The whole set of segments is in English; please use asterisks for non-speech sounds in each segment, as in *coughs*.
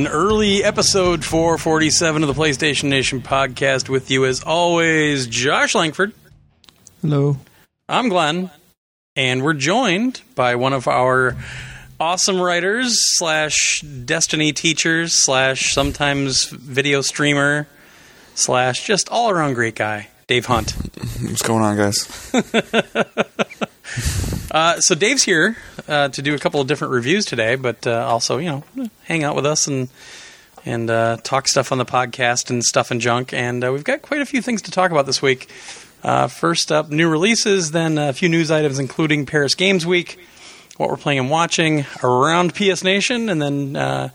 an early episode 447 of the PlayStation Nation podcast with you as always, Josh Langford. Hello. I'm Glenn, and we're joined by one of our awesome writers slash Destiny teachers slash sometimes video streamer slash just all around great guy, Dave Hunt. *laughs* What's going on, guys? *laughs* *laughs* Uh, so Dave's here uh, to do a couple of different reviews today, but uh, also you know hang out with us and and uh, talk stuff on the podcast and stuff and junk. And uh, we've got quite a few things to talk about this week. First up, new releases, then a few news items, including Paris Games Week, what we're playing and watching around PS Nation, and then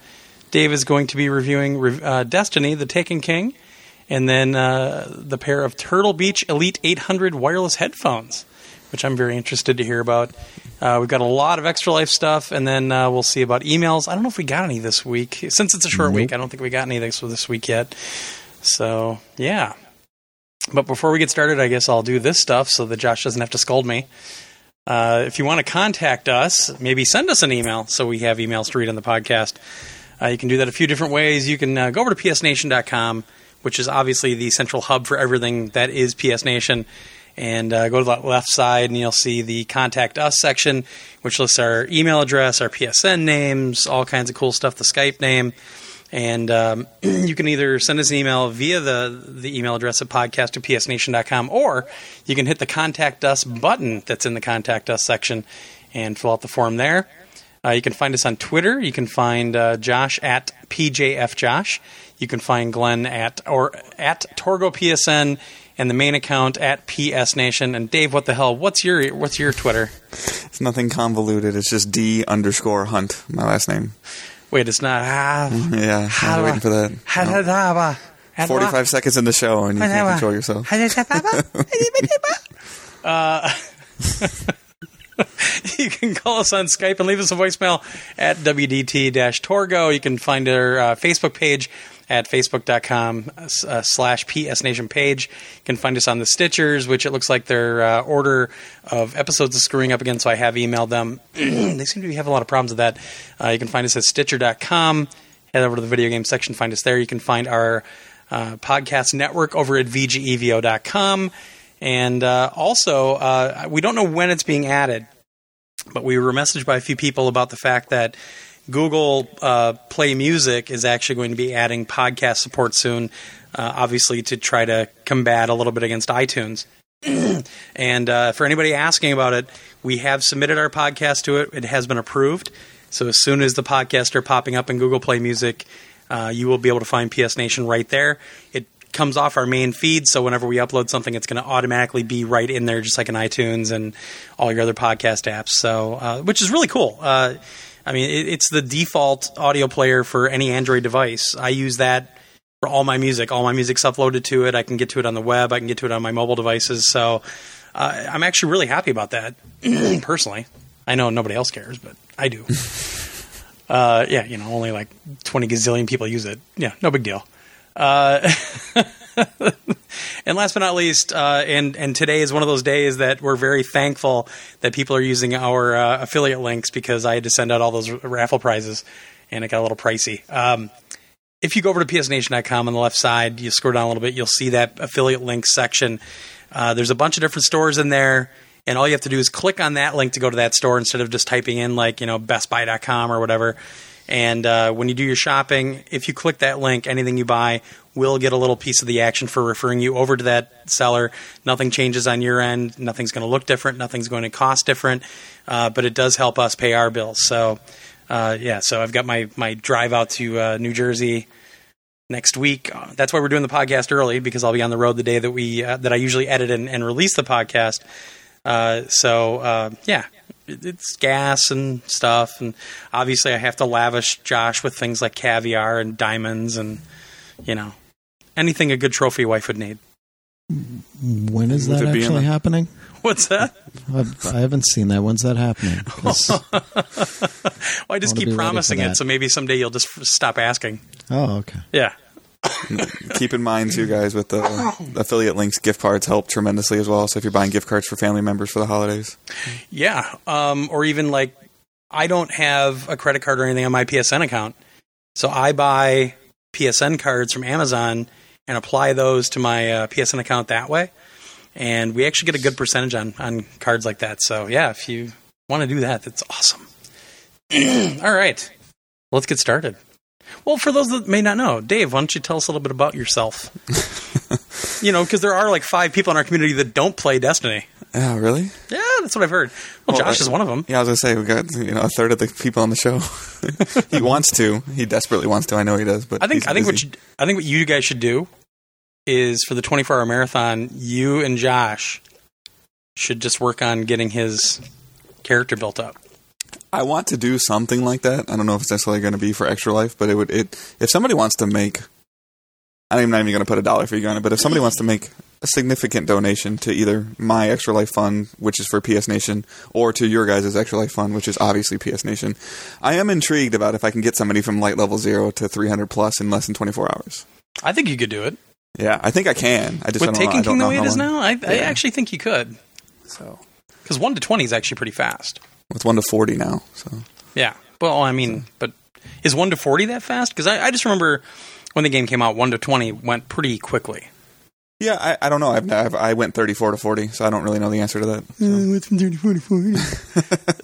Dave is going to be reviewing Destiny: The Taken King, and then the pair of Turtle Beach Elite 800 wireless headphones which I'm very interested to hear about. Uh, we've got a lot of extra life stuff, and then uh, we'll see about emails. I don't know if we got any this week. Since it's a short nope. week, I don't think we got anything for this week yet. So, yeah. But before we get started, I guess I'll do this stuff so that Josh doesn't have to scold me. Uh, if you want to contact us, maybe send us an email so we have emails to read on the podcast. Uh, you can do that a few different ways. You can uh, go over to psnation.com, which is obviously the central hub for everything that is PS Nation and uh, go to the left side and you'll see the contact us section which lists our email address our psn names all kinds of cool stuff the skype name. And um, *clears throat* you can either send us an email via the, the email address at podcast at psnation.com or you can hit the contact us button that's in the contact us section and fill out the form there. Uh, you can find us on twitter. You can find uh, josh at pjfjosh you can find glenn at or at torgo psn and the main account at PS Nation. And Dave, what the hell? What's your what's your Twitter? It's nothing convoluted. It's just D underscore Hunt, my last name. Wait, it's not. Ah, yeah, I was waiting for that. No. Forty-five seconds in the show, and you can't control yourself. uh, you can call us on Skype and leave us a voicemail at WDT-Torgo. You can find our uh, Facebook page at facebook.com uh, slash PS Nation page. You can find us on the Stitchers, which it looks like their uh, order of episodes is screwing up again, so I have emailed them. *clears throat* they seem to have a lot of problems with that. Uh, you can find us at stitcher.com. Head over to the video game section, find us there. You can find our uh, podcast network over at vgevo.com. And uh, also, uh, we don't know when it's being added, but we were messaged by a few people about the fact that Google uh, Play Music is actually going to be adding podcast support soon, uh, obviously to try to combat a little bit against iTunes. *clears throat* and uh, for anybody asking about it, we have submitted our podcast to it. It has been approved. So as soon as the podcasts are popping up in Google Play Music, uh, you will be able to find PS Nation right there. It comes off our main feed, so whenever we upload something, it's going to automatically be right in there, just like in iTunes and all your other podcast apps. So, uh, which is really cool. I mean, it, it's the default audio player for any Android device. I use that for all my music. All my music's uploaded to it. I can get to it on the web. I can get to it on my mobile devices. So uh, I'm actually really happy about that, *clears throat* personally. I know nobody else cares, but I do. *laughs* uh, yeah, you know, only like 20 gazillion people use it. Yeah, no big deal. Uh, *laughs* and last but not least, uh, and and today is one of those days that we're very thankful that people are using our uh, affiliate links because I had to send out all those raffle prizes, and it got a little pricey. Um, if you go over to psnation.com on the left side, you scroll down a little bit, you'll see that affiliate links section. Uh, there's a bunch of different stores in there, and all you have to do is click on that link to go to that store instead of just typing in like you know bestbuy.com or whatever. And uh, when you do your shopping, if you click that link, anything you buy will get a little piece of the action for referring you over to that seller. Nothing changes on your end. Nothing's going to look different. Nothing's going to cost different. Uh, but it does help us pay our bills. So, uh, yeah. So I've got my my drive out to uh, New Jersey next week. That's why we're doing the podcast early because I'll be on the road the day that we uh, that I usually edit and, and release the podcast. Uh, so uh, yeah, it's gas and stuff, and obviously I have to lavish Josh with things like caviar and diamonds, and you know anything a good trophy wife would need. When is that actually happening? What's that? I've, I have not seen that. When's that happening? *laughs* well, I just I keep promising it, so maybe someday you'll just stop asking. Oh, okay. Yeah. Keep in mind, too, guys, with the affiliate links, gift cards help tremendously as well. So if you're buying gift cards for family members for the holidays, yeah, um, or even like I don't have a credit card or anything on my PSN account, So I buy PSN cards from Amazon and apply those to my uh, PSN account that way. And we actually get a good percentage on, on cards like that. So, yeah, if you want to do that, that's awesome. *clears throat* All right, let's get started. Well, for those that may not know, Dave, why don't you tell us a little bit about yourself? *laughs* you know, because there are like five people in our community that don't play Destiny. Yeah, really? Yeah, that's what I've heard. Well, well Josh I, is one of them. Yeah, I was gonna say we got you know a third of the people on the show. *laughs* he wants to. He desperately wants to. I know he does. But I think I think what you, I think what you guys should do is for the 24 hour marathon, you and Josh should just work on getting his character built up. I want to do something like that. I don't know if it's necessarily going to be for Extra Life, but it would. It if somebody wants to make, I'm not even going to put a dollar figure on it, but if somebody wants to make a significant donation to either my Extra Life Fund, which is for PS Nation, or to your guys' Extra Life Fund, which is obviously PS Nation, I am intrigued about if I can get somebody from light level zero to 300 plus in less than 24 hours. I think you could do it. Yeah, I think I can. I just with Taken King the way it is now, I, yeah. I, actually think you could. So, because one to twenty is actually pretty fast. It's one to forty now. So yeah. Well, I mean, but is one to forty that fast? Because I, I just remember when the game came out, one to twenty went pretty quickly. Yeah, I, I don't know. I've, I've, i went 34 to 40, so I don't really know the answer to that. So. Uh, went from 34 to 40.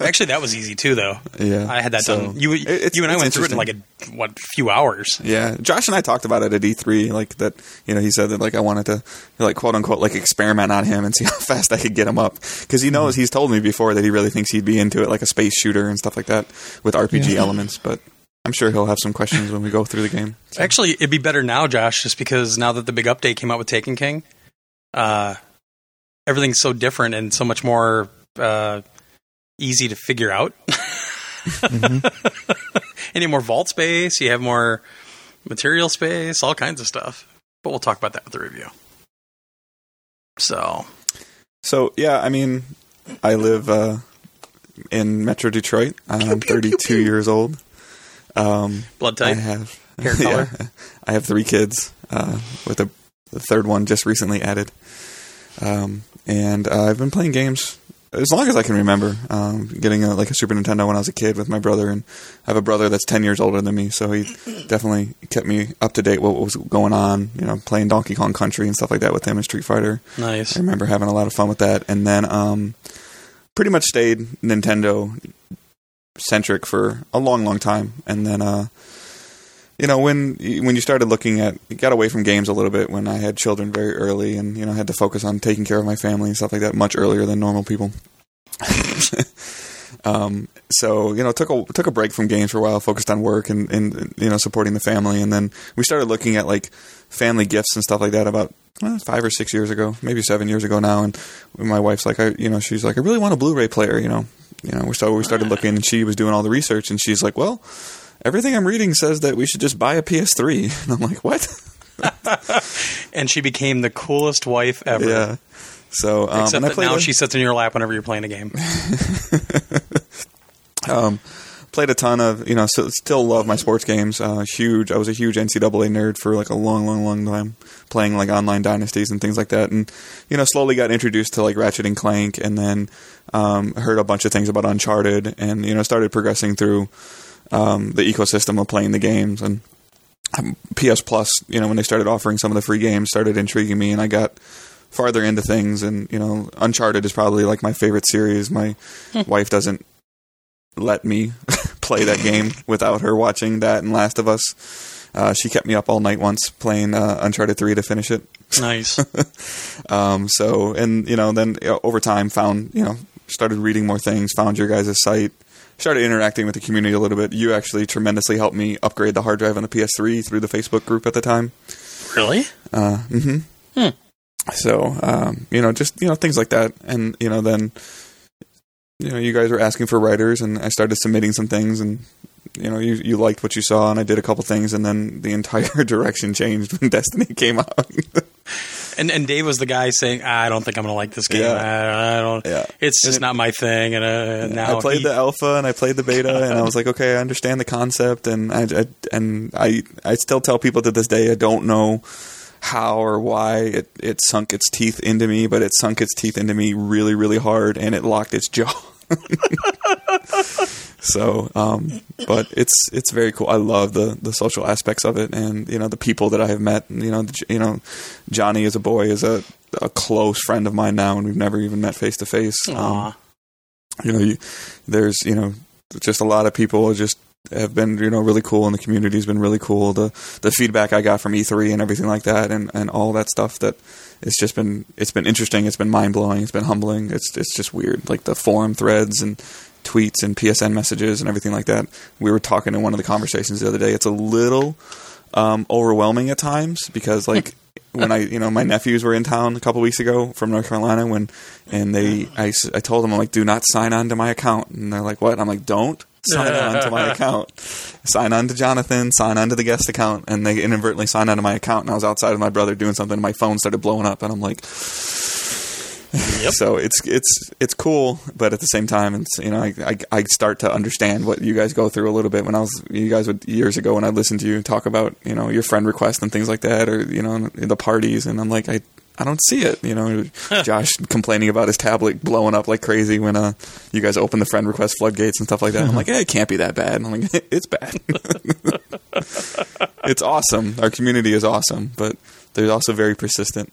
*laughs* Actually, that was easy too, though. Yeah, I had that so done. You, you and I went through it in like a what few hours. Yeah, Josh and I talked about it at E3. Like that, you know, he said that like I wanted to like quote unquote like experiment on him and see *laughs* how fast I could get him up because he knows mm-hmm. he's told me before that he really thinks he'd be into it, like a space shooter and stuff like that with RPG yeah. elements, but. I'm sure he'll have some questions when we go through the game. So. *laughs* Actually, it'd be better now, Josh, just because now that the big update came out with Taken King, uh, everything's so different and so much more uh, easy to figure out. *laughs* mm-hmm. Any more vault space? You have more material space, all kinds of stuff. But we'll talk about that with the review. So, so yeah, I mean, I live uh, in Metro Detroit. I'm 32 years old. Um, Blood type. I have hair *laughs* color. Yeah, I have three kids, uh, with a the third one just recently added. Um, and uh, I've been playing games as long as I can remember. Um, getting a, like a Super Nintendo when I was a kid with my brother, and I have a brother that's ten years older than me, so he *laughs* definitely kept me up to date what was going on. You know, playing Donkey Kong Country and stuff like that with him and Street Fighter. Nice. I remember having a lot of fun with that, and then um, pretty much stayed Nintendo centric for a long, long time, and then. Uh, you know when when you started looking at you got away from games a little bit when I had children very early and you know had to focus on taking care of my family and stuff like that much earlier than normal people. *laughs* um, so you know took a took a break from games for a while, focused on work and, and you know supporting the family, and then we started looking at like family gifts and stuff like that about well, five or six years ago, maybe seven years ago now. And my wife's like, I you know she's like, I really want a Blu-ray player, you know. You know, we started we started looking, and she was doing all the research, and she's like, well everything I'm reading says that we should just buy a PS3. *laughs* And I'm like, what? *laughs* and she became the coolest wife ever. Yeah. So, um, except that now a, she sits in your lap whenever you're playing a game. *laughs* um, played a ton of, you know, so still love my sports games. Uh, huge. I was a huge NCAA nerd for like a long, long, long time, playing like online dynasties and things like that. And you know, slowly got introduced to like Ratchet and Clank, and then um, heard a bunch of things about Uncharted, and you know, started progressing through um, the ecosystem of playing the games. And um, PS Plus, you know, when they started offering some of the free games, started intriguing me, and I got farther into things. And you know, Uncharted is probably like my favorite series. My *laughs* wife doesn't let me *laughs* play that game without her watching that and Last of Us. Uh, she kept me up all night once playing uh, Uncharted Three to finish it. Nice. *laughs* um, so, and you know, then you know, over time, found you know, started reading more things. Found your guys' site started interacting with the community a little bit. You actually tremendously helped me upgrade the hard drive on the PS3 through the Facebook group at the time. Really? Uh, mm-hmm. Hmm. So, um, you know, just you know things like that, and you know, then you know, you guys were asking for writers, and I started submitting some things, and you know, you you liked what you saw, and I did a couple things, and then the entire *laughs* direction changed when *laughs* Destiny came out. *laughs* and and Dave was the guy saying, ah, "I don't think I'm going to like this game. Yeah. I, I, don't. Yeah. It's just not my thing." And uh, now I played he, the alpha and I played the beta, and I was like, "Okay, I understand the concept," and I, I and I I still tell people to this day I don't know how or why it, it sunk its teeth into me, but it sunk its teeth into me really, really hard, and it locked its jaw. *laughs* So, um, but it's it's very cool. I love the the social aspects of it, and you know the people that I have met. You know, the, you know, Johnny as a boy is a a close friend of mine now, and we've never even met face to face. You know, you, there's you know just a lot of people just have been you know really cool and the community has been really cool. The the feedback I got from E3 and everything like that and and all that stuff that it's just been it's been interesting it's been mind blowing it's been humbling. It's it's just weird. Like the forum threads and tweets and PSN messages and everything like that. We were talking in one of the conversations the other day. It's a little um, overwhelming at times because like *laughs* when I, you know, my nephews were in town a couple weeks ago from North Carolina when, and they, I, I told them, I'm like, do not sign on to my account. And they're like, what? I'm like, don't sign on to my *laughs* account. Sign on to Jonathan, sign on to the guest account. And they inadvertently signed on to my account. And I was outside with my brother doing something. And my phone started blowing up. And I'm like, *sighs* Yep. so it's it's it's cool, but at the same time, it's you know I, I, I start to understand what you guys go through a little bit. When I was you guys would years ago when I listened to you talk about you know your friend requests and things like that, or you know the parties, and I'm like I I don't see it. You know, Josh complaining about his tablet blowing up like crazy when uh, you guys open the friend request floodgates and stuff like that. I'm like, *laughs* hey, it can't be that bad. And I'm like, *laughs* it's bad. *laughs* it's awesome. Our community is awesome, but they're also very persistent.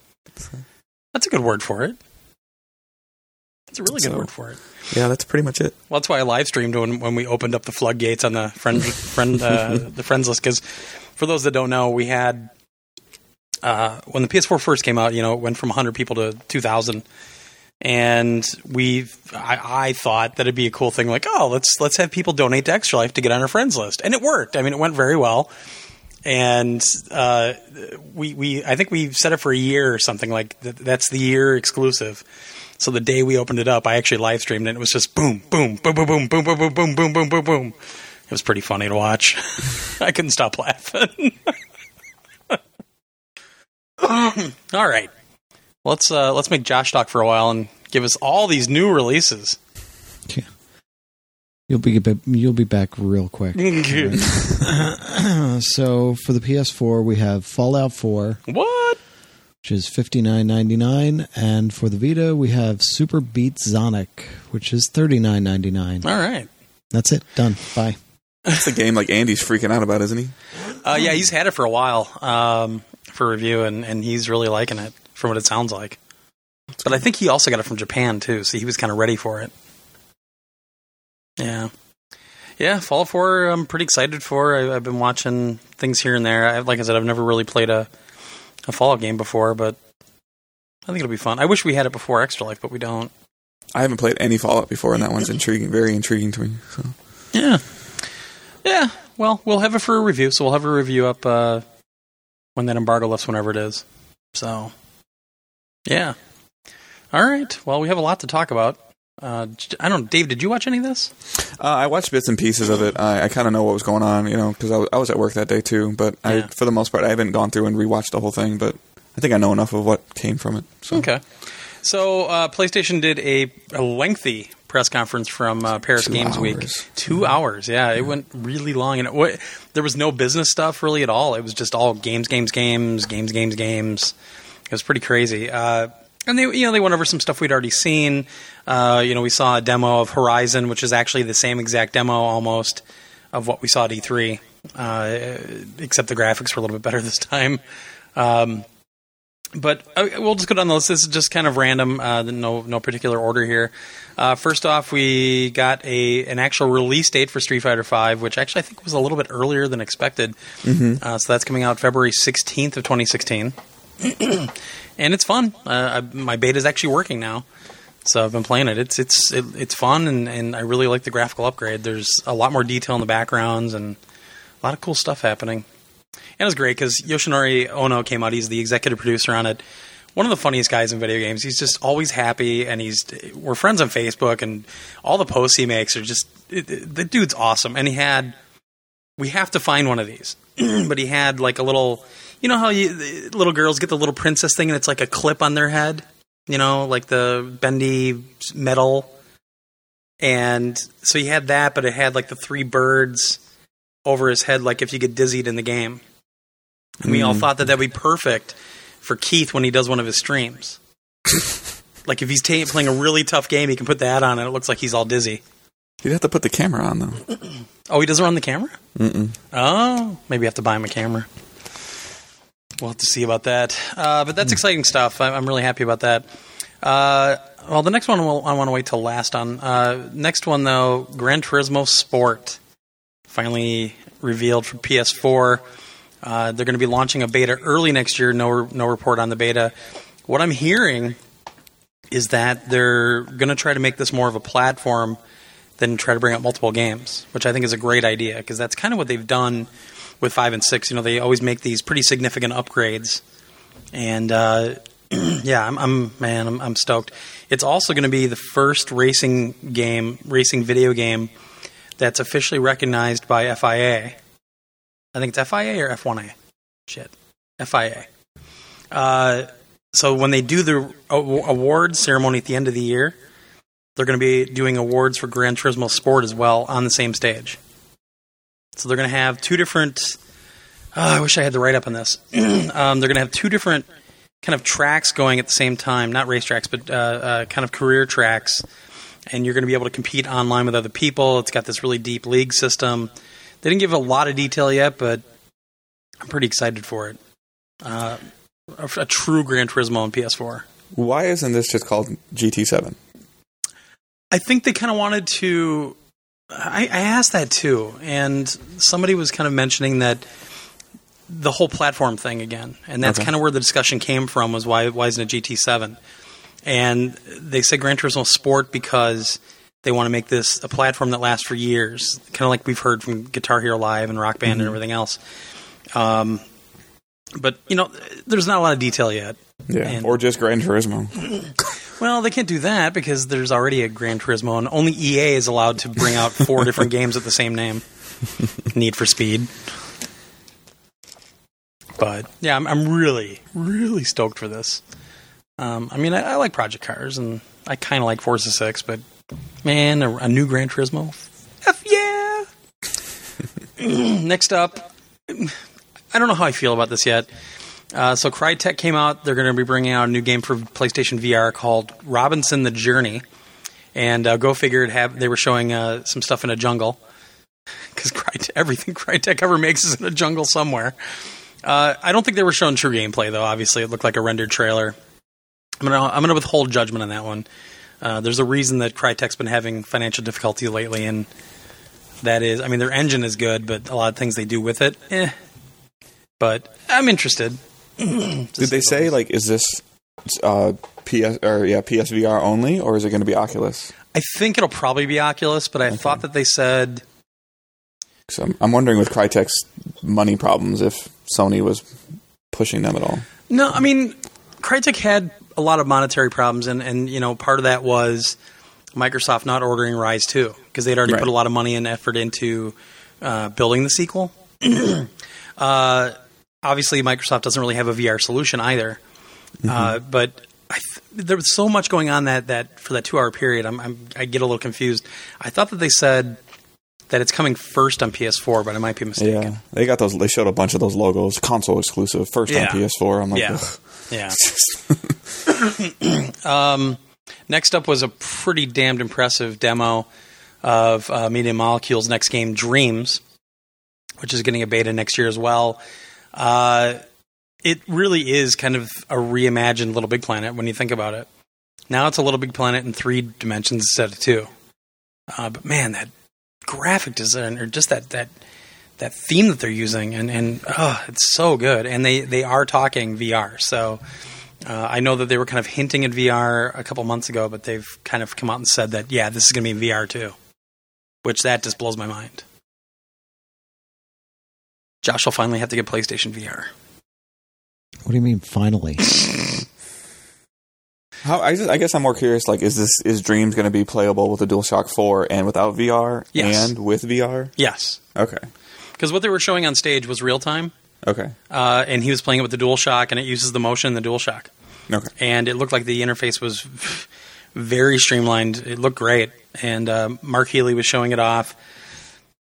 That's a good word for it. That's a really good so, word for it. Yeah, that's pretty much it. Well, that's why I live streamed when when we opened up the floodgates on the friend friend uh, the friends list because for those that don't know, we had uh, when the PS4 first came out, you know, it went from 100 people to 2,000, and we I, I, thought that it'd be a cool thing, like oh let's let's have people donate to Extra Life to get on our friends list, and it worked. I mean, it went very well. And uh, we we I think we set it for a year or something like that, that's the year exclusive so the day we opened it up, I actually live streamed. And it was just boom, boom, boom, boom, boom, boom, boom, boom, boom, boom, boom, boom. It was pretty funny to watch. I couldn't stop laughing. *coughs* all right, let's uh, let's make Josh talk for a while and give us all these new releases. Yeah. You'll be you'll be back real quick. *laughs* *coughs* so for the PS4, we have Fallout 4. What? which is fifty nine ninety nine, and for the Vita we have Super Beat Xonic, which is thirty nine ninety nine. All right, that's it. Done. Bye. That's the game like Andy's freaking out about, isn't he? Uh, yeah, he's had it for a while um, for review, and, and he's really liking it from what it sounds like. But I think he also got it from Japan too, so he was kind of ready for it. Yeah. Yeah, Fallout 4, I'm pretty excited for. I, have been watching things here and there. I, like I said, I've never really played a a Fallout game before, but I think it'll be fun. I wish we had it before Extra Life, but we don't. I haven't played any Fallout before, and that one's intriguing, very intriguing to me. So. Yeah, yeah. Well, we'll have it for a review, so we'll have a review up uh, when that embargo lifts, whenever it is. So, yeah. All right. Well, we have a lot to talk about. Uh, I don't. Dave, did you watch any of this? Uh, I watched bits and pieces of it. I, I kind of know what was going on, you know, because I, I, was at work that day too. But I, yeah. for the most part, I haven't gone through and rewatched the whole thing. But I think I know enough of what came from it. So. Okay. So uh, PlayStation did a, a, lengthy press conference from uh, Paris Two Games hours. Week. 2 mm-hmm. hours. Yeah, it went really long, and it, what, there was no business stuff really at all. It was just all games, games, games, games, games, games. It was pretty crazy. Uh, and they you know they went over some stuff we'd already seen. Uh, you know, we saw a demo of Horizon, which is actually the same exact demo almost of what we saw at E3, uh, except the graphics were a little bit better *laughs* this time. Um, but uh, we'll just go down the list. This is just kind of random, uh, no no particular order here. Uh, first off, we got a an actual release date for Street Fighter V, which actually I think was a little bit earlier than expected. Mm-hmm. Uh, so that's coming out February sixteenth of twenty sixteen. *clears throat* and it's fun. Uh, I, my beta is actually working now, so I've been playing it. It's it's it, it's fun, and, and I really like the graphical upgrade. There's a lot more detail in the backgrounds and a lot of cool stuff happening. And it was great because Yoshinori Ono came out. He's the executive producer on it. One of the funniest guys in video games. He's just always happy, and he's we're friends on Facebook, and all the posts he makes are just it, it, the dude's awesome. And he had we have to find one of these, *clears throat* but he had like a little you know how you, little girls get the little princess thing and it's like a clip on their head, you know, like the bendy metal. And so he had that, but it had like the three birds over his head, like if you get dizzied in the game. And we all hmm. thought that that'd be perfect for Keith when he does one of his streams. *laughs* like if he's t- playing a really tough game, he can put that on and it looks like he's all dizzy. You'd have to put the camera on though. Oh, he doesn't run the camera. Mm-mm. Oh, maybe I have to buy him a camera. We'll have to see about that. Uh, but that's exciting stuff. I- I'm really happy about that. Uh, well, the next one we'll, I want to wait till last on. Uh, next one though, Gran Turismo Sport, finally revealed for PS4. Uh, they're going to be launching a beta early next year. No, no report on the beta. What I'm hearing is that they're going to try to make this more of a platform than try to bring out multiple games, which I think is a great idea because that's kind of what they've done with five and six. You know, they always make these pretty significant upgrades, and uh, *clears throat* yeah, I'm, I'm man, I'm, I'm stoked. It's also going to be the first racing game, racing video game that's officially recognized by FIA. I think it's FIA or F1A. Shit, FIA. Uh, so when they do the aw- awards ceremony at the end of the year, they're going to be doing awards for Gran Turismo Sport as well on the same stage. So they're going to have two different. Oh, I wish I had the write up on this. *clears throat* um, they're going to have two different kind of tracks going at the same time, not race tracks, but uh, uh, kind of career tracks. And you're going to be able to compete online with other people. It's got this really deep league system. They didn't give a lot of detail yet, but I'm pretty excited for it. Uh, a, a true Gran Turismo on PS4. Why isn't this just called GT7? I think they kind of wanted to. I, I asked that too, and somebody was kind of mentioning that the whole platform thing again, and that's Okay. kind of where the discussion came from. Was why why isn't it GT7? And they said Gran Turismo Sport because they want to make this a platform that lasts for years, kind of like we've heard from Guitar Hero Live and Rock Band and everything else. Um, but you know, there's not a lot of detail yet. Yeah, And- or just Gran Turismo. *laughs* Well, they can't do that because there's already a Gran Turismo, and only EA is allowed to bring out four different *laughs* games with the same name. Need for Speed. But yeah, I'm, I'm really, really stoked for this. Um, I mean, I, I like Project Cars, and I kind of like Forza Six, but man, a, a new Gran Turismo, f yeah. *laughs* Next up, I don't know how I feel about this yet. Uh, so Crytek came out. They're going to be bringing out a new game for PlayStation VR called Robinson: The Journey. And uh, go figure, it have they were showing uh, some stuff in a jungle *laughs* because everything *laughs* Crytek ever makes is in a jungle somewhere. Uh, I don't think they were showing true gameplay though. Obviously, it looked like a rendered trailer. I'm gonna I'm gonna withhold judgment on that one. Uh, there's a reason that Crytek's been having financial difficulty lately, and that is, I mean, their engine is good, but a lot of things they do with it, eh. But I'm interested. *clears throat* Did they say like is this uh, PS or yeah PSVR only, or is it going to be Oculus? I think it'll probably be Oculus, but I thought that they said So I'm, I'm wondering with Crytek's money problems if Sony was pushing them at all. no. I mean, Crytek had a lot of monetary problems, and and you know part of that was Microsoft not ordering Ryse Two because they'd already Right. put a lot of money and effort into uh, building the sequel. *clears throat* uh, obviously, Microsoft doesn't really have a VR solution either, uh, but. I th- there was so much going on that, that for that two hour period, I'm, I'm I get a little confused. I thought that they said that it's coming first on PS4, but I might be mistaken. Yeah, they got those. They showed a bunch of those logos, console exclusive, first Yeah. on PS4. I'm like, Yeah. ugh. Yeah. *laughs* um, next up was a pretty damned impressive demo of uh, Media Molecule's next game, Dreams, which is getting a beta next year as well. Uh, it really is kind of a reimagined Little Big Planet when you think about it. Now it's a Little Big Planet in three dimensions instead of two. Uh, but man, that graphic design or just that that that theme that they're using and and oh, it's so good. And they they are talking VR, so. Uh, I know that they were kind of hinting at VR a couple months ago, but they've kind of come out and said that yeah, this is going to be VR too, which that just blows my mind. Josh will finally have to get PlayStation VR. What do you mean, finally? *laughs* How I, just, I guess I'm more curious. Like, is this is Dreams going to be playable with the DualShock 4 and without VR Yes. and with VR? Yes, Okay, because what they were showing on stage was real time, okay, uh, and he was playing it with the Dual Shock, and it uses the motion in the DualShock, okay. and it looked like the interface was *laughs* very streamlined. It looked great, and uh, Mark Healey was showing it off.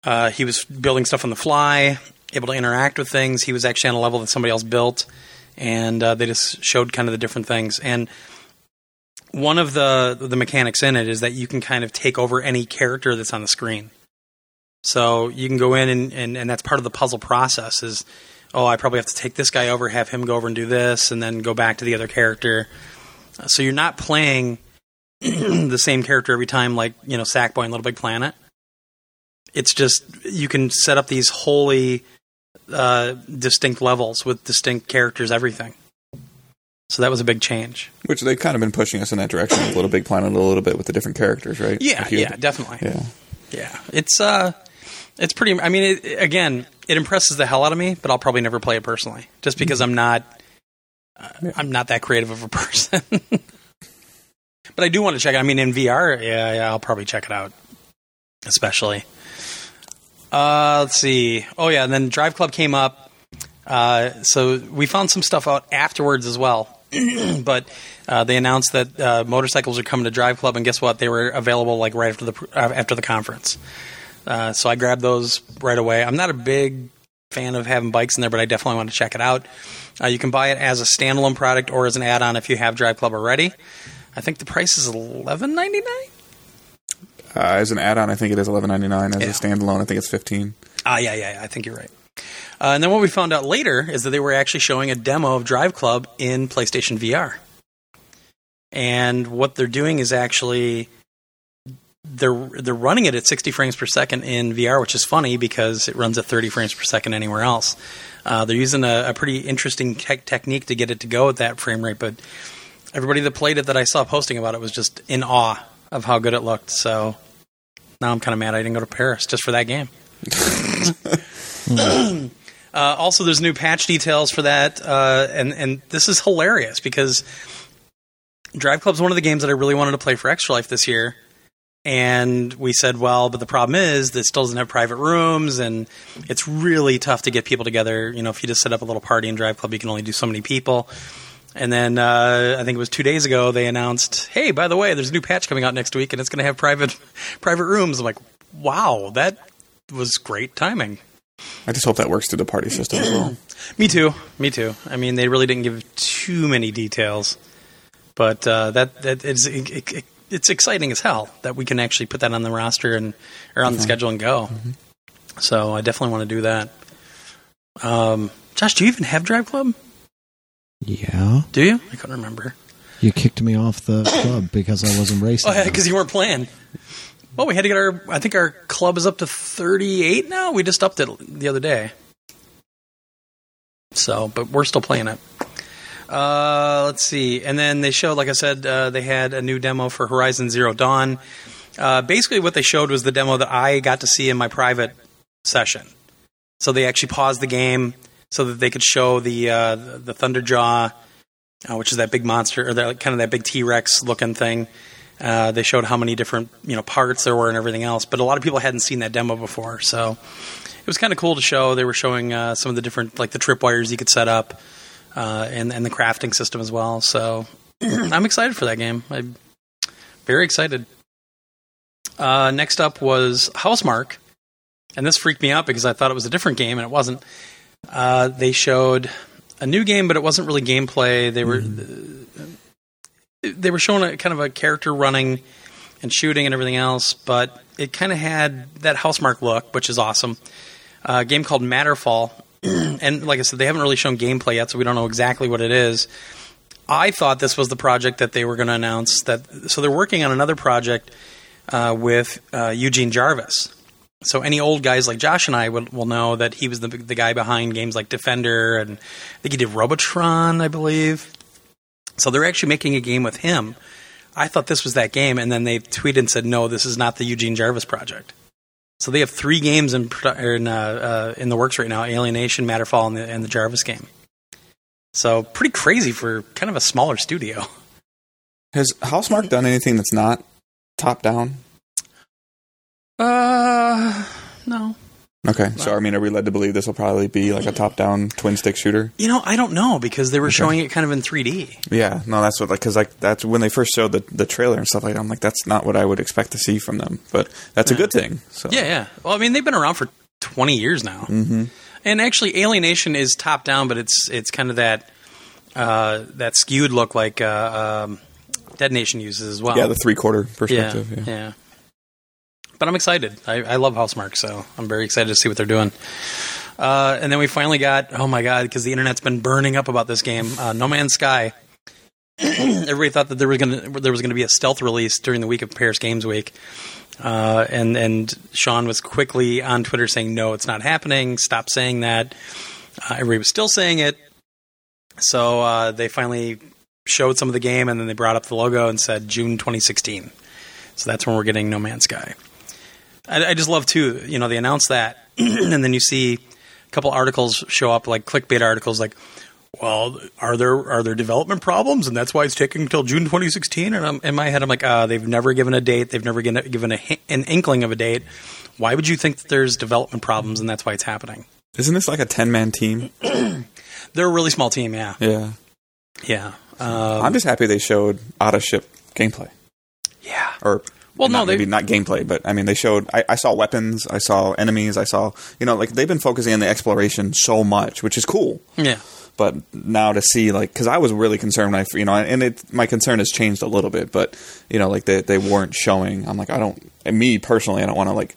Uh, he was building stuff on the fly, able to interact with things. He was actually on a level that somebody else built, and uh, they just showed kind of the different things. And one of the the mechanics in it is that you can kind of take over any character that's on the screen. So you can go in and, and, and that's part of the puzzle process is oh I probably have to take this guy over, have him go over and do this, and then go back to the other character. So you're not playing *clears throat* the same character every time like, you know, Sackboy and Little Big Planet. It's just you can set up these wholly uh, distinct levels with distinct characters, everything. So that was a big change. Which they've kind of been pushing us in that direction with Little Big Planet a little bit with the different characters, right? Yeah, yeah, definitely. yeah. Yeah, it's uh, it's pretty. I mean, it, again, it impresses the hell out of me, but I'll probably never play it personally, just because I'm not. Uh, I'm not that creative of a *laughs* person. but I do want to check it. I mean, in VR, yeah, yeah, I'll probably check it out, especially. Uh, let's see. Oh yeah, and then Drive Club came up. Uh, so we found some stuff out afterwards as well. *clears throat* but uh, they announced that uh, motorcycles are coming to Drive Club, and guess what? They were available like right after the uh, after the conference. Uh, so I grabbed those right away. I'm not a big fan of having bikes in there, but I definitely want to check it out. Uh, you can buy it as a standalone product or as an add-on if you have Drive Club already. I think the price is eleven ninety nine. Uh, as an add-on, I think it is eleven ninety nine. As Yeah. a standalone, I think it's fifteen. Ah, yeah, yeah, yeah, I think you're right. Uh, and then what we found out later is that they were actually showing a demo of Drive Club in PlayStation VR. And what they're doing is actually they're they're running it at 60 frames per second in VR, which is funny because it runs at 30 frames per second anywhere else. Uh, they're using a, a pretty interesting tech technique to get it to go at that frame rate, but everybody that played it that I saw posting about it was just in awe of how good it looked. So now I'm kind of mad I didn't go to Paris just for that game. *laughs* Uh, also, there's new patch details for that, uh, and and this is hilarious because Drive Club's one of the games that I really wanted to play for Extra Life this year, and we said, well, but the problem is that it still doesn't have private rooms, and it's really tough to get people together. You know, if you just set up a little party in Drive Club, you can only do so many people. And then uh, I think it was two days ago they announced, "Hey, by the way, there's a new patch coming out next week, and it's going to have private *laughs* private rooms." I'm like, "Wow, that was great timing." I just hope that works through the party system as well. *clears throat* Me too. Me too. I mean, they really didn't give too many details, but uh, that that is it, it, it's exciting as hell that we can actually put that on the roster and or on the schedule and go. So I definitely want to do that. Um, Josh, do you even have Drive Club? Yeah. Do you? I couldn't remember. You kicked me off the *coughs* club because I wasn't racing. Oh yeah, because you weren't playing. Well, we had to get our. I think our club is up to thirty-eight now. We just upped it the other day. So, but we're still playing it. Uh, let's see, and then they showed, like I said, uh, they had a new demo for Horizon Zero Dawn. Uh, basically, what they showed was the demo that I got to see in my private session. So they actually paused the game so that they could show the uh, the, Thunderjaw, uh, which is that big monster or that kind of that big T Rex looking thing. Uh, they showed how many different you know parts there were and everything else, but a lot of people hadn't seen that demo before, so it was kind of cool to show. They were showing uh, some of the different like the tripwires you could set up uh, and and the crafting system as well. So *clears throat* I'm excited for that game. I'm very excited. Uh, next up was Housemarque, and this freaked me out because I thought it was a different game and it wasn't. Uh, they showed a new game, but it wasn't really gameplay. They were they were showing a kind of a character running and shooting and everything else, but it kind of had that Housemarque look, which is awesome. Uh, a game called Matterfall, *clears throat* and like I said, they haven't really shown gameplay yet, so we don't know exactly what it is. I thought this was the project that they were going to announce. That so they're working on another project uh, with uh, Eugene Jarvis. So any old guys like Josh and I will, will know that he was the the guy behind games like Defender and I think he did Robotron, I believe. So they're actually making a game with him. I thought this was that game, and then they tweeted and said, "No, this is not the Eugene Jarvis project." So they have three games in in, uh, uh, in the works right now: Alienation, Matterfall, and the, and the Jarvis game. So pretty crazy for kind of a smaller studio. Has Housemarque done anything that's not top down? Uh, no. Okay, so I mean, are we led to believe this will probably be like a top down twin stick shooter? You know, I don't know because they were showing it kind of in 3D. Yeah, no, that's what like because like that's when they first showed the the trailer and stuff like that. I'm like, that's not what I would expect to see from them, but that's a good thing. So Yeah, yeah. Well, I mean, they've been around for 20 years now. Mm-hmm. And actually, Alienation is top down, but it's it's kind of that uh, that skewed look like uh, um, Dead Nation uses as well. Yeah, the three quarter yeah, perspective. Yeah. yeah. But I'm excited. I, I love Housemarque, so I'm very excited to see what they're doing. Uh, and then we finally got oh my god, because the internet's been burning up about this game, uh, No Man's Sky. *clears throat* Everybody thought that there was gonna there was gonna be a stealth release during the week of Paris Games Week, uh, and and Sean was quickly on Twitter saying no, it's not happening. Stop saying that. Uh, everybody was still saying it. So uh, they finally showed some of the game, and then they brought up the logo and said June 2016. So that's when we're getting No Man's Sky. I, I just love too. You know, they announce that, *clears throat* and then you see a couple articles show up, like clickbait articles, like, "Well, are there are there development problems, and that's why it's taking until June 2016?" And I'm, in my head, I'm like, uh, "They've never given a date. They've never given, given a, an inkling of a date. Why would you think that there's development problems, and that's why it's happening?" Isn't this like a ten man team? *clears throat* They're a really small team, yeah, Yeah. yeah, um, I'm just happy they showed auto ship gameplay. yeah. Or Well, no, not, they- maybe not gameplay, but I mean they showed. I, I saw weapons, I saw enemies, I saw you know like they've been focusing on the exploration so much, which is cool. Yeah. But now to see like because I was really concerned, when I you know, and it my concern has changed a little bit, but you know like they they weren't showing. I'm like I don't. And me personally, I don't want to like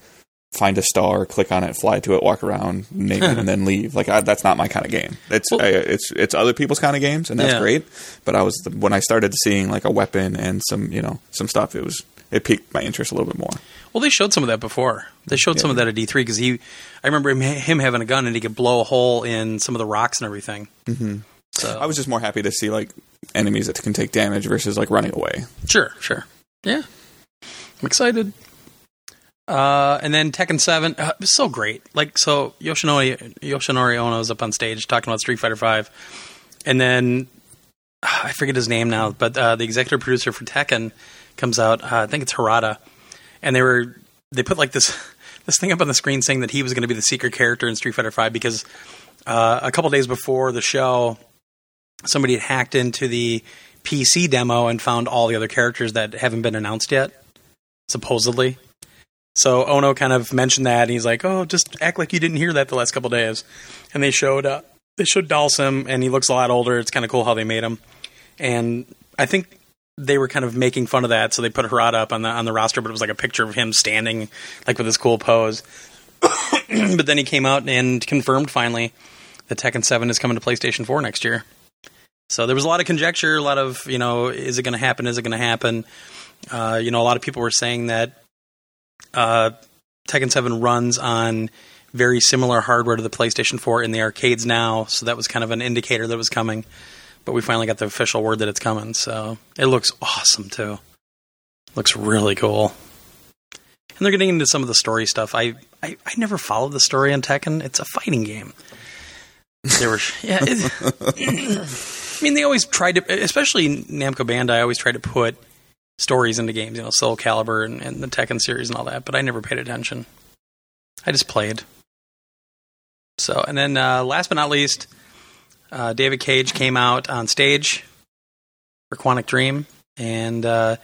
find a star, click on it, fly to it, walk around, name it, *laughs* and then leave. Like I, that's not my kind of game. It's Well- I, it's it's other people's kind of games, and that's Yeah. great. But I was when I started seeing like a weapon and some you know some stuff, it was it piqued my interest a little bit more. Well, they showed some of that before. They showed some of that at E3 because he, I remember him, him having a gun and he could blow a hole in some of the rocks and everything. Mm-hmm. So I was just more happy to see like enemies that can take damage versus like running away. sure, sure, yeah, I'm excited. Uh, and then Tekken Seven, uh, was so great. Like so, Yoshinori Yoshinori Ono is up on stage talking about Street Fighter Five, and then uh, I forget his name now, but uh, the executive producer for Tekken comes out. Uh, I think it's Harada, and they were they put like this *laughs* this thing up on the screen saying that he was going to be the secret character in Street Fighter Five because uh, a couple days before the show, somebody had hacked into the PC demo and found all the other characters that haven't been announced yet, supposedly. So Ono kind of mentioned that, and he's like, "Oh, just act like you didn't hear that the last couple days." And they showed uh, they showed Dhalsim, and he looks a lot older. It's kind of cool how they made him, and I think they were kind of making fun of that, so they put Harada up on the on the roster, but it was like a picture of him standing like with his cool pose. *clears throat* but then he came out and confirmed finally that Tekken Seven is coming to PlayStation Four next year. So there was a lot of conjecture, a lot of you know, is it going to happen? Is it going to happen? Uh, you know, a lot of people were saying that uh, Tekken Seven runs on very similar hardware to the PlayStation Four in the arcades now, so that was kind of an indicator that was coming. But we finally got the official word that it's coming, so it looks awesome too. Looks really cool. And they're getting into some of the story stuff. I, I, I never followed the story on Tekken. It's a fighting game. There were yeah. It, I mean, they always tried to, especially Namco Bandai, always tried to put stories into games. You know, Soul Calibur and, and the Tekken series and all that. But I never paid attention. I just played. So, and then uh, last but not least, uh, David Cage came out on stage for Quantic Dream, and uh,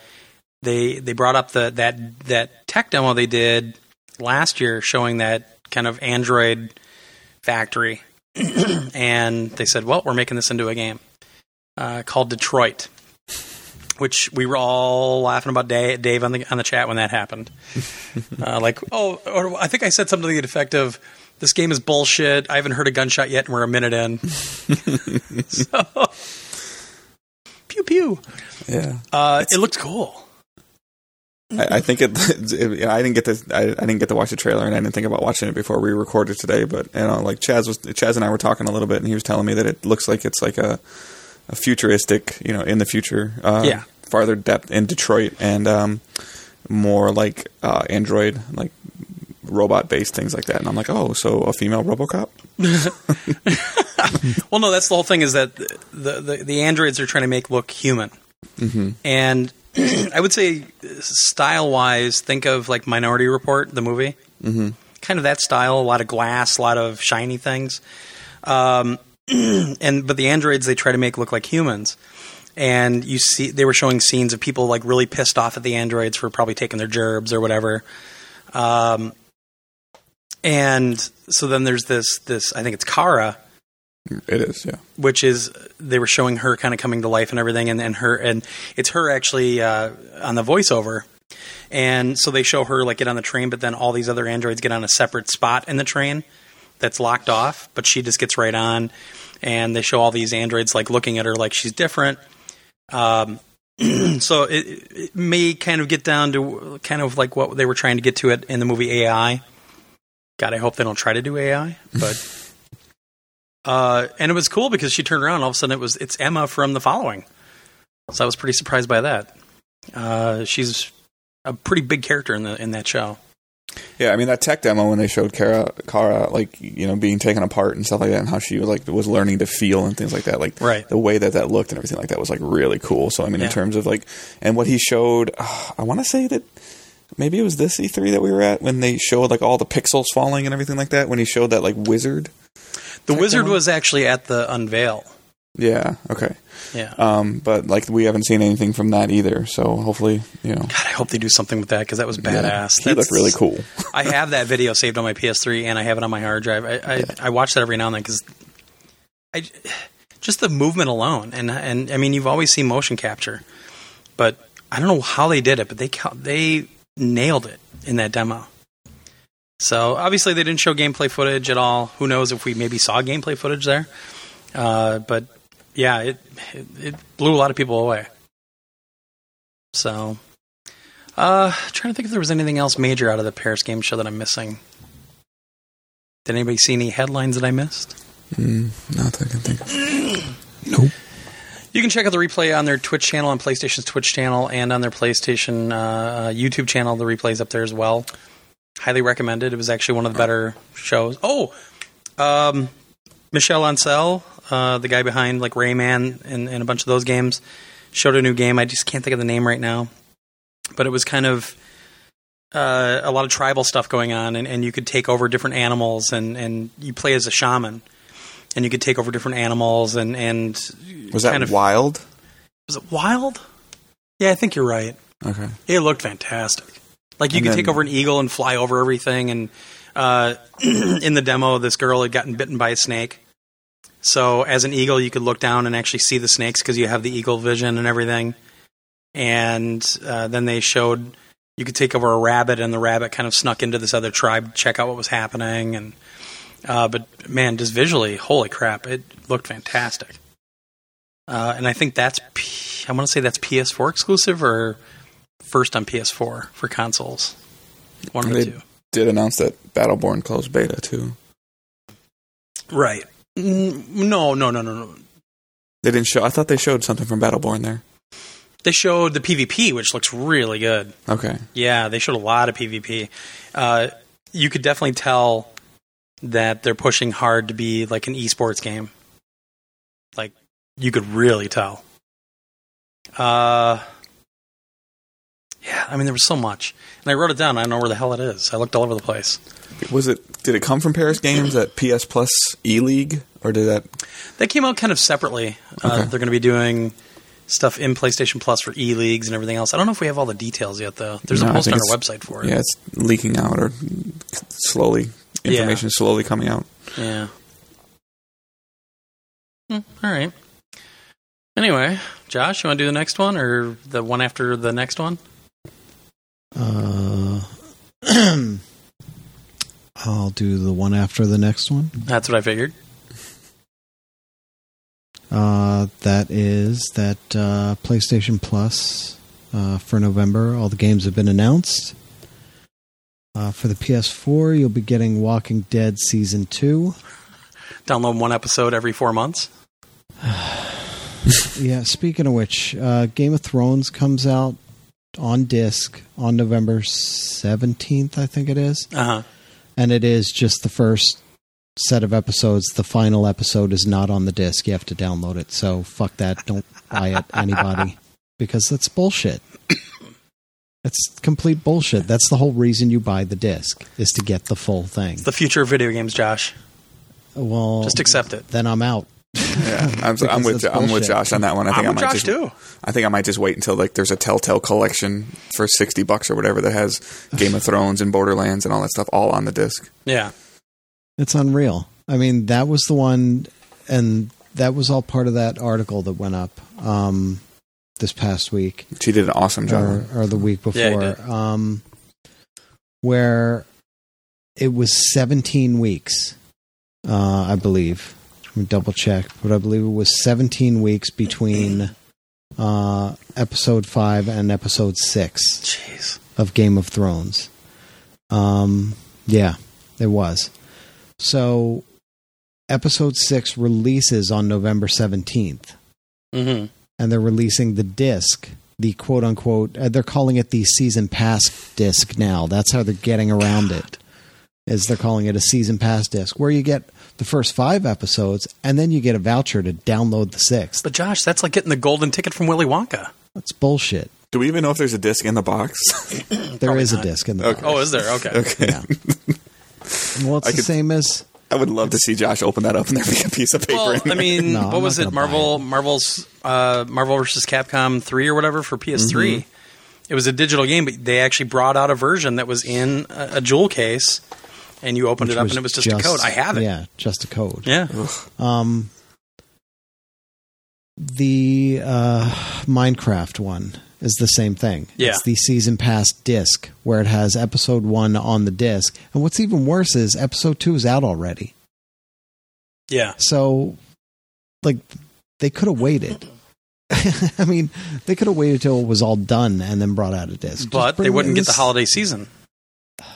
they they brought up the that that tech demo they did last year, showing that kind of Android factory, *clears throat* and they said, "Well, we're making this into a game uh, called Detroit." Which we were all laughing about Dave, Dave on the on the chat when that happened. *laughs* uh, like, oh, or I think I said something to the effect of, "This game is bullshit. I haven't heard a gunshot yet, and we're a minute in." *laughs* so, pew pew. Yeah. Uh, it looked cool. I, I think it, *laughs* it. I didn't get to. I, I didn't get to watch the trailer, and I didn't think about watching it before we recorded today. But you know, like Chaz was, Chaz and I were talking a little bit, and he was telling me that it looks like it's like a, a futuristic, you know, in the future. Uh, Yeah. Farther depth in Detroit, and um, more like uh, Android, like robot based things like that. And I'm like, oh, so a female RoboCop? *laughs* Well, no, that's the whole thing. Is that the the, the androids are trying to make look human, Mm-hmm. and *clears throat* I would say style wise, think of like Minority Report, the movie, mm-hmm. kind of that style. A lot of glass, a lot of shiny things, um, *clears throat* and but the androids they try to make look like humans. And you see, they were showing scenes of people like really pissed off at the androids for probably taking their gerbs or whatever. Um, and so then there's this this I think it's Kara It is, yeah. which is they were showing her kind of coming to life and everything, and, and her and it's her actually uh, on the voiceover, and so they show her like get on the train, but then all these other androids get on a separate spot in the train that's locked off, but she just gets right on, and they show all these androids like looking at her like she's different. Um, *clears throat* so it, it may kind of get down to kind of like what they were trying to get to it in the movie AI. God, I hope they don't try to do AI, but. *laughs* Uh, and it was cool because she turned around and all of a sudden it was it's Emma from the following. So I was pretty surprised by that. Uh, she's a pretty big character in the in that show. Yeah, I mean that tech demo when they showed Kara, Kara, like you know, being taken apart and stuff like that, and how she was like was learning to feel and things like that. Like Right. the way that that looked and everything like that was like really cool. So I mean, Yeah. in terms of like, and what he showed, uh, *sighs* I want to say that maybe it was this E3 that we were at when they showed like all the pixels falling and everything like that. When he showed that like wizard. The wizard demo? was actually at the unveil. Yeah. Okay. Yeah. Um, but like we haven't seen anything from that either. So hopefully, you know, God, I hope they do something with that because that was yeah, badass. he That's- looked really cool. *laughs* I have that video saved on my PS3 and I have it on my hard drive. I I, I watch that every now and then because I just the movement alone and and I mean you've always seen motion capture, but I don't know how they did it, but they they nailed it in that demo. So obviously they didn't show gameplay footage at all. Who knows if we maybe saw gameplay footage there? Uh, but yeah, it, it it blew a lot of people away. So uh, trying to think if there was anything else major out of the Paris Game Show that I'm missing. Did anybody see any headlines that I missed? Mm, not that I can think. of. Nope. You can check out the replay on their Twitch channel, on PlayStation's Twitch channel, and on their PlayStation uh, YouTube channel. The replay's up there as well. Highly recommended. It was actually one of the better shows. Oh, um, Michel Ancel, uh, the guy behind like Rayman and, and a bunch of those games, showed a new game. I just can't think of the name right now, but it was kind of uh, a lot of tribal stuff going on, and, and you could take over different animals, and, and you play as a shaman, and you could take over different animals, and and Was that kind of wild? was it wild? Yeah, I think you're right. Okay. It looked fantastic. Like you And could then- take over an eagle and fly over everything. And uh, *clears throat* in the demo, this girl had gotten bitten by a snake. So as an eagle, you could look down and actually see the snakes because you have the eagle vision and everything. And uh, then they showed you could take over a rabbit, and the rabbit kind of snuck into this other tribe, to check out what was happening. And uh, but man, just visually, holy crap, it looked fantastic. Uh, and I think that's P- I want to say that's PS4 exclusive or first on PS4 for consoles. One of the They- two. Did announce that Battleborn closed beta too. Right. Mm, No, no, no, no, no. They didn't show. I thought they showed something from Battleborn there. They showed the PvP, which looks really good. Okay. Yeah, they showed a lot of PvP. Uh, you could definitely tell that they're pushing hard to be like an esports game. Like you could really tell. Uh, yeah, I mean there was so much, and I wrote it down. I don't know where the hell it is. I looked all over the place. Was it? Did it come from Paris Games at PS Plus E League, or did that? That came out kind of separately. Uh, they're going to be doing stuff in PlayStation Plus for e leagues and everything else. I don't know if we have all the details yet, though. There's No, a post on our website for it. Yeah, it's leaking out or slowly. Yeah. Information is slowly coming out. Yeah. Hmm, all right. Anyway, Josh, you want to do the next one or the one after the next one? Uh, *clears throat* I'll do the one after the next one. That's what I figured. Uh, that is that uh, PlayStation Plus uh, for November. All the games have been announced. Uh, for the PS4, you'll be getting Walking Dead Season 2. *sighs* Download one episode every four months. *sighs* Yeah, speaking of which, uh, Game of Thrones comes out on disc on November 17th, I think it is. Uh huh. And it is just the first set of episodes. The final episode is not on the disc. You have to download it. So fuck that. Don't buy it, anybody. *laughs* Because that's bullshit. That's complete bullshit. That's the whole reason you buy the disc, is to get the full thing. It's the future of video games, Josh. Well, Just accept it. then I'm out. Yeah, I'm, I'm *laughs* with I'm with. Josh on that one. I think I'm I with might Josh just too. I think I might just wait until like there's a Telltale collection for sixty bucks or whatever that has Game of Thrones and Borderlands and all that stuff all on the disc. Yeah. It's unreal. I mean, that was the one. and that was all part of that article that went up um, this past week She did an awesome job. or, or the week Yeah, before, um, where it was 17 weeks, uh, I believe. Let me double check, but I believe it was 17 weeks between uh, episode five and episode six Jeez. of Game of Thrones. Um, yeah, it was. So, episode six releases on November 17th hmm and they're releasing the disc, the quote unquote, uh, they're calling it the season pass disc now. That's how they're getting around it. Is they're calling it a season pass disc, where you get the first five episodes, and then you get a voucher to download the sixth. But Josh, that's like getting the golden ticket from Willy Wonka. That's bullshit. Do we even know if there's a disc in the box? *laughs* There Probably is not. a disc in the Okay. Oh, is there? Okay. okay. Yeah. well, it's I the could- same as I would love to see Josh open that up and there be a piece of paper Well, in there. I mean, No, what I'm was it? gonna buy Marvel, Marvel's, uh, Marvel versus Capcom three or whatever for PS3. Mm-hmm. It was a digital game, but they actually brought out a version that was in a, a jewel case, and you opened which it up, and it was just, a code. I have it. Yeah, just a code. Yeah. Um, the uh, Minecraft one is the same thing. Yeah. It's the season pass disc where it has episode one on the disc. And what's even worse is episode two is out already. Yeah. So, like, they could have waited. *laughs* I mean, they could have waited till it was all done and then brought out a disc. But they wouldn't get the holiday season. *sighs*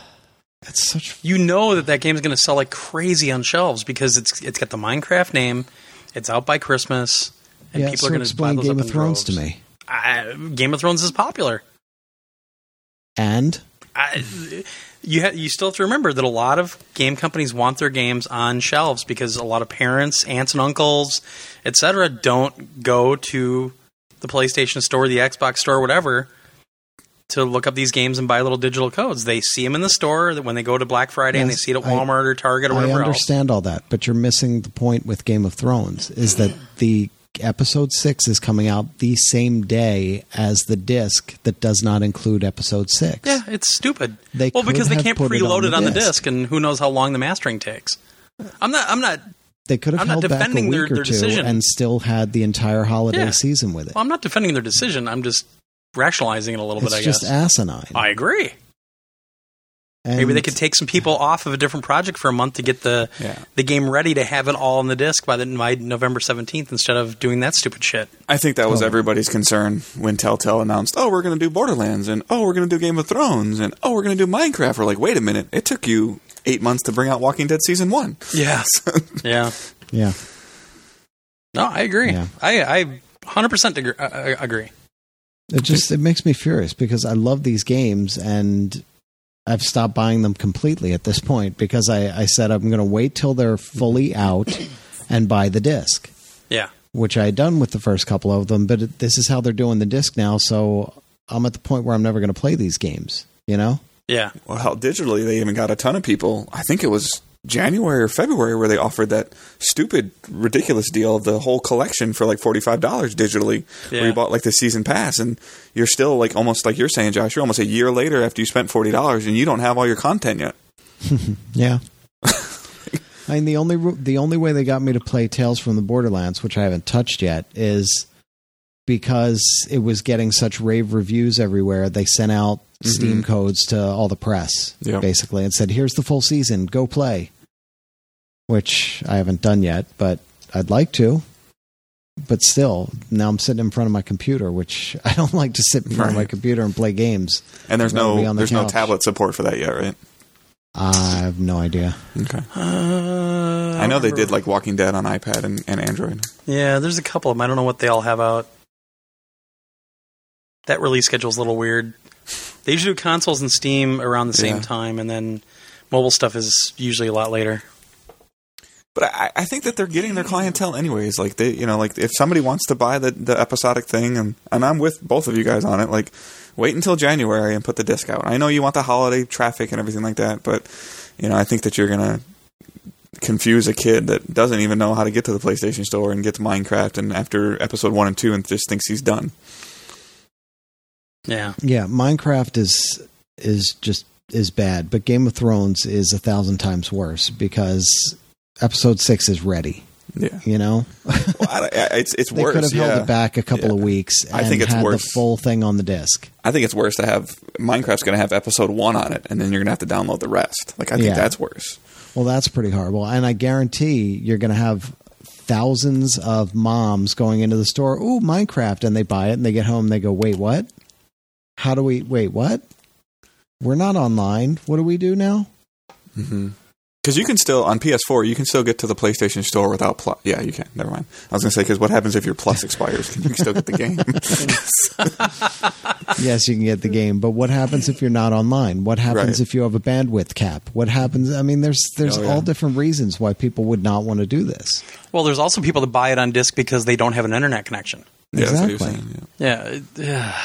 It's such. You know that that game is going to sell like crazy on shelves because it's it's got the Minecraft name. It's out by Christmas, and yeah, people so are going to buy those Game up of Thrones droves. to me. I, Game of Thrones is popular. And I, you ha- you still have to remember that a lot of game companies want their games on shelves because a lot of parents, aunts and uncles, etc., don't go to the PlayStation Store, the Xbox Store, whatever, to look up these games and buy little digital codes. They see them in the store that when they go to Black Friday and they see it at I- Walmart or Target or I whatever else. understand all that, but you're missing the point with Game of Thrones is that the episode six is coming out the same day as the disc that does not include episode six. Yeah, it's stupid. They well, because they can't put it preload on it the on the disc. disc, and who knows how long the mastering takes. I'm not. I'm not. They could have I'm held back a week their- or their two decision. and still had the entire holiday Yeah. season with it. Well, I'm not defending their decision. I'm just rationalizing it a little it's bit. I just guess. asinine. I agree. And Maybe they could take some people off of a different project for a month to get the Yeah. the game ready to have it all on the disc by the by November 17th instead of doing that stupid shit. I think that was Oh. everybody's concern when Telltale announced, "Oh, we're going to do Borderlands," and "Oh, we're going to do Game of Thrones," and "Oh, we're going to do Minecraft." We're like, "Wait a minute! It took you eight months to bring out Walking Dead season one." Yeah. *laughs* yeah. Yeah. No, I agree. Yeah. I I 100% agree. I, I agree. It just it makes me furious because I love these games and I've stopped buying them completely at this point because I, I said I'm going to wait till they're fully out and buy the disc, Yeah. which I had done with the first couple of them. But it, this is how they're doing the disc now, so I'm at the point where I'm never going to play these games. You know? Yeah. Well, hell, digitally, they even got a ton of people. I think it was January or February where they offered that stupid, ridiculous deal of the whole collection for like forty-five dollars digitally, where you bought like the season pass, and you're still like almost like you're saying, Josh, you're almost a year later after you spent forty dollars, and you don't have all your content yet. *laughs* Yeah. *laughs* I mean, the only the only way they got me to play Tales from the Borderlands, which I haven't touched yet, is because it was getting such rave reviews everywhere. They sent out mm-hmm. Steam codes to all the press, Yep. basically, and said, "Here's the full season. Go play." Which I haven't done yet, but I'd like to. But still, now I'm sitting in front of my computer, which *laughs* I don't like to sit in front of my computer and play games. And there's I'd rather be no the there's no tablet support for that yet, right? I have no idea. Okay. Uh, I know they did like Walking Dead on iPad and, and Android. Yeah, there's a couple of them. I don't know what they all have out. That release schedule's a little weird. They usually do consoles and Steam around the same Yeah. time, and then mobile stuff is usually a lot later. But I, I think that they're getting their clientele anyways. Like they, you know, like if somebody wants to buy the, the episodic thing, and and I'm with both of you guys on it. Like, wait until January and put the disc out. I know you want the holiday traffic and everything like that, but you know, I think that you're gonna confuse a kid that doesn't even know how to get to the PlayStation Store and get to Minecraft, and after episode one and two, and just thinks he's done. Yeah, Yeah, Minecraft is is just is bad, but Game of Thrones is a thousand times worse because episode six is ready. Yeah. You know, Well, it's it's they worse. could have held it back a couple Yeah. of weeks. And I think it's had worse. the full thing on the disc. I think it's worse to have Minecraft's going to have episode one on it, and then you're going to have to download the rest. Like I think Yeah. that's worse. Well, that's pretty horrible. And I guarantee you're going to have thousands of moms going into the store, ooh, Minecraft, and they buy it and they get home and they go, wait, what? How do we, wait, what? We're not online. What do we do now? Mm-hmm. Because you can still on PS4, you can still get to the PlayStation Store without plus. Yeah, you can. Never mind. I was going to say because what happens if your plus expires? Can you still get the game. *laughs* yes, you can get the game, but what happens if you're not online? What happens Right. if you have a bandwidth cap? What happens? I mean, there's there's Oh, yeah. all different reasons why people would not want to do this. Well, there's also people that buy it on disc because they don't have an internet connection. Yeah, that's what you're Exactly. saying, yeah. Yeah.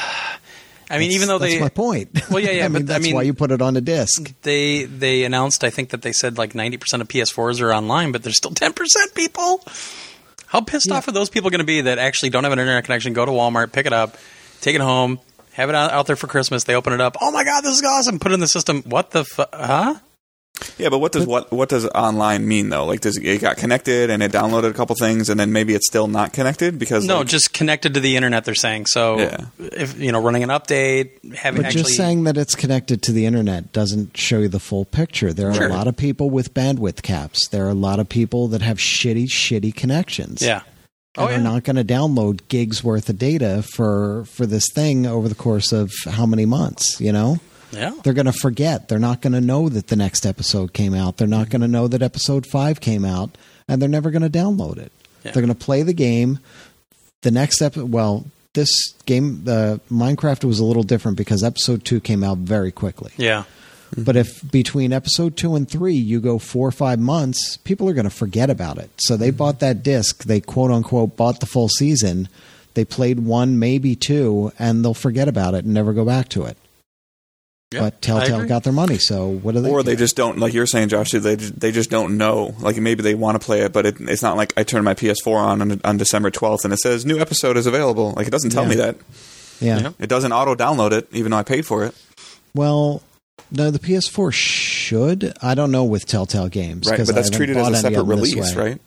I mean, even though that's they my point. *laughs* Well, yeah, yeah, *laughs* I mean, but I that's mean- why you put it on a disc. they they announced, I think that they said like 90% of PS4s are online, but there's still 10% people. How pissed Yeah. off are those people going to be that actually don't have an internet connection? Go to Walmart, pick it up, take it home, have it out, out there for Christmas. They open it up. Oh my god, this is awesome! Put it in the system. What the fu- huh? Yeah, but what does what what does online mean though? Like, does it, it got connected and it downloaded a couple things, and then maybe it's still not connected because No, like, just connected to the internet. They're saying so. Yeah. If you know, running an update, having But actually just saying that it's connected to the internet doesn't show you the full picture. There are Sure. a lot of people with bandwidth caps. There are a lot of people that have shitty, shitty connections. yeah. And Oh are not going to download gigs worth of data for for this thing over the course of how many months, you know? Yeah. They're going to forget. They're not going to know that the next episode came out. They're not going to know that episode 5 came out and they're never going to download it. Yeah. They're going to play the game. The next episode, well, this game, the Minecraft was a little different because episode 2 came out very quickly. Yeah. But mm-hmm. if between episode two and three you go four or five months, people are going to forget about it. So they mm-hmm. bought that disc. They quote unquote bought the full season. They played one, maybe two, and they'll forget about it and never go back to it. Yeah, but Telltale got their money, so what do they? or they just don't like you're saying, Josh. They just, they just don't know. Like maybe they want to play it, but it, it's not like I turn my PS4 on, on on December 12th and it says new episode is available. Like it doesn't tell Yeah. me that. yeah. Yeah. It doesn't auto download it, even though I paid for it. Well, no, the PS4 should. I don't know with Telltale games, Right, 'cause but I that's haven't treated as a separate of them this release, right?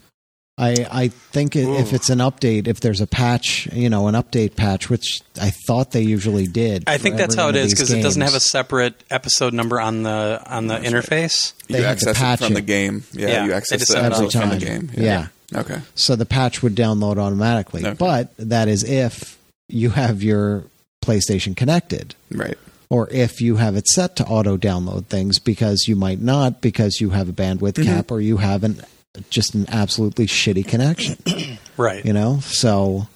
I I think it, if it's an update, if there's a patch, you know, an update patch, which I thought they usually did. I think that's how one it of is these because it doesn't have a separate episode number on the on the interface. You They have to access it patch from it. the game. Yeah, Yeah, you they access just the set it up episode from the every time. game. Yeah. Okay. So the patch would download automatically. Okay. But that is if you have your PlayStation connected Right. or if you have it set to auto download things because you might not because you have a bandwidth Mm-hmm. cap or you have an just an absolutely shitty connection, *clears throat* Right. you know? So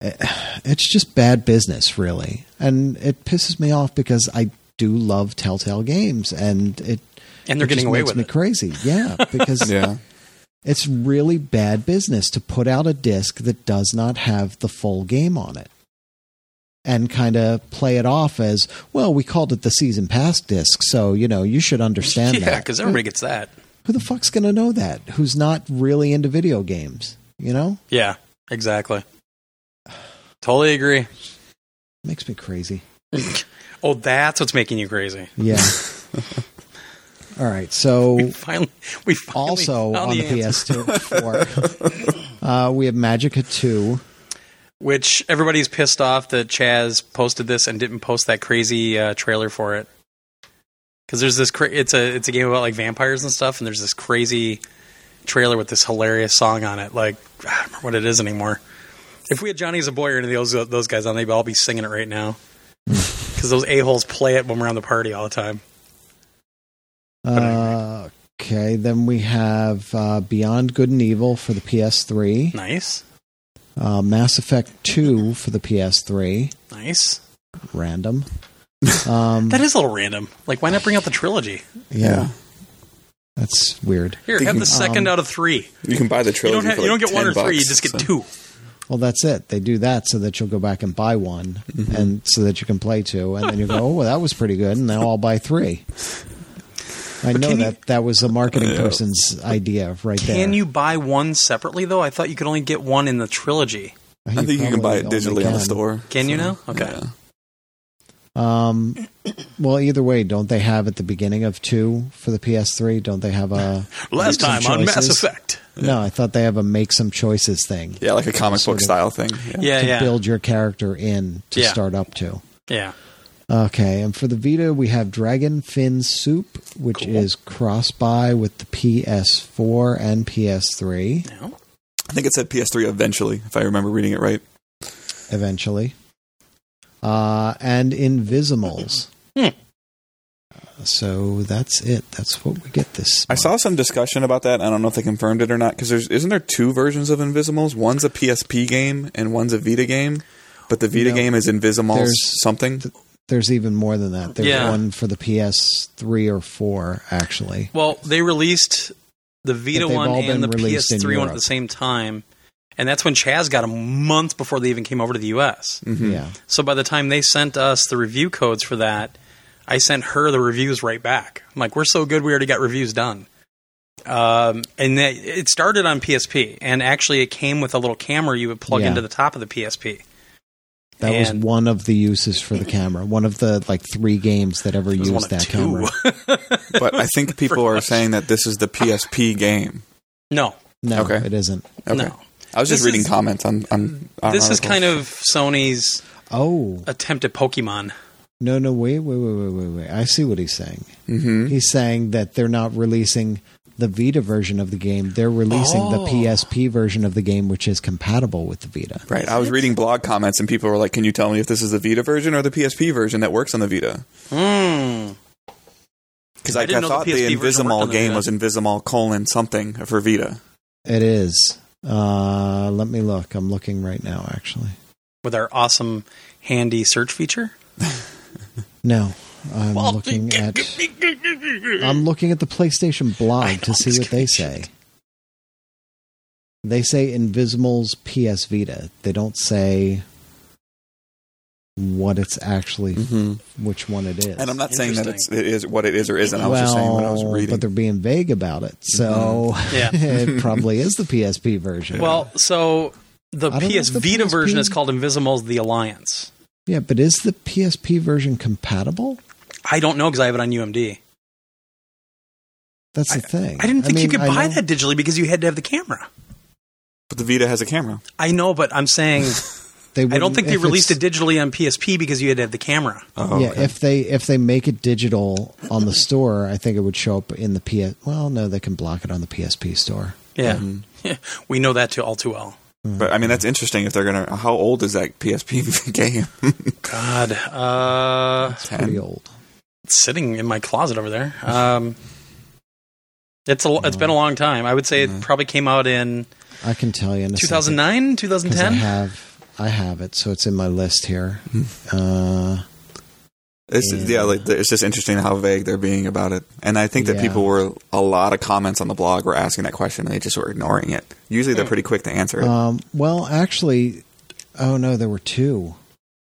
eh, it's just bad business really. And it pisses me off because I do love Telltale games and it And they're it getting away makes with me it. crazy. Yeah, *laughs* because Yeah. it's really bad business to put out a disc that does not have the full game on it and kind of play it off as well we called it the season pass disc so you know you should understand *laughs* Yeah, that because everybody gets that. Who the fuck's going to know that who's not really into video games you know Yeah, exactly. Totally agree. makes me crazy *laughs* Oh, that's what's making you crazy. yeah *laughs* all right so We finally, we finally also on the answer. ps4 *laughs* uh, we have Magicka 2 Which everybody's pissed off that Chaz posted this and didn't post that crazy uh, trailer for it. Because there's this, cra- it's a it's a game about like vampires and stuff, and there's this crazy trailer with this hilarious song on it. Like *sighs* I don't remember what it is anymore. If we had Johnny as a boy or any of those those guys on, they'd all be singing it right now. *laughs* Because those a holes play it when we're on the party all the time. uh, okay then we have uh, beyond good and evil for the ps3 Nice, uh, Mass Effect 2 for the PS3. nice. Random. Um, That is a little random. Like, why not bring out the trilogy? yeah. That's weird. Here, have the Um, second out of three. You can buy the You trilogy. don't have, for you like don't get one 10 or three. You just get so- two. Well, that's it. They do that so that you'll go back and buy one, Mm-hmm. and so that you can play two, and then you go, "Oh, well, that was pretty good," and now I'll buy three. I know can you- that that was a marketing Yeah. person's idea right there. Can you buy one separately though? I thought you could only get one in the trilogy. I think you can buy it digitally only on the store. Can you so, now? Okay. yeah. Um, well, either way, don't they have at the beginning of two for the PS3? Don't they have a *laughs* Last some time on Mass choices? Effect. No, I thought they have a make some choices thing Yeah, like a comic Sort book of. style thing. Yeah. Yeah, to yeah, build your character in to Yeah. start up to. yeah. Okay, and for the Vita, we have Dragon Fin Soup, which Cool. is cross by with the PS4 and PS3 No. I think it said PS3 eventually, if I remember reading it right. eventually. Uh, and Invisimals. *laughs* Hmm. Uh, So that's it. That's what we get this. I month. saw some discussion about that. I don't know if they confirmed it or not because there's isn't there two versions of Invisimals? One's a PSP game and one's a Vita game, but the Vita No. game is Invisimals There's- something. There's even more than that. There's Yeah. one for the PS3 or 4, actually. Well, they released the Vita one and the been released in PS3 one at the same time, and that's when Chaz got them months before they even came over to the U.S. Mhm. Yeah. So by the time they sent us the review codes for that, I sent her the reviews right back. I'm like, we're so good, we already got reviews done. Um, and that, it started on PSP, and actually it came with a little camera you would plug Yeah. into the top of the PSP. That was one of the uses for the camera. One of the like three games that ever It was one used that two. camera. *laughs* But I think *laughs* people are saying that this is the PSP game. no, No, Okay. it isn't. Okay. no. I was just reading is- comments on on. on This is kind of Sony's Oh attempt at Pokemon. no, no! Wait, wait, wait, wait, wait, wait! I see what he's saying. Mhm. He's saying that they're not releasing the Vita version of the game. They're releasing the Oh. PSP version of the game, which is compatible with the Vita. Right. I was reading blog comments and people were like, "Can you tell me if this is the Vita version or the PSP version that works on the Vita?" Hmm. Because I I, I didn't the thought the, PSP Invisimal on the game was Invisimal colon something for Vita. It is. Uh, let me look. I'm looking right now. Actually, With our awesome handy search feature. *laughs* no. I'm looking *laughs* at. I'm looking at the PlayStation blog to see what they say. They say Invisimals PS Vita. They don't say what it's actually, Mm-hmm. which one it is. And I'm not saying that it's, it is what it is or isn't. I was just saying what I was reading. but they're being vague about it, so Yeah. *laughs* it probably is the PSP version. Well, so the I don't know if PS the Vita PSP version is called Invisimals The Alliance. yeah, but is the PSP version compatible? I don't know because I have it on UMD. That's the thing. I didn't think you mean, could I buy know- that digitally because you had to have the camera. but the Vita has a camera. I know, but I'm saying *laughs* They I don't think they released it digitally on PSP because you had to have the camera. Oh, yeah, okay. if they if they make it digital on the store, I think it would show up in the PS. Well, no, they can block it on the PSP store. Yeah, Mhm. *laughs* we know that too all too well. But I mean, that's interesting. If they're gonna, how old is that PSP *laughs* game? God, uh, It's pretty old. it's sitting in my closet over there. Um, it's a it's been a long time. I would say it probably came out in I can tell you in a 2009, because I 2010. have I have it, so it's in my list here. Hmm. Uh, It's yeah, like it's just interesting how vague they're being about it. And I think that Yeah. people were a lot of comments on the blog were asking that question, and they just were ignoring it. Usually, they're pretty quick to answer it. um, well, actually, oh no, there were two.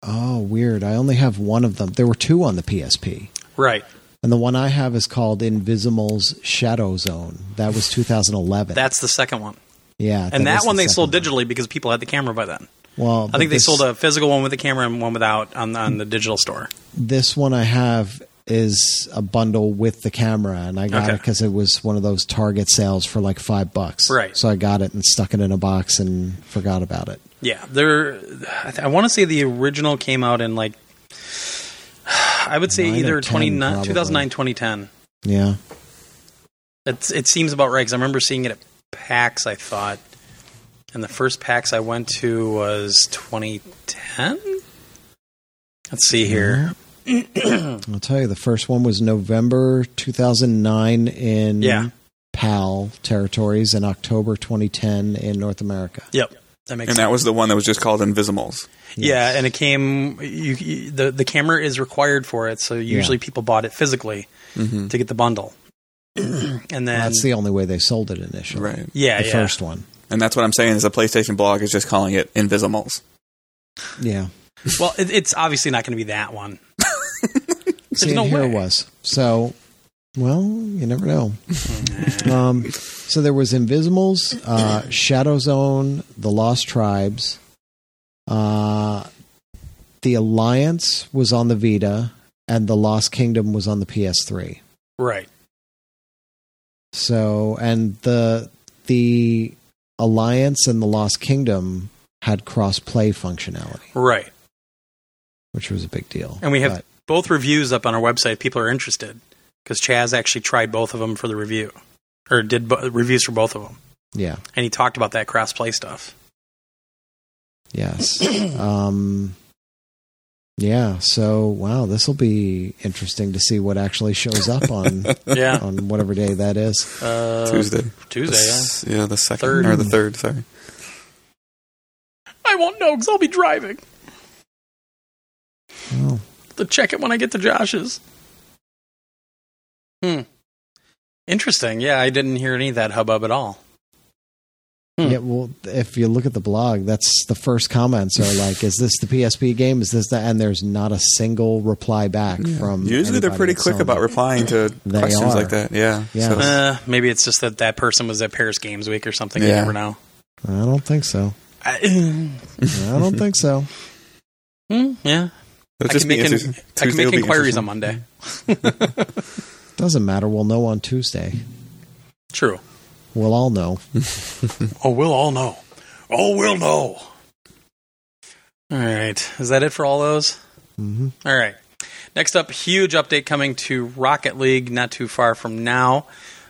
Oh, weird. I only have one of them. There were two on the PSP. Right. And the one I have is called Invisimals Shadow Zone. That was 2011. That's the second one. yeah, And that one the they sold second digitally because people had the camera by then. Well, I think they this, sold a physical one with the camera and one without on on the digital store. This one I have is a bundle with the camera, and I got Okay. it because it was one of those Target sales for like five bucks. Right. So I got it and stuck it in a box and forgot about it. Yeah, they're. I, th- I want to say the original came out in like. I would say Nine either 10 29 probably. 2009, 2010. Yeah. It's, it seems about right because I remember seeing it at PAX. I thought, and the first PAX I went to was 2010. Let's see here. I'll tell you, the first one was November 2009 in Yeah. PAL territories and October 2010 in North America. Yep, that makes and sense. that was the one that was just called Invisimals. Yeah, and it came. You, you, the the camera is required for it, so usually people bought it physically Mm-hmm. to get the bundle. *clears throat* and then That's the only way they sold it initially. Right. yeah, The yeah. first one. And that's what I'm saying is the PlayStation blog is just calling it Invisimals. Yeah. Well, it, it's obviously not going to be that one. *laughs* See, no here way. it was. So, well, you never know. um, so there was Invisimals, uh, Shadow Zone, The Lost Tribes, uh, the Alliance was on the Vita, and the Lost Kingdom was on the PS3. Right. So, and the the Alliance and the Lost Kingdom had cross play functionality, Right. which was a big deal. And we have But, both reviews up on our website. if People are interested because Chaz actually tried both of them for the review, or did bo- reviews for both of them, yeah, and he talked about that cross play stuff. yes, *clears throat* um, yeah. So, wow, this will be interesting to see what actually shows up on *laughs* Yeah. on whatever day that is. Uh, Tuesday. Tuesday. The Yeah. yeah, the second Third. or the third. Sorry. I won't know because I'll be driving. Oh, To check it when I get to Josh's. Hmm. Interesting. Yeah, I didn't hear any of that hubbub at all. Hmm. Yeah, well, if you look at the blog, that's the first comments are *laughs* like, "Is this the PSP game? Is this that?" And there's not a single reply back from. Usually they're pretty quick about replying to They questions are. like that. Yeah. Yeah. So- Uh, maybe it's just that that person was at Paris Games Week or something. You Yeah. never know. I don't think so. I, *laughs* *laughs* I don't think so. Hmm, yeah, It'll I can make, in- I can make inquiries on. Monday. Doesn't matter. We'll know on Tuesday. True. We'll all know. *laughs* Oh, we'll all know. Oh, we'll know. All right. Is that it for all those? hmm All right. Next up, huge update coming to Rocket League not too far from now.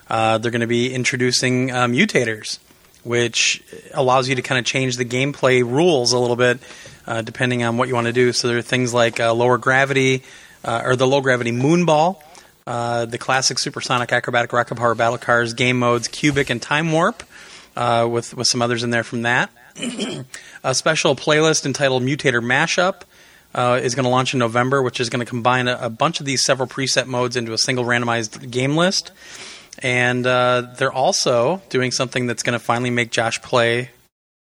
Uh, they're going to be introducing uh, mutators, which allows you to kind of change the gameplay rules a little bit uh, depending on what you want to do. So there are things like uh, lower gravity uh, or the low gravity moonball, uh, the classic supersonic acrobatic rocket power battle cars, game modes, cubic and time warp, uh, with with some others in there from that. *clears throat* a special playlist entitled Mutator Mashup uh, is going to launch in November, which is going to combine a, a bunch of these several preset modes into a single randomized game list. And uh, they're also doing something that's going to finally make Josh play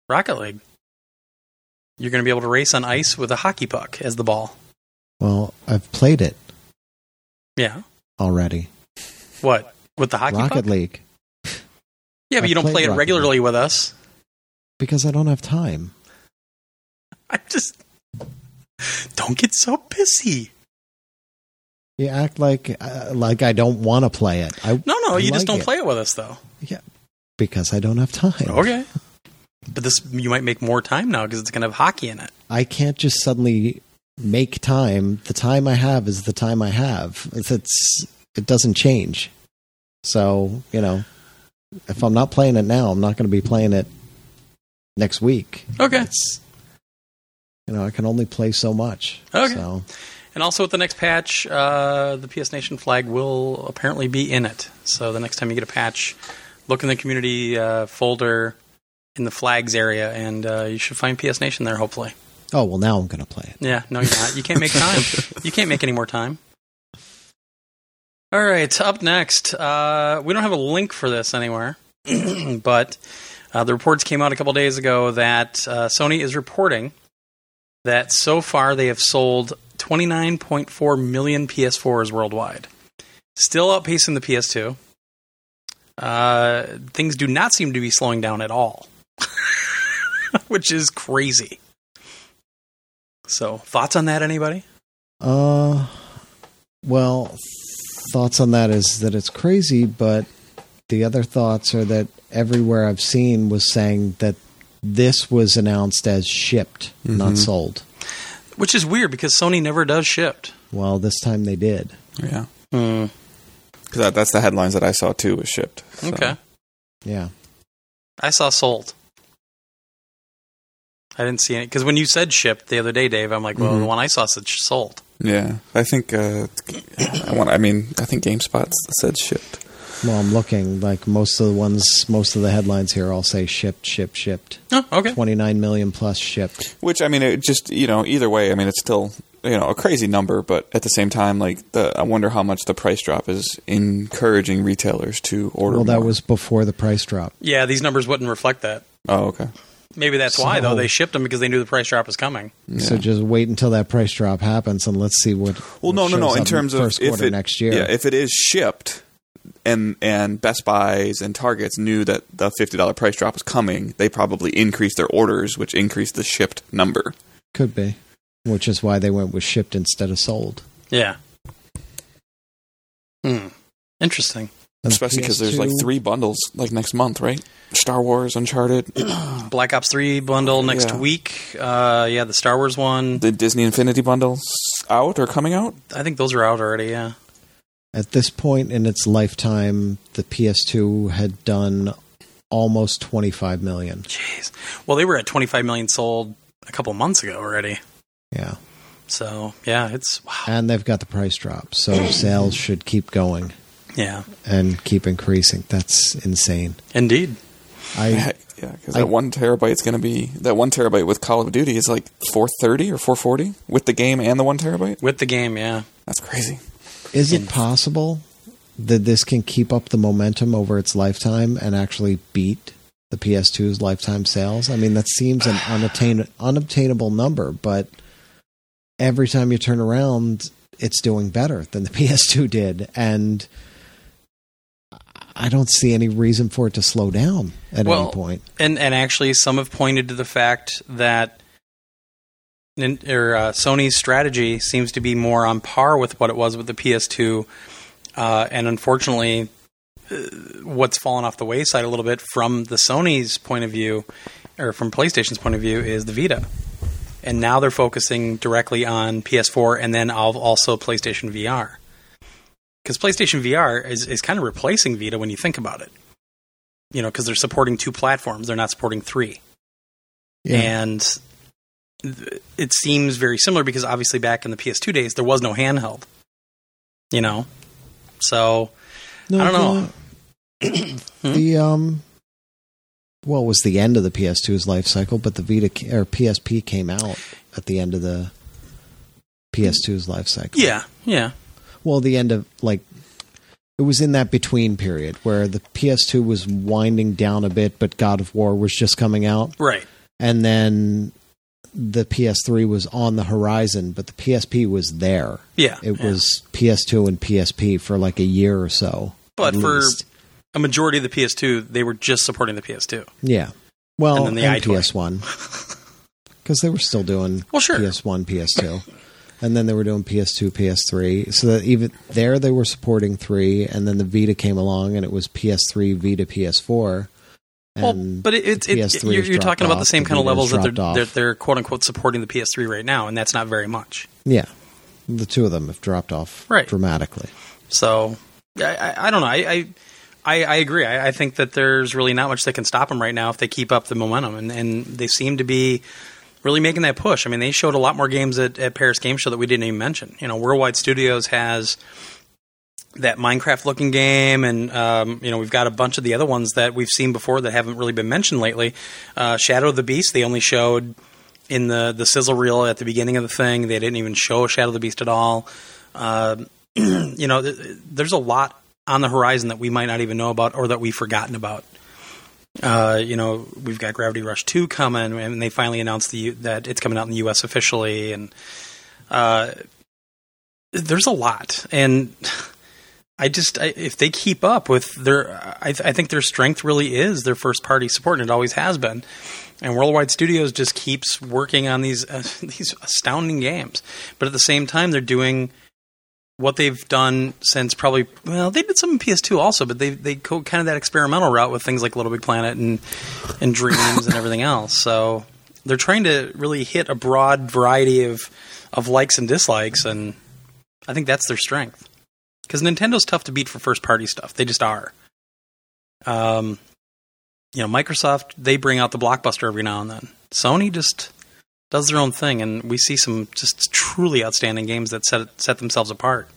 Rocket League. You're going to be able to race on ice with a hockey puck as the ball. Well, I've played it Yeah. Already. What? With the hockey Rocket puck? League Yeah, but I've you don't play it Rocket regularly with us. because I don't have time. I just. Don't get so pissy. You act like uh, like I don't want to play it. I No, no, I you just don't it. play it with us, though. Yeah, because I don't have time. Okay. But this, you might make more time now because it's going to have hockey in it. I can't just suddenly make time. The time I have is the time I have. It's, it's it doesn't change. So you know, if I'm not playing it now, I'm not going to be playing it next week. Okay. It's you know, I can only play so much. Okay. So And also with the next patch, uh, the PS Nation flag will apparently be in it. So the next time you get a patch, look in the community uh, folder in the flags area, and uh, you should find PS Nation there. Hopefully. Oh well, now I'm going to play it. Yeah. No, you're not. You can't make time. you can't make any more time. All right. Up next, uh, we don't have a link for this anywhere, *clears throat* but uh, the reports came out a couple days ago that uh, Sony is reporting that so far they have sold 29.4 million PS4s worldwide, still outpacing the PS2. Uh, things do not seem to be slowing down at all, *laughs* which is crazy. So, thoughts on that, anybody? Uh, well, thoughts on that is that it's crazy, but the other thoughts are that everywhere I've seen was saying that this was announced as shipped, not Mhm. sold. Which is weird because Sony never does shipped. Well, this time they did. Yeah. Because that, that's the headlines that I saw too was shipped. So. Okay. Yeah. I saw sold. I didn't see any because when you said shipped the other day, Dave, I'm like, well, Mhm. the one I saw said sold. Yeah. I think uh, I want. I mean, I think GameSpot said shipped. Well, I'm looking like most of the ones, most of the headlines here all say shipped, shipped, shipped. Oh, okay. 29 million plus shipped. Which I mean, it just you know, either way, I mean, it's still you know a crazy number, but at the same time, like the I wonder how much the price drop is encouraging retailers to order. Well, that more. was before the price drop. Yeah, these numbers wouldn't reflect that. Oh, okay. Maybe that's why though they shipped them because they knew the price drop was coming. So just wait until that price drop happens and let's see what. Well, what no, no, no. In up terms of first if quarter it, next year. yeah, if it is shipped, and and Best Buys and Targets knew that the fifty dollar price drop was coming, they probably increased their orders, which increased the shipped number. Could be. which is why they went with shipped instead of sold. Yeah. Hmm. Interesting. And Especially because there's like three bundles like next month, right? Star Wars, Uncharted, *clears throat* Black Ops 3 bundle next Yeah. week. Uh, yeah, the Star Wars one. the Disney Infinity bundles out or coming out. I think those are out already, yeah. At this point in its lifetime, the PS2 had done almost 25 million. Jeez. Well, they were at 25 million sold a couple months ago already. Yeah. So, yeah, it's wow. And they've got the price drop, so sales should keep going Yeah. and keep increasing. That's insane. Indeed. I *laughs* Yeah, because I- that one terabyte is going to be that one terabyte with Call of Duty is like 430 or 440 with the game and the one terabyte. With the game, yeah. That's crazy. is it possible that this can keep up the momentum over its lifetime and actually beat the PS2's lifetime sales? I mean, that seems an *sighs* unattain- unobtainable number, but every time you turn around, it's doing better than the *laughs* PS2 did, and I don't see any reason for it to slow down at Well, any point. And and actually, some have pointed to the fact that or, uh, Sony's strategy seems to be more on par with what it was with the PS2, uh, and unfortunately, uh, what's fallen off the wayside a little bit from the Sony's point of view, or from PlayStation's point of view, is the Vita. And now they're focusing directly on PS4 and then also PlayStation VR. Because PlayStation VR is, is kind of replacing Vita when you think about it you know, because they're supporting two platforms, they're not supporting three. And th- it seems very similar because obviously back in the PS2 days there was no handheld. You know, so No, I don't know. The, *clears throat* the um, well, it was the end of the PS2's life cycle, but the Vita or PSP came out at the end of the PS2's life cycle. yeah, yeah, Well, the end of like it was in that between period where the PS2 was winding down a bit, but God of War was just coming out, right, and then the PS3 was on the horizon, but the PSP was there. yeah. It yeah. was PS2 and PSP for like a year or so. but for least. a majority of the PS2, they were just supporting the PS2. Yeah. Well, And then the EyeToy. PS1. Because they were still doing Well, sure. PS1, PS2. And then they were doing PS2, PS3. So that even there they were supporting 3. And then the Vita came along and it was PS3, Vita, PS4. Well, but it's the it, you're, you're talking about the off, same kind of levels that they're, they're they're quote unquote supporting the PS3 right now, and that's not very much. Yeah. The two of them have dropped off Right. dramatically. So I, I, I don't know. I, I I, I agree. I, I think that there's really not much that can stop them right now if they keep up the momentum, and, and they seem to be really making that push. I mean, they showed a lot more games at, at Paris Game Show that we didn't even mention. You know, Worldwide Studios has that Minecraft looking game, and um, you know we've got a bunch of the other ones that we've seen before that haven't really been mentioned lately. Uh, Shadow of the Beast they only showed in the the sizzle reel at the beginning of the thing. They didn't even show Shadow of the Beast at all. Uh, *clears throat* you know, th- there's a lot on the horizon that we might not even know about or that we've forgotten about. Uh, you know, we've got Gravity Rush 2 coming, and they finally announced the, that it's coming out in the U.S. officially, and uh, there's a lot. And I just, I, if they keep up with their, I, I think their strength really is their first party support, and it always has been. And Worldwide Studios just keeps working on these uh, *laughs* these astounding games, but at the same time, they're doing what they've done since probably well they did some in PS2 also, but they they go kind of that experimental route with things like Little Big Planet and and Dreams and everything else. So they're trying to really hit a broad variety of of likes and dislikes, and I think that's their strength. Because Nintendo's tough to beat for first party stuff; they just are. Um, you know, Microsoft they bring out the blockbuster every now and then. Sony just does their own thing, and we see some just truly outstanding games that set set themselves apart.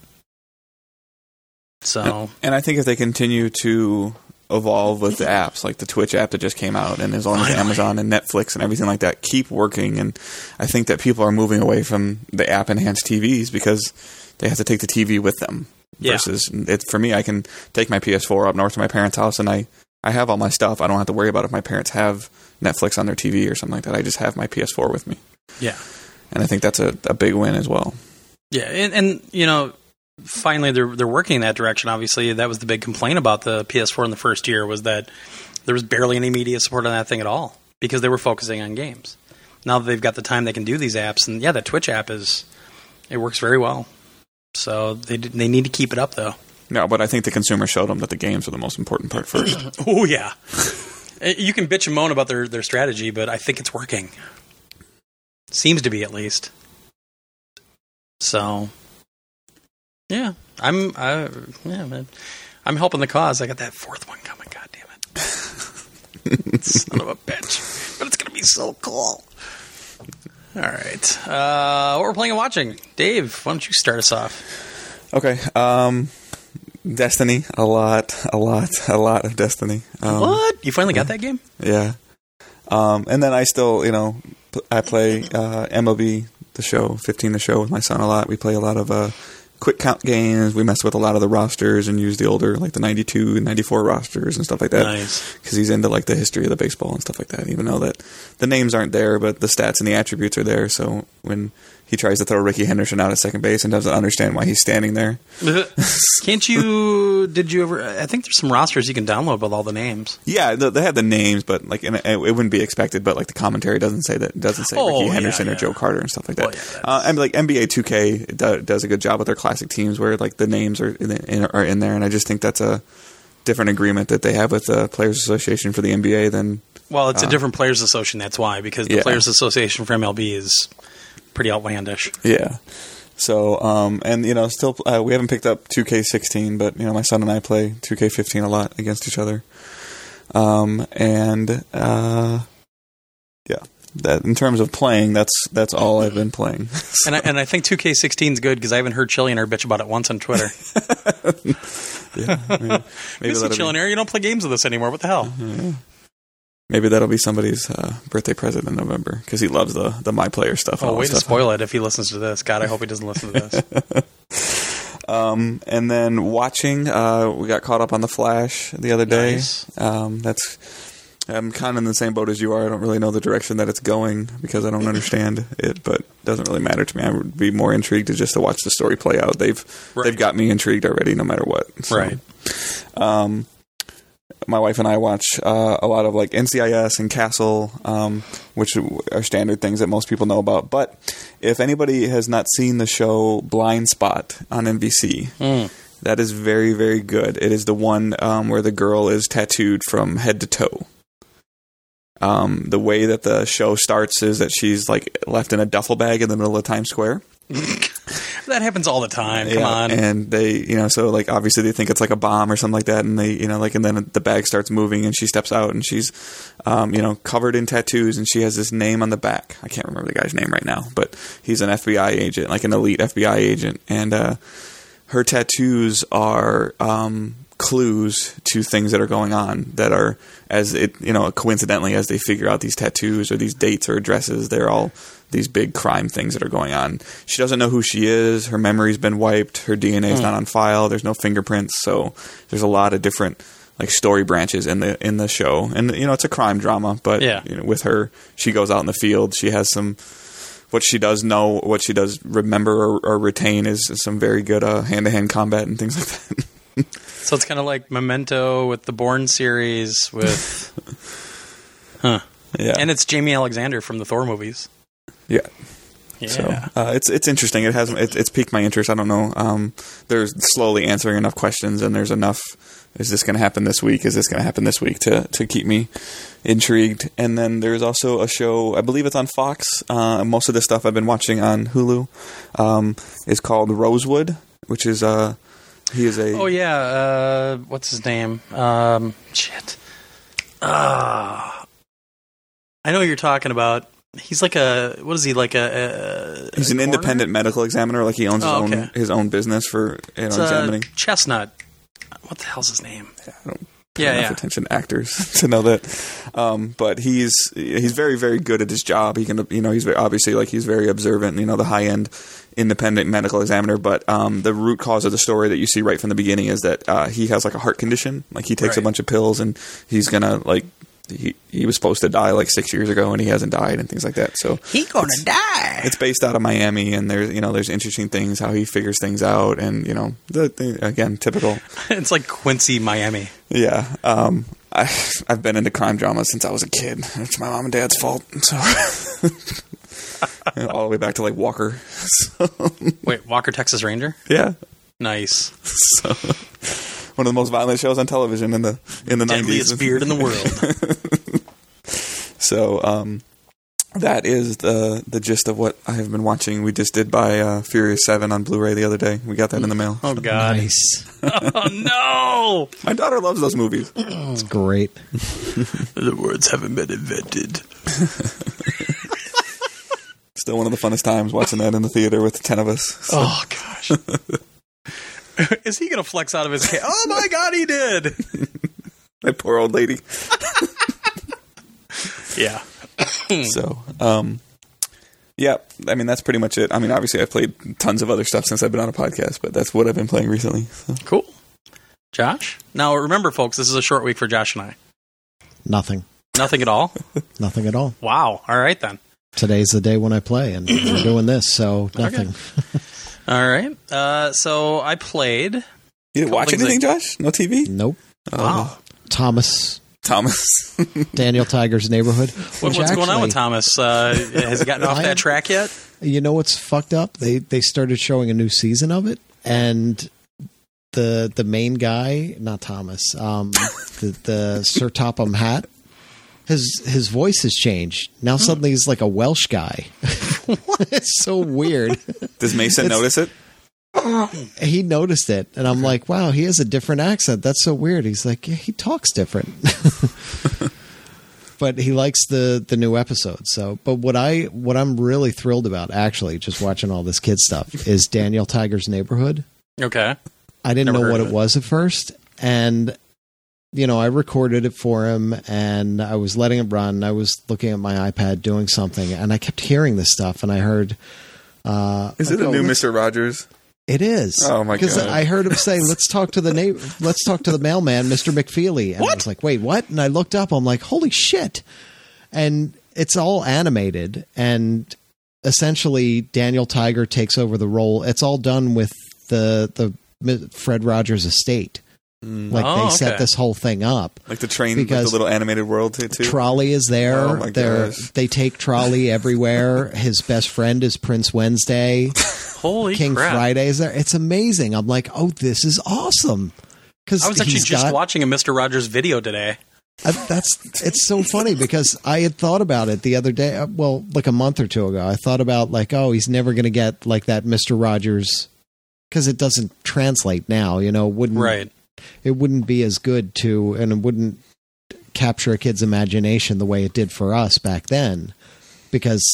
So And I think if they continue to evolve with the apps, like the Twitch app that just came out, and as long as Amazon and Netflix and everything like that keep working, and I think that people are moving away from the app enhanced TVs because they have to take the TV with them. Yeah. Versus, it, for me, I can take my PS4 up north to my parents' house, and I I have all my stuff. I don't have to worry about if my parents have Netflix on their TV or something like that. I just have my PS4 with me, yeah, and I think that's a, a big win as well. yeah, and, and you know, finally they're they're working in that direction. Obviously, that was the big complaint about the PS4 in the first year was that there was barely any media support on that thing at all because they were focusing on games. now that they've got the time, they can do these apps. And yeah, the Twitch app is it works very well. So they they need to keep it up though. No, but I think the consumer showed them that the games are the most important part first. *coughs* Oh yeah, you can bitch and moan about their their strategy, but I think it's working. Seems to be at least. So, yeah, I'm I, yeah man, I'm helping the cause. I got that fourth one coming. God damn it, *laughs* son of a bitch! But it's gonna be so cool. All right, uh, what we're playing and watching, Dave? Why don't you start us off? okay, um, Destiny, a lot, a lot, a lot of Destiny. Um, what? You finally got that game? Yeah. Um, and then I still, you know, I play uh, MLB the show, 15 the show with my son a lot. We play a lot of uh, quick count games. We mess with a lot of the rosters and use the older, like the 92 and 94 rosters and stuff like that. Nice. Because he's into like the history of the baseball and stuff like that. Even though that the names aren't there, but the stats and the attributes are there. So when he tries to throw Rickey Henderson out at second base and doesn't understand why he's standing there, *laughs* Can't you? Did you ever? I think there's some rosters you can download with all the names. Yeah, they have the names, but like, and it wouldn't be expected. But like, the commentary doesn't say that. Doesn't say Oh, Rickey yeah, Henderson or. Joe Carter and stuff like that. Well, yeah, uh, and like NBA 2K do, does a good job with their classic teams where like the names are in, in, are in there, and I just think that's a different agreement that they have with the Players Association for the NBA than Well, it's a different players' association. That's why, because the Uh, Yeah. players' association for MLB is pretty outlandish. yeah. So, um, and you know, still uh, we haven't picked up 2K16, but you know, my son and I play 2K15 a lot against each other. Um, and uh, yeah, that in terms of playing, that's that's all I've been playing. *laughs* And I, and I think 2K16 is good because I haven't heard Chillionaire bitch about it once on Twitter. *laughs* yeah, *laughs* maybe, maybe Maybe that'll be, Chillionaire, you don't play games with us anymore. What the hell? Maybe that'll be somebody's uh, birthday present in November because he loves the the my player stuff. Oh, way to spoil it if he listens to this. God, I hope he doesn't listen to this. *laughs* *laughs* Um, and then watching, uh, we got caught up on the Flash the other day. Nice. Um, that's I'm kind of in the same boat as you are. I don't really know the direction that it's going because I don't understand it, but it doesn't really matter to me. I would be more intrigued to just to watch the story play out. They've Right. they've got me intrigued already, no matter what. So, Right. Um, my wife and I watch uh, a lot of like NCIS and Castle, um, which are standard things that most people know about. But if anybody has not seen the show Blindspot on NBC, Mm. that is very, very good. It is the one um, where the girl is tattooed from head to toe. Um, the way that the show starts is that she's like left in a duffel bag in the middle of Times Square. That happens all the time. Come on. And they, you know, so like obviously they think it's like a bomb or something like that, and they, you know, like, and then the bag starts moving, and she steps out, and she's, um, you know, covered in tattoos, and she has this name on the back. I can't remember the guy's name right now, but he's an FBI agent, like an elite FBI agent, and uh, her tattoos are um, clues to things that are going on that are as it you know coincidentally as they figure out these tattoos or these dates or addresses they're all these big crime things that are going on. She doesn't know who she is. Her memory's been wiped. Her dna is not on file. There's no fingerprints. So there's a lot of different like story branches in the in the show. And you know it's a crime drama but Yeah. you know, with her she goes out in the field. She has some what she does know, what she does remember or, or retain is some very good uh, hand-to-hand combat and things like that. *laughs* So it's kind of like Memento with the Bourne series with, *laughs* huh? yeah, And it's Jaimie Alexander from the Thor movies. yeah. Yeah. So uh, it's it's interesting. It has it, it's piqued my interest. I don't know. Um, there's slowly answering enough questions, and there's enough. Is this going to happen this week? Is this going to happen this week to to keep me intrigued? And then there's also a show. I believe it's on Fox. Uh, most of the stuff I've been watching on Hulu um, is called Rosewood, which is uh he is a Oh yeah, uh, what's his name? Um, shit. Ah, I know who you're talking about. He's like a what is he like a? a He's an independent medical examiner. Like he owns his Oh, own his own business for you know uh, examining. Chestnut. What the hell's his name? I don't Yeah, enough yeah. attention to actors *laughs* to know that. Um, but he's he's very very good at his job. He can you know he's very, obviously like he's very observant. You know the high end independent medical examiner. But um, the root cause of the story that you see right from the beginning is that uh, he has like a heart condition. Like he takes a bunch of pills and he's gonna like. He, he was supposed to die like six years ago and he hasn't died and things like that. So He gonna die. it's based out of Miami, and there's you know there's interesting things how he figures things out, and you know the, the again typical. *laughs* It's like Quincy, Miami. Yeah, um, I I've been into crime dramas since I was a kid. It's my mom and dad's fault. So *laughs* all the way back to like Walker. *laughs* So, Wait, Walker Texas Ranger? yeah, Nice. so one of the most violent shows on television in the in the Deadliest nineties. beard in the world. *laughs* So um, that is the the gist of what I have been watching. We just did buy uh, Furious Seven on Blu-ray the other day. We got that in the mail. Oh God. Nice. *laughs* Oh no. My daughter loves those movies. It's great. *laughs* The words haven't been invented. Still one of the funnest times watching that in the theater with ten of us. So, Oh gosh. *laughs* Is he gonna flex out of his cave? Oh my God, he did. *laughs* that poor old lady. *laughs* Yeah. *coughs* So, um, yeah, I mean that's pretty much it. I mean, obviously I've played tons of other stuff since I've been on a podcast, but that's what I've been playing recently. So. Cool. Josh. Now remember, folks, this is a short week for Josh and I. Nothing. Nothing at all. Nothing at all. Wow. All right then. Today's the day when I play, and we're doing this, so nothing. All right. Uh, so I played. You didn't watch things anything, Josh? No TV? Nope. Oh, Wow. Thomas, Thomas. *laughs* Daniel Tiger's Neighborhood. What, which what's going on with Thomas? Uh, has he gotten off I- that track yet? You know what's fucked up? They they started showing a new season of it, and the the main guy, not Thomas, um, *laughs* the the Sir Topham Hatt, his his voice has changed. Now suddenly he's like a Welsh guy. *laughs* *laughs* it's so weird. Does Mason It's- notice it? *clears throat* He noticed it, and I'm like, wow, he has a different accent. That's so weird. He's like, yeah, he talks different. *laughs* but he likes the the new episodes. So, but what I what I'm really thrilled about, actually, just watching all this kid stuff, is Daniel Tiger's Neighborhood. Okay. I didn't Never know what it it. was at first, and you know, I recorded it for him, and I was letting it run. I was looking at my iPad doing something, and I kept hearing this stuff, and I heard. Uh, Is it a oh, new Mr. Rogers? it is. Oh, my Because God. I heard him say, "Let's talk to the neighbor. Let's talk to the mailman, Mister McFeely." And I What? was like, "Wait, what?" And I looked up. I'm like, "Holy shit!" And it's all animated, and essentially Daniel Tiger takes over the role. It's all done with the the Fred Rogers estate. Like Oh, they set okay. this whole thing up. Like the train, like Because- the little animated world too. too? Trolley is there. Oh, my They're- gosh. They take Trolley everywhere. His best friend is Prince Wednesday. *laughs* Holy King crap! Friday is there. It's amazing. I'm like, oh, this is awesome. Because I was actually just got, watching a Mister Rogers video today. I, that's it's so funny because I had thought about it the other day. uh, Well, like a month or two ago, I thought about like, oh, he's never going to get like that Mister Rogers because it doesn't translate now. You know, wouldn't Right. It wouldn't be as good to, and it wouldn't capture a kid's imagination the way it did for us back then because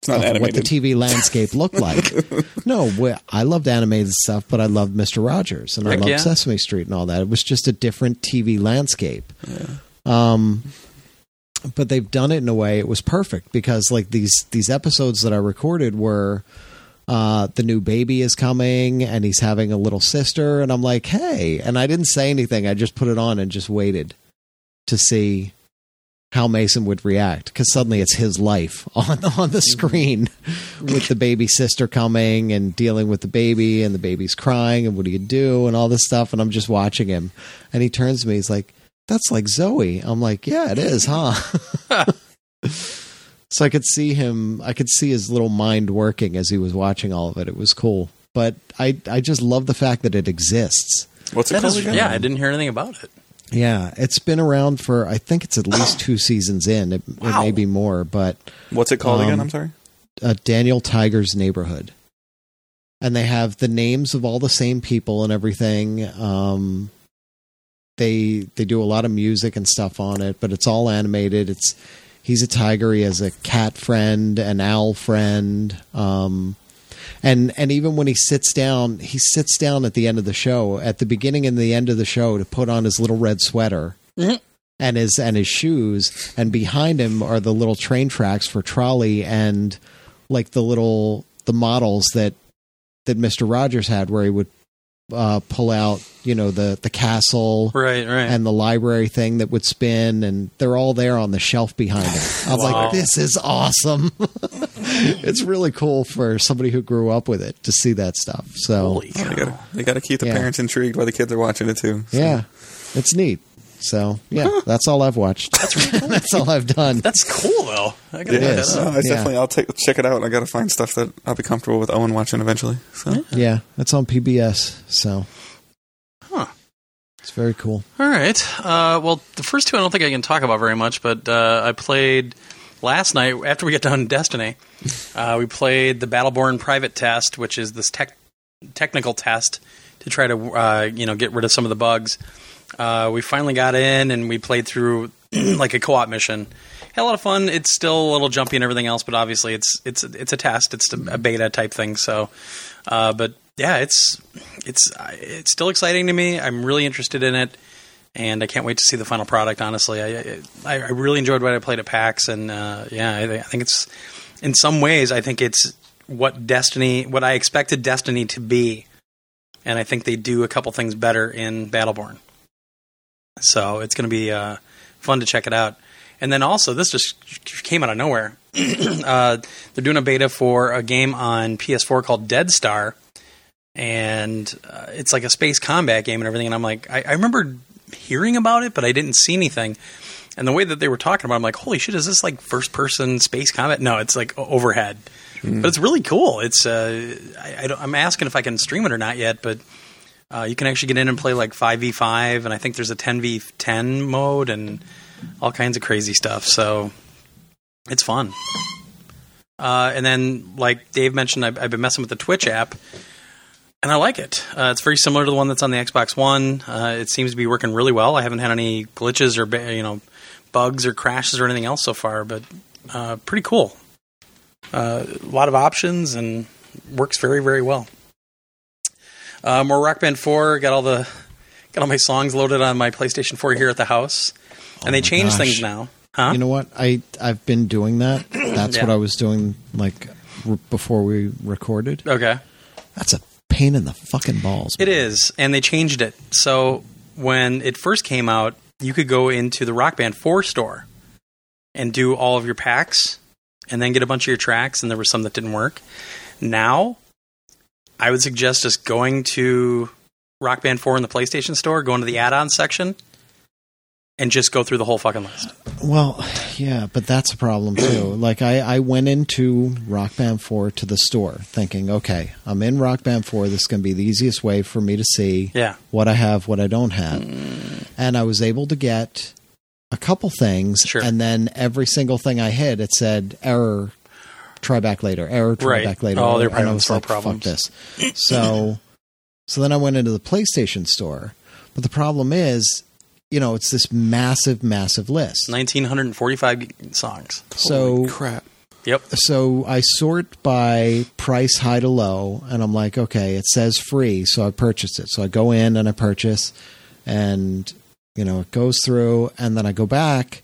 It's not of what the. TV landscape looked like. *laughs* no, I loved animated stuff, but I loved Mister Rogers and I Heck loved yeah. Sesame Street and all that. It was just a different TV landscape. Yeah. Um, but they've done it in a way it was perfect because like these these episodes that I recorded were. Uh, the new baby is coming and he's having a little sister. And I'm like, "Hey." And I didn't say anything. I just put it on and just waited to see how Mason would react because suddenly it's his life *laughs* on on the screen with the baby sister coming and dealing with the baby and the baby's crying and what do you do and all this stuff. And I'm just watching him. And he turns to me. He's like that's like Zoe. I'm like yeah it is huh *laughs* *laughs* so I could see him I could see his little mind working as he was watching all of it it was cool but I I just love the fact that it exists What's it That called is, again? yeah, I didn't hear anything about it. yeah it's been around for I think it's at least two seasons in it, it Wow. may be more but What's it called again? Um, I'm sorry. uh, Daniel Tiger's neighborhood, and they have the names of all the same people and everything. Um, they they do a lot of music and stuff on it, but it's all animated. It's he's a tiger. He has a cat friend, an owl friend. Um, and and even when he sits down, he sits down at the end of the show, at the beginning and the end of the show, to put on his little red sweater Mhm. and his and his shoes. And behind him are the little train tracks for trolley and like the little the models that that Mister Rogers had, where he would uh, pull out, you know, the the castle Right, right. and the library thing that would spin, and they're all there on the shelf behind it. I'm Wow. like, this is awesome. *laughs* it's really cool for somebody who grew up with it to see that stuff. So Holy cow. they got they got to keep the Yeah. parents intrigued while the kids are watching it too. So- yeah, it's neat. So yeah, that's all I've watched. That's really *laughs* cool. that's all I've done. That's cool though. I gotta Yeah, look is. that no, up. I Yeah. definitely I'll take check it out. I got to find stuff that I'll be comfortable with Owen watching eventually. So yeah, it's on PBS. So Huh. it's very cool. All right. Uh, well, the first two I don't think I can talk about very much, but uh, I played last night after we got done Destiny. Uh, we played the Battleborn Private Test, which is this tech technical test to try to uh, you know get rid of some of the bugs. Uh, we finally got in and we played through *clears throat* like a co-op mission. Had a lot of fun. It's still a little jumpy and everything else, but obviously it's it's it's a test. It's a beta type thing. So, uh, but yeah, it's it's it's still exciting to me. I'm really interested in it, and I can't wait to see the final product. Honestly, I I, I really enjoyed what I played at PAX, and uh, yeah, I, I think it's in some ways I think it's what Destiny, what I expected Destiny to be, and I think they do a couple things better in Battleborn. So it's going to be uh, fun to check it out. And then also, this just came out of nowhere. *clears throat* uh, they're doing a beta for a game on PS4 called Dead Star, and uh, it's like a space combat game and everything. And I'm like, I, I remember hearing about it, but I didn't see anything. And the way that they were talking about, it, I'm like, holy shit, is this like first person space combat? No, it's like overhead, but it's really cool. It's uh, I, I don't, I'm asking if I can stream it or not yet, but uh, you can actually get in and play like 5v5, and I think there's a 10v10 mode and all kinds of crazy stuff. So it's fun. Uh, and then, like Dave mentioned, I've, I've been messing with the Twitch app, and I like it. Uh, it's very similar to the one that's on the Xbox One. Uh, it seems to be working really well. I haven't had any glitches or you know bugs or crashes or anything else so far, but uh, pretty cool. Uh, a lot of options and works very very well. Uh, more Rock Band Four. Got all the got all my songs loaded on my PlayStation Four here at the house, and they Oh my changed gosh. things now. Huh? You know what? I I've been doing that. *clears throat* That's Yeah. what I was doing like r- before we recorded. okay. That's a pain in the fucking balls. It man. is, and they changed it. So when it first came out, you could go into the Rock Band 4 store and do all of your packs and then get a bunch of your tracks, and there were some that didn't work. Now, I would suggest just going to Rock Band 4 in the PlayStation store, going to the add on section, and just go through the whole fucking list. Well, yeah, but that's a problem too. *clears throat* like I, I went into Rock Band 4 to the store thinking, okay, I'm in Rock Band 4. This is going to be the easiest way for me to see Yeah. what I have, what I don't have. Mm. And I was able to get a couple things, Sure. and then every single thing I hit, it said error. Try back later. Error. Try Right. back later. Oh, they're and probably I was store like, problems. Fuck this. So, *laughs* so then I went into the PlayStation store, but the problem is, you know, it's this massive, massive list. 1945 songs. So Holy crap. Yep. so I sort by price high to low, and I'm like, okay, it says free, so I purchased it. So I go in and I purchase, and you know it goes through, and then I go back,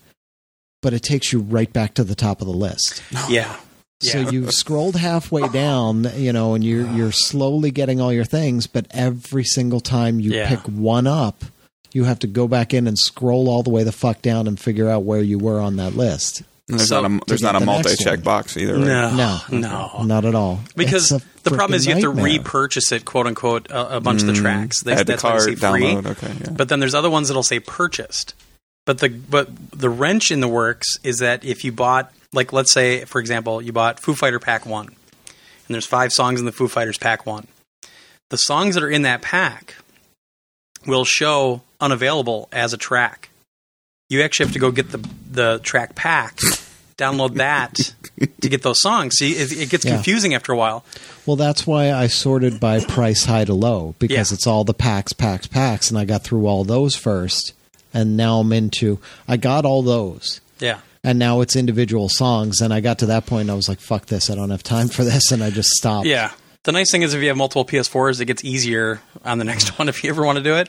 but it takes you right back to the top of the list. Yeah. So you've scrolled halfway down, you know, and you're *sighs* you're slowly getting all your things, but every single time you Yeah. pick one up, you have to go back in and scroll all the way the fuck down and figure out where you were on that list. And there's So- not a there's not get a the multi check box either. Right? No. No, No. not at all. Because the problem is you have to nightmare. repurchase it, quote unquote, a, a bunch of the mm. tracks. They, Add that's why they say card, free. download. Okay, yeah. But then there's other ones that'll say purchased. But the but the wrench in the works is that if you bought like let's say for example you bought Foo Fighter Pack One, and there's five songs in the Foo Fighters Pack One, the songs that are in that pack will show unavailable as a track. You actually have to go get the the track pack, download that to get those songs. See, it, it gets Yeah. confusing after a while. Well, that's why I sorted by price high to low because Yeah. it's all the packs, packs, packs, and I got through all those first, and now I'm into. I got all those, Yeah. and now it's individual songs, and I got to that point, and I was like, "Fuck this! I don't have time for this," and I just stopped. Yeah. The nice thing is if you have multiple PS4s, it gets easier on the next *laughs* one if you ever want to do it.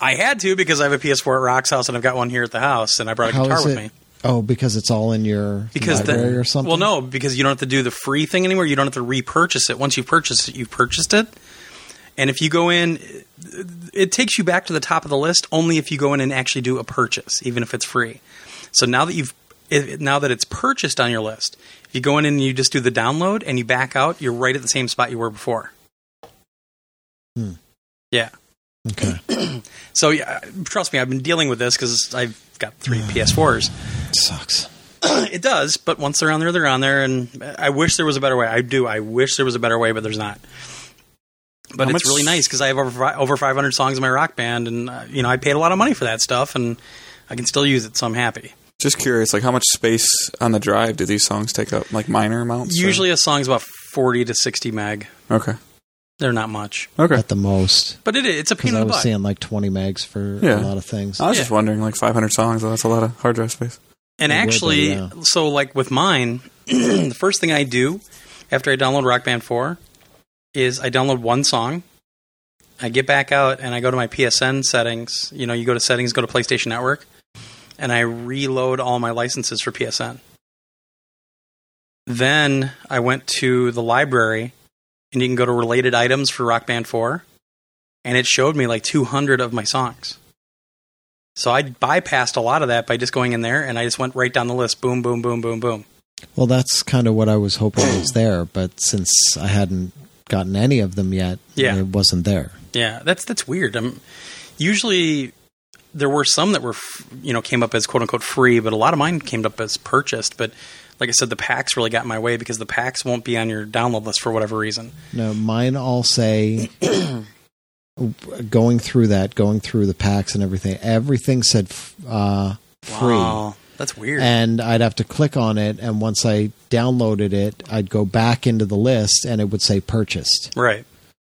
I had to because I have a PS4 at Rock's house and I've got one here at the house and I brought a How guitar with it? me. Oh, because it's all in your Because library the, or something. Well, no, because you don't have to do the free thing anymore. You don't have to repurchase it. Once you've purchased it, you've purchased it. And if you go in, it takes you back to the top of the list only if you go in and actually do a purchase, even if it's free. So now that you've if, now that it's purchased on your list, if you go in and you just do the download and you back out, you're right at the same spot you were before. Hmm. Yeah. Okay. *clears throat* So yeah, trust me, I've been dealing with this because I've got three PS4s. Sucks. *clears throat* it does, but once they're on there, they're on there, and I wish there was a better way. I do. I wish there was a better way, but there's not. But How it's much- really nice because I have over over 500 songs in my rock band, and uh, you know I paid a lot of money for that stuff, and I can still use it, so I'm happy. Just curious, like how much space on the drive do these songs take up? Like minor amounts? or- Usually, a song's about 40 to 60 meg. Okay. They're not much, Okay. At the most. but it, it's a pain Because in I the was seeing like 20 megs for Yeah. a lot of things. I was Yeah. just wondering, like 500 songs. Well, that's a lot of hard drive space. And It would be, actually, yeah. so like with mine, *clears throat* the first thing I do after I download Rock Band 4 is I download one song. I get back out and I go to my PSN settings. You know, you go to settings, go to PlayStation Network, and I reload all my licenses for PSN. Then I went to the library and you can go to related items for Rock Band 4, and it showed me like 200 of my songs. So I bypassed a lot of that by just going in there and I just went right down the list. Boom, boom, boom, boom, boom. Well, that's kind of what I was hoping was there, but since I hadn't gotten any of them yet, Yeah. it wasn't there. Yeah, that's that's weird. Um usually there were some that were you know came up as quote unquote free, but a lot of mine came up as purchased. But like I said, the packs really got in my way because the packs won't be on your download list for whatever reason. No, mine all say going through that, going through the packs and everything. Everything said f- uh, free, Wow, that's weird. and I'd have to click on it, and once I downloaded it, I'd go back into the list, and it would say purchased. right.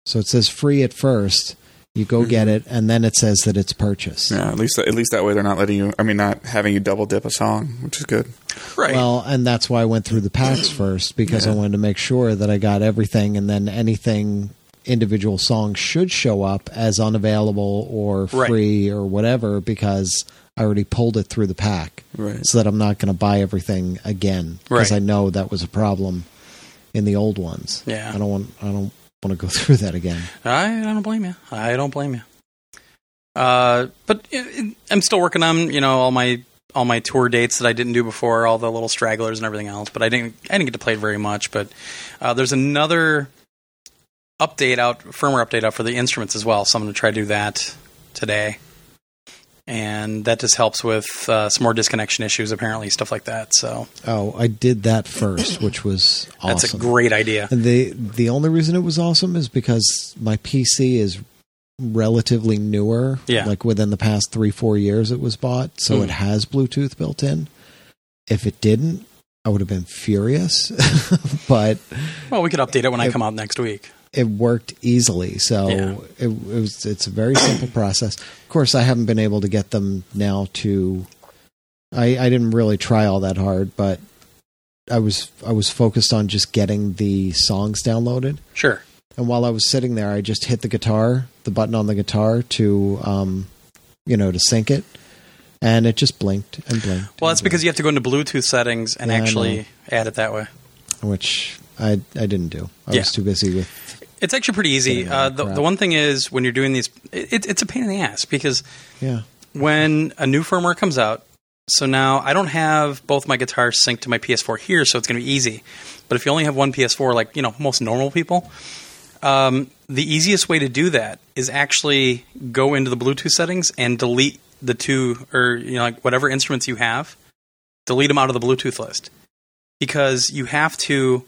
So it says free at first. You go get mm-hmm. it, and then it says that it's purchased. Yeah, at least at least that way they're not letting you. I mean, not having you double dip a song, which is good. Right. Well, and that's why I went through the packs *clears throat* first because I wanted to make sure that I got everything, and then anything individual songs should show up as unavailable or Right. free or whatever because I already pulled it through the pack, Right. so that I'm not going to buy everything again because Right. I know that was a problem in the old ones. Yeah. I don't want. I don't want to go *laughs* through that again. I, I don't blame you. I don't blame you. Uh, but it, it- I'm still working on you know all my all my tour dates that I didn't do before, all the little stragglers and everything else. But I didn't I didn't get to play it very much. But uh, there's another update out, firmware update out for the instruments as well. So I'm going to try to do that today. And that just helps with uh, some more disconnection issues, apparently, stuff like that. So Oh, I did that first, *coughs* which was awesome. that's a great idea. And the the only reason it was awesome is because my PC is relatively newer. Yeah. Like within the past three, four years it was bought. So Hmm. it has Bluetooth built in. If it didn't, I would have been furious. *laughs* but Well, we could update it when I come out next week. It worked easily. So Yeah. it, it was it's a very simple process. Of course I haven't been able to get them now to I, I didn't really try all that hard, but I was I was focused on just getting the songs downloaded. Sure. And while I was sitting there, I just hit the guitar, the button on the guitar to, um, you know, to sync it, and it just blinked and blinked. Well, that's because you have to go into Bluetooth settings and Yeah, actually add it that way. which I I didn't do. I Yeah. was too busy with. It's actually pretty easy. Uh, the, the one thing is when you're doing these, it, it's a pain in the ass because Yeah, when a new firmware comes out, so now I don't have both my guitars synced to my PS4 here, so it's going to be easy. But if you only have one PS4, like you know most normal people, um, the easiest way to do that is actually go into the Bluetooth settings and delete the two or you know like whatever instruments you have, delete them out of the Bluetooth list because you have to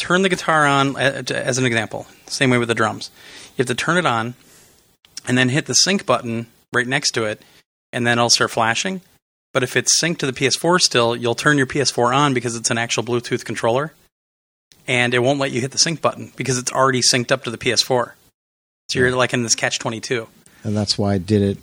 turn the guitar on uh, as an example. Same way with the drums, you have to turn it on and then hit the sync button right next to it, and then it'll start flashing. But if it's synced to the PS4 still, you'll turn your PS4 on because it's an actual Bluetooth controller, and it won't let you hit the sync button because it's already synced up to the PS4. So you're like in this catch twenty two. and that's why I did it.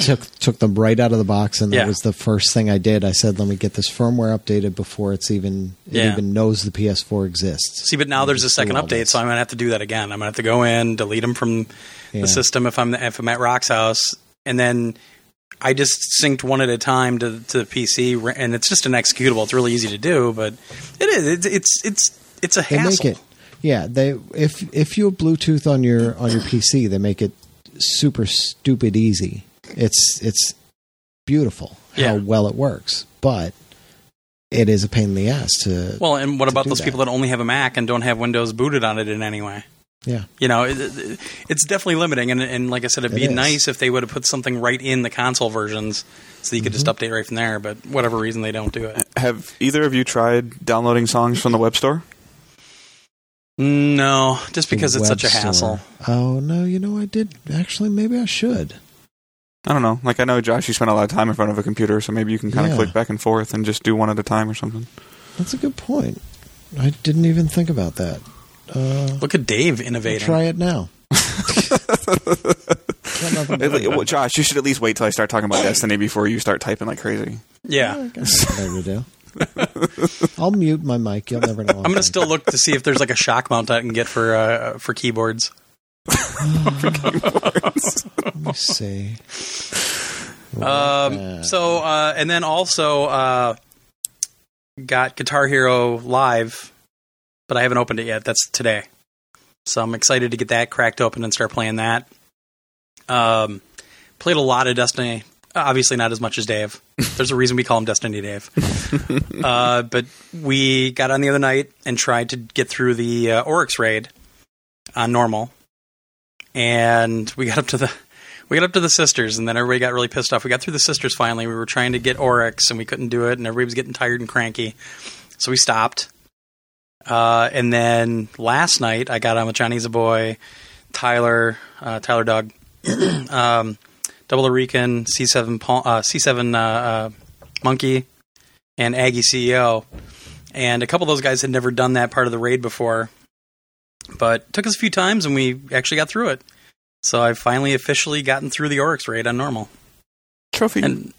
Took took them right out of the box, and that Yeah. was the first thing I did. I said, "Let me get this firmware updated before it's even it Yeah. even knows the PS4 exists." See, but now there's a second update, so I'm gonna have to do that again. I'm gonna have to go in, delete them from Yeah. the system if I'm if I'm at Rock's house, and then I just synced one at a time to to the PC, and it's just an executable. It's really easy to do, but it is it's it's it's, it's a They hassle. make it. Yeah, they if if you have Bluetooth on your on your PC, they make it super stupid easy. It's it's beautiful Yeah. how well it works, but it is a pain in the ass to. Well, and what about those that. people that only have a Mac and don't have Windows booted on it in any way? Yeah. You know, it, it- it's definitely limiting, and, and like I said, it'd be is. nice if they would have put something right in the console versions, so you could just Mm-hmm. update right from there. But whatever reason, they don't do it. Have either of you tried downloading songs from the web store? No, just because it's such a hassle. store. Oh no, you know I did actually. Maybe I should. I don't know. Like I know Josh, you spend a lot of time in front of a computer, so maybe you can kind of Yeah. click back and forth and just do one at a time or something. That's a good point. I didn't even think about that. Uh, Look at Dave I'll innovating. try it now. *laughs* Got nothing. Well, Josh, you should at least wait till I start talking about Destiny before you start typing like crazy. Yeah, I got nothing better to do. I'll mute my mic. You'll never know. *laughs* I'm gonna still look to see if there's like a shock mount I can get for uh, for keyboards. Let me see. Um, so uh, and then also uh, got Guitar Hero Live, but I haven't opened it yet. That's today, so I'm excited to get that cracked open and start playing that. Um, played a lot of Destiny. Obviously, not as much as Dave. There's a reason we call him Destiny Dave. *laughs* uh, but we got on the other night and tried to get through the uh, Oryx raid on normal, and we got up to the we got up to the sisters, and then everybody got really pissed off. We got through the sisters finally. We were trying to get Oryx, and we couldn't do it, and everybody was getting tired and cranky, so we stopped. Uh, and then last night, I got on with Johnny Zaboy, Tyler, uh, Tyler Dog, *clears throat* um, Double Rican, C7, uh, C7 uh, uh, Monkey, and Aggie CEO. And a couple of those guys had never done that part of the raid before, but it took us a few times, and we actually got through it. So I've finally officially gotten through the Oryx raid on normal. Trophy. And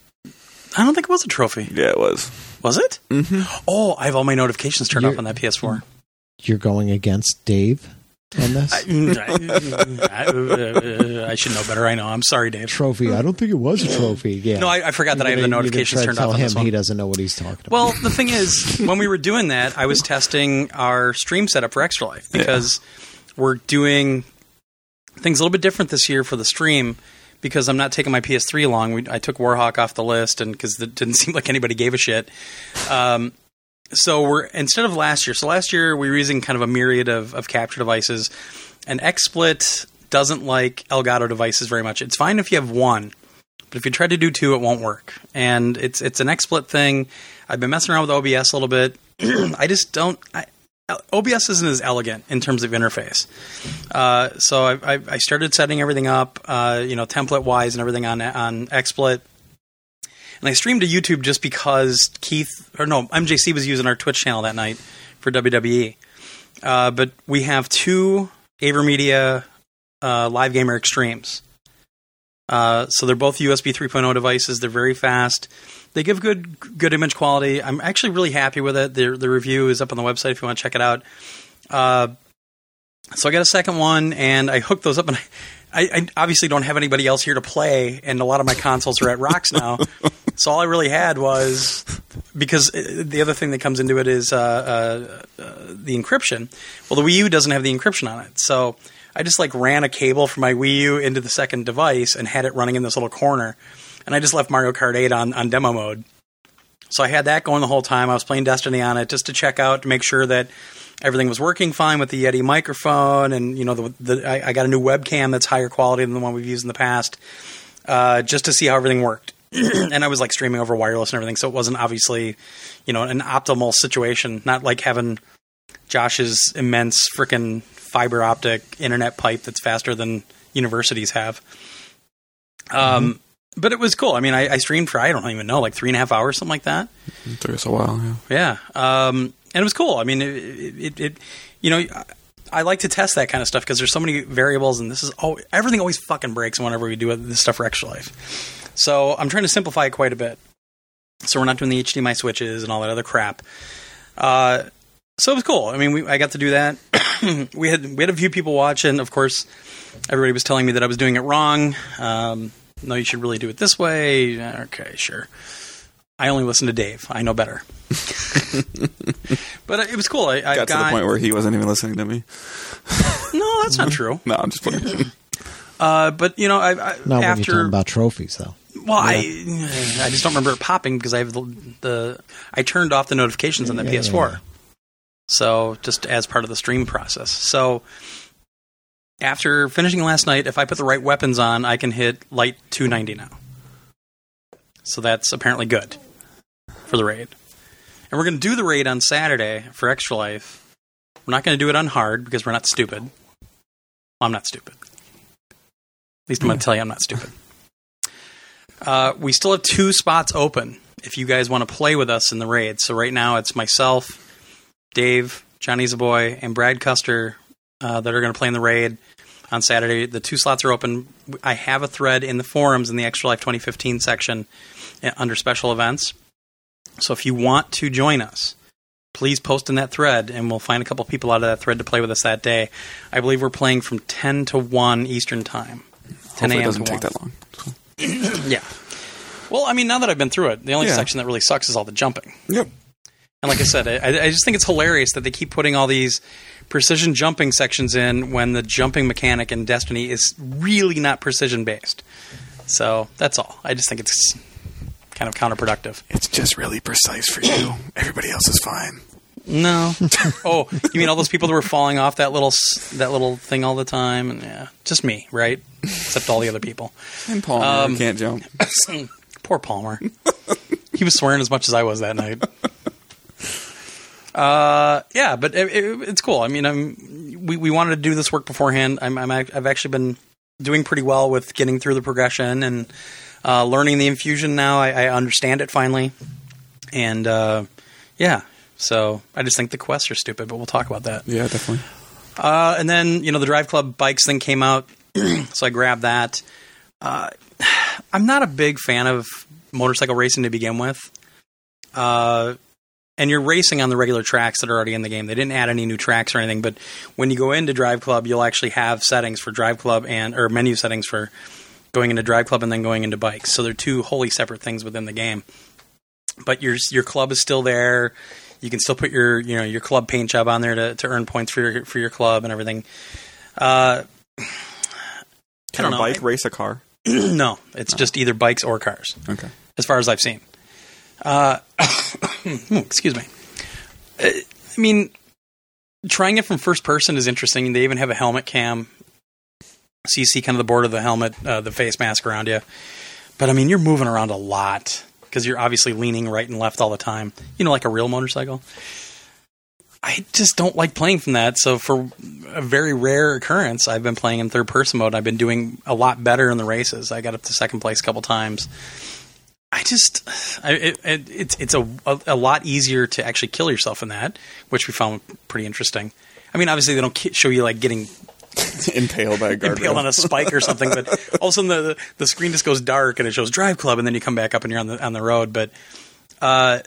I don't think it was a trophy. yeah, it was. Was it? hmm Oh, I have all my notifications turned You're- off on that PS4. You're going against Dave on this I, I- I should know better. I know. I'm sorry, Dave. trophy. I don't think it was a trophy. Yeah. No, I, I forgot that I have the gonna- you're gonna notifications turned tell off on him. He doesn't know what he's talking about. Well, the thing is, when we were doing that, I was testing our stream setup for Extra Life because we're doing things a little bit different this year for the stream because I'm not taking my PS3 along. We, I took Warhawk off the list, and because it didn't *laughs* seem like anybody gave a shit. Um, so we're instead of last year. So last year we were using kind of a myriad of, of capture devices, and XSplit doesn't like Elgato devices very much. It's fine if you have one, but if you try to do two, it won't work. And it's it's an XSplit thing. I've been messing around with OBS a little bit. *clears throat* I just don't. I, OBS isn't as elegant in terms of interface. Uh, so I, I, started setting everything up, uh, you know, template wise and everything on on XSplit. And I streamed to YouTube just because Keith or no MJC was using our Twitch channel that night for WWE. Uh, but we have two AverMedia uh, Live Gamer Extremes. Uh, so they're both USB 3.0 devices. They're very fast. They give good good image quality. I'm actually really happy with it. The the review is up on the website if you want to check it out. Uh, so I got a second one, and I hooked those up, and I, *laughs* I obviously don't have anybody else here to play, and a lot of my consoles are at rocks now. *laughs* so all I really had was because uh, the other thing that comes into it is uh, uh, uh, the encryption. Well, the Wii U doesn't have the encryption on it, so I just like ran a cable from my Wii U into the second device and had it running in this little corner, and I just left Mario Kart 8 on on demo mode. So I had that going the whole time. I was playing Destiny on it just to check out to make sure that everything was working fine with the Yeti microphone, and you know, the, the I, I got a new webcam that's higher quality than the one we've used in the past, uh, just to see how everything worked. *clears throat* and I was like streaming over wireless and everything, so it wasn't obviously, you know, an optimal situation. Not like having Josh's immense freaking fiber optic internet pipe that's faster than universities have. Um, but it was cool. I mean, I, I streamed for I don't even know, like three and a half hours, something like that. It took us a while. Yeah. Yeah, um, and it was cool. I mean, it, it, it you know, I, I like to test that kind of stuff because there's so many variables, and this is oh, everything always fucking breaks whenever we do this stuff for Extra Life. So I'm trying to simplify it quite a bit. So we're not doing the HDMI switches and all that other crap. Uh, so it was cool. I mean, we, I got to do that. *clears throat* we had we had a few people watching. Of course, everybody was telling me that I was doing it wrong. Um, no, you should really do it this way. Okay, sure. I only listen to Dave. I know better. *laughs* but it was cool. I, I Got to the point where he wasn't even listening to me. *laughs* no, that's not true. *laughs* No, I'm just playing. Uh, but you know, I, I Not when you're after talking about trophies, though. well, I I just don't remember it popping because I have the, the I turned off the notifications on the Yeah, PS4. yeah. So just as part of the stream process. So after finishing last night, if I put the right weapons on, I can hit light 290 now. So that's apparently good for the raid. And we're going to do the raid on Saturday for Extra Life. We're not going to do it on hard because we're not stupid. I'm not stupid. At least I'm going to tell you I'm not stupid. *laughs* Uh, we still have two spots open if you guys want to play with us in the raid. So right now it's myself, Dave, Johnny Zaboy, and Brad Custer uh, that are going to play in the raid on Saturday. The two slots are open. I have a thread in the forums in the Extra Life 2015 section uh, under special events. So if you want to join us, please post in that thread, and we'll find a couple people out of that thread to play with us that day. I believe we're playing from 10 to 1 Eastern Time. 10 Hopefully, it a.m. doesn't take 1. that long. *coughs* Yeah. Well, I mean, now that I've been through it, the only Yeah. section that really sucks is all the jumping. Yep. And like I said, I, I just think it's hilarious that they keep putting all these precision jumping sections in when the jumping mechanic in Destiny is really not precision based. So that's all. I just think it's kind of counterproductive. It's just really precise for you. *coughs* Everybody else is fine. No. *laughs* oh, you mean all those people that were falling off that little that little thing all the time? And yeah, just me, right? Except all the other people. And Palmer Um, can't jump. *coughs* Poor Palmer. he was swearing as much as I was that night. Uh, yeah, but it, it, it's cool. I mean, I'm, we we wanted to do this work beforehand. I'm, I'm, I've actually been doing pretty well with getting through the progression and uh, learning the infusion. Now I, I understand it finally, and uh, yeah. So I just think the quests are stupid, but we'll talk about that. Yeah, definitely. Uh, and then you know the Drive Club bikes thing came out, *clears throat* so I grabbed that. Uh, *sighs* I'm not a big fan of motorcycle racing to begin with. Uh, and you're racing on the regular tracks that are already in the game. They didn't add any new tracks or anything, but when you go into Drive Club, you'll actually have settings for Drive Club and or menu settings for going into Drive Club and then going into bikes. So they're two wholly separate things within the game. But your your club is still there. You can still put your you know your club paint job on there to, to earn points for your for your club and everything. Uh, Can a know. bike race a car? *clears throat* no, it's just either bikes or cars, Okay. as far as I've seen. Uh, *coughs* *coughs* excuse me. Uh, I mean, trying it from first person is interesting. They even have a helmet cam, so you see kind of the board of the helmet, uh, the face mask around you. But I mean, you're moving around a lot because you're obviously leaning right and left all the time. You know, like a real motorcycle. I just don't like playing from that. So for a very rare occurrence, I've been playing in third person mode. I've been doing a lot better in the races. I got up to second place a couple times. I just, I, it, it, it's it's a, a a lot easier to actually kill yourself in that, which we found pretty interesting. I mean, obviously they don't show you like getting *laughs* Impaled by a guardrail. impaled on a spike or something, but all of a sudden the the screen just goes dark and it shows Drive Club, and then you come back up and you're on the on the road. But uh,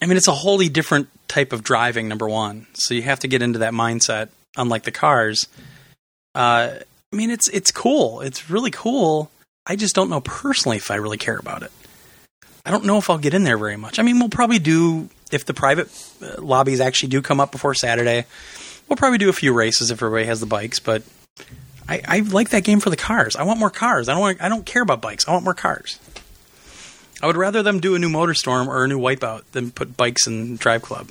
I mean, it's a wholly different type of driving. Number one, so you have to get into that mindset. Unlike the cars, uh, I mean, it's it's cool. It's really cool. I just don't know personally if I really care about it. I don't know if I'll get in there very much. I mean, we'll probably do if the private uh, lobbies actually do come up before Saturday. We'll probably do a few races if everybody has the bikes, but I, I like that game for the cars. I want more cars. I don't want. I don't care about bikes. I want more cars. I would rather them do a new MotorStorm or a new Wipeout than put bikes in Drive Club.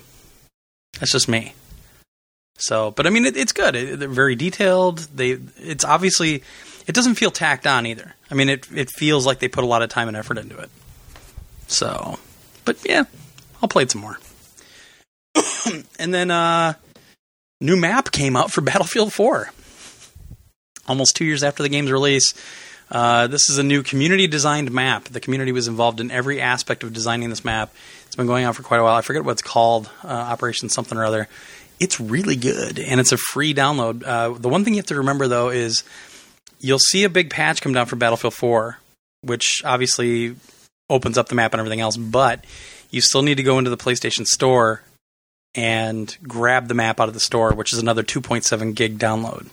That's just me. So, but I mean, it, it's good. It, they're very detailed. They, it's obviously, it doesn't feel tacked on either. I mean, it it feels like they put a lot of time and effort into it. So, but yeah, I'll play it some more. *coughs* and then, uh, new map came out for *laughs* Battlefield 4. Almost two years after the game's release. Uh, this is a new community designed map. The community was involved in every aspect of designing this map. It's been going on for quite a while. I forget what it's called, uh, Operation something or other. It's really good, and it's a free download. Uh, the one thing you have to remember, though, is you'll see a big patch come down for Battlefield 4, which obviously opens up the map and everything else, but you still need to go into the PlayStation Store and grab the map out of the store, which is another 2.7 gig download.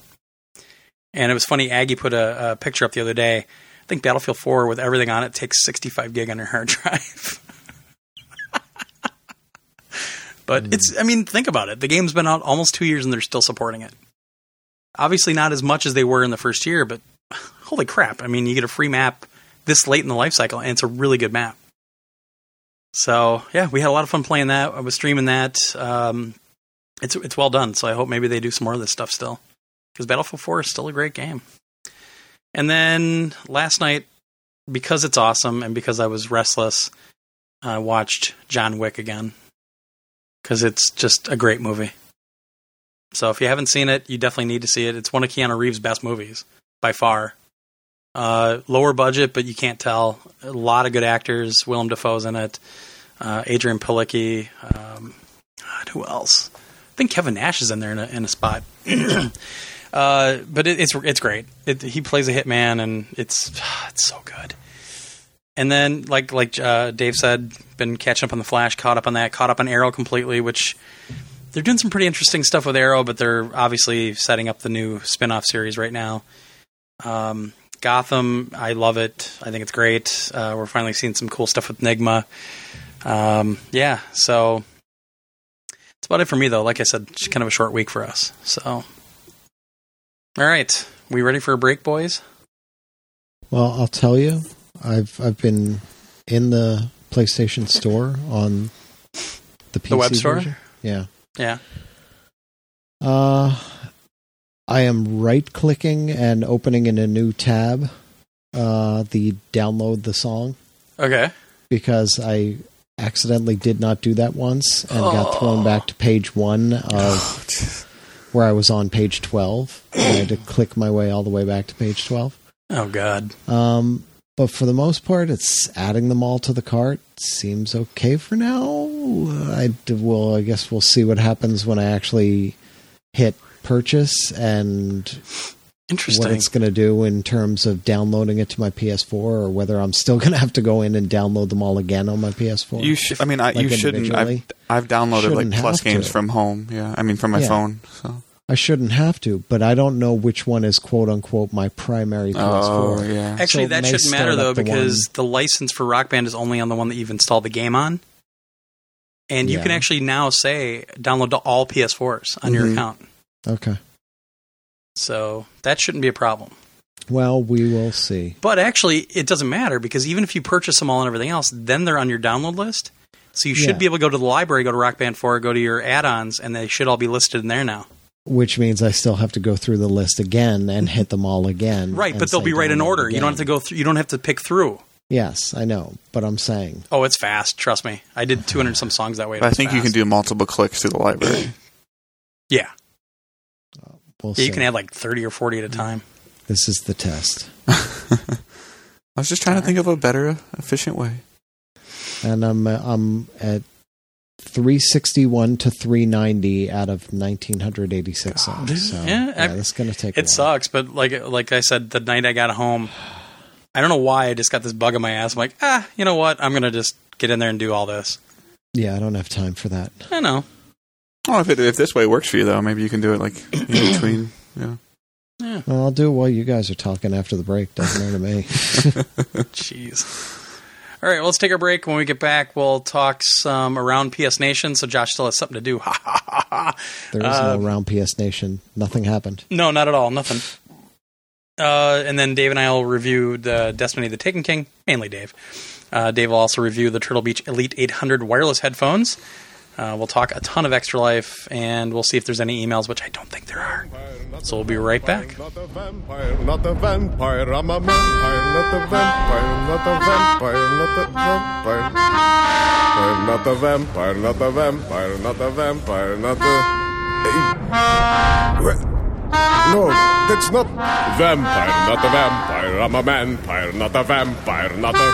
And it was funny, Aggie put a, a picture up the other day. I think Battlefield 4 with everything on it takes 65 gig on your hard *laughs* drive. but hmm. it's, I mean, think about it. The game's been out almost two years and they're still supporting it. Obviously, not as much as they were in the first year, but holy crap. I mean, you get a free map this late in the life cycle, and it's a really good map. So, yeah, we had a lot of fun playing that. I was streaming that. Um, it's, it's well done, so I hope maybe they do some more of this stuff still. because Battlefield 4 is still a great game. And then last night, because it's awesome and because I was restless, I watched John Wick again because it's just a great movie. So if you haven't seen it, you definitely need to see it. It's one of Keanu Reeves' best movies by far. Uh, lower budget, but you can't tell. A lot of good actors. Willem Dafoe's in it. Uh, Adrianne Palicki. Um, God, who else? I think Kevin Nash is in there in a, in a spot. *clears throat* uh, but it, it's it's great. It, he plays a hitman, and it's *sighs* it's so good. And then, like like uh, Dave said, been catching up on the Flash, caught up on that, caught up on Arrow completely, which they're doing some pretty interesting stuff with Arrow, but they're obviously setting up the new spin-off series right now. Um, Gotham, I love it. I think it's great. Uh, we're finally seeing some cool stuff with Nygma. Um, yeah, so that's about it for me, though. Like I said, kind of a short week for us. So, all right, we ready for a break, boys? Well, I'll tell you, I've I've been in the PlayStation Store on the PC The web store? version. Yeah. Yeah. Uh, I am right clicking and opening in a new tab. Uh, the download the song Okay. because I accidentally did not do that once and got thrown back to page one of *laughs* where I was on page twelve. I had to click my way all the way back to page twelve. Oh God. Um, but for the most part, it's adding them all to the cart. Seems okay for now. I d- well, I guess we'll see what happens when I actually hit purchase and what it's going to do in terms of downloading it to my PS4, or whether I'm still *laughs* going to have to go in and download them all again on my PS4. You sh- I mean, I, Like you shouldn't. I've. I've downloaded Shouldn't like plus games to. from home. Yeah, I mean from my Yeah. phone. So. I shouldn't have to, but I don't know which one is quote unquote my primary PS4. Oh yeah. Actually, So that shouldn't matter though the because the license for Rock Band is only on the one that you've installed the game on. And you Yeah. can actually now say download to all PS4s on your Mhm. account. Okay. So that shouldn't be a problem. Well, we will see. But actually, it doesn't matter because even if you purchase them all and everything else, then they're on your download list. So you should Yeah. be able to go to the library, go to Rock Band 4, go to your add-ons, and they should all be listed in there now. Which means I still have to go through the list again and hit them all again. Right, but they'll be right in order. You don't have to go through. You don't have to pick through. Yes, I know, but I'm saying Oh, it's fast. Trust me. I did 200 some songs that way. I think you can do multiple clicks through the library. *clears throat* Yeah, we'll yeah. You can add like 30 or 40 at a time. this is the test, *laughs* I was just trying to think of a better, efficient way. and I'm uh, I'm at 361 to 390 out of 1986 songs. So, Yeah, yeah, I- that's going to take. a It while. sucks, but like like I said, the night I got home, I don't know why I just got this bug in my ass. I'm like, ah, you know what? I'm gonna just get in there and do all this. Yeah, I don't have time for that. I know. Oh, if it, if this way works for you though, maybe you can do it like in *clears throat* between. Yeah. Yeah. Well, I'll do it while you guys are talking after the break. Doesn't matter to me. *laughs* Jeez. All right, well, let's take a break. When we get back, we'll talk some around PS Nation. So Josh still has something to do. Ha ha ha ha. There is Uh, no round PS Nation. Nothing happened. No, not at all. Nothing. Uh, and then Dave and I will review the Destiny of the Taken King, mainly Dave. Uh, Dave will also review the Turtle Beach Elite 800 wireless headphones. Uh, we'll talk a ton of Extra Life, and we'll see if there's any emails, which I don't think there are. So we'll be right back. Not a vampire, not a vampire, I'm a vampire, not a vampire, not a vampire, not a vampire. Not a vampire, not a vampire, not a vampire, not a. No, that's not vampire, not a vampire. I'm a vampire, not a vampire, not a.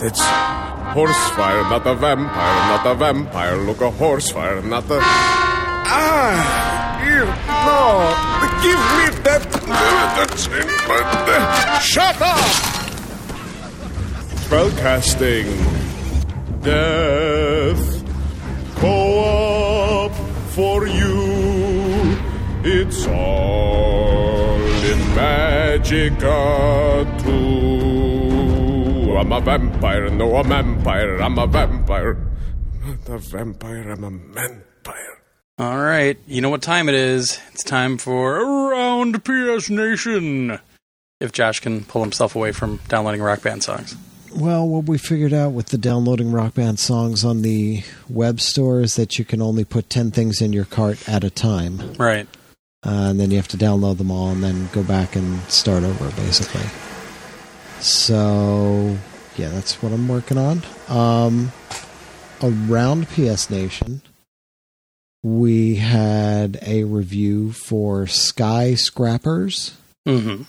*sighs* It's horsefire, not a vampire, not a vampire. Look, a horsefire, not a. Ah! Ew, no! Give me that! That's in my. Shut up! Spellcasting. Death. Co op for you. It's all in Magicka 2. I'm a vampire, no, a vampire. I'm a vampire. Not a vampire, I'm a vampire. All right, you know what time it is. It's time for Around PS Nation. If Josh can pull himself away from downloading rock band songs. Well, what we figured out with the downloading rock band songs on the web store is that you can only put 10 things in your cart at a time. Right. Uh, and then you have to download them all and then go back and start over, basically. So, yeah, that's what I'm working on. Um, around PS Nation, we had a review for Skyscrapers Mm-hmm.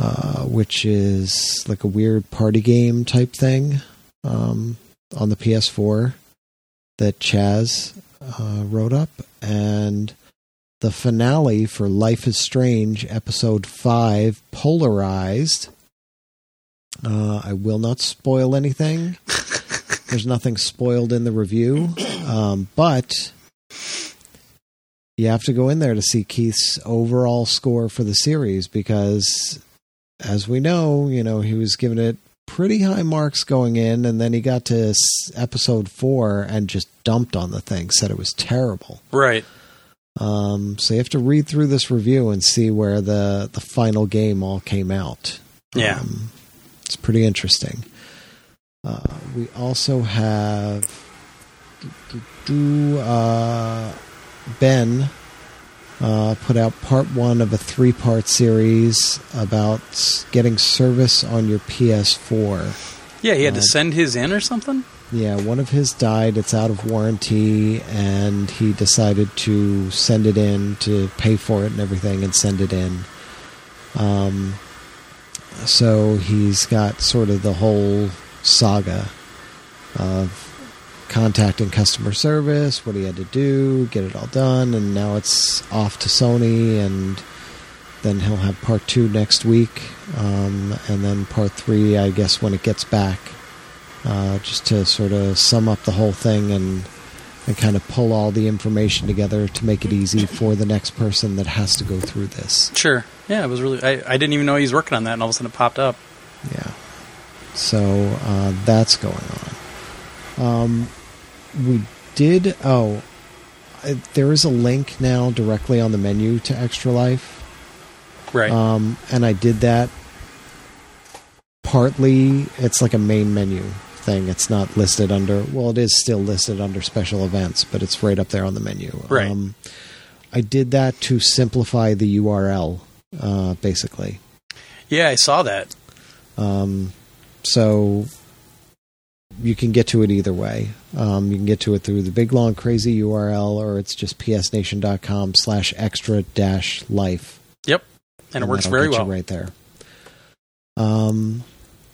Uh, which is like a weird party game type thing um, on the PS4 that Chaz uh, wrote up. And the finale for Life is Strange, episode 5, Polarized. Uh, I will not spoil anything. *laughs* There's nothing spoiled in the review, um, but you have to go in there to see Keith's overall score for the series because, as we know, you know he was giving it pretty high marks going in, and then he got to episode four and just dumped on the thing, said it was terrible. Right. Um, so you have to read through this review and see where the the final game all came out. Yeah. Um, it's pretty interesting. Uh, we also have do- do- do, uh, Ben uh, put out part one of a three part series about getting service on your PS4. Yeah, he had to Uh, send his in or something. Yeah, one of his died. It's out of warranty, and he decided to send it in to pay for it and everything, and send it in. Um, so he's got sort of the whole saga of contacting customer service, what he had to do, get it all done, and now it's off to Sony, and then he'll have part two next week, um, and then part three, I guess, when it gets back uh, just to sort of sum up the whole thing and and kind of pull all the information together to make it easy for the next person that has to go through this. Sure. Yeah, it was really. I, I didn't even know he was working on that, and all of a sudden it popped up. Yeah. So uh, that's going on. Um, we did. Oh, there is a link now directly on the menu to Extra Life. Right. Um, and I did that partly, it's like a main menu thing. It's not listed under, well, it is still listed under special events, but it's right up there on the menu. Right. Um, I did that to simplify the URL, uh, basically. yeah, I saw that. Um, so you can get to it either way. Um, you can get to it through the big long crazy URL, or it's just psnation.com slash extra dash life. Yep. And it works very well. right there. Um,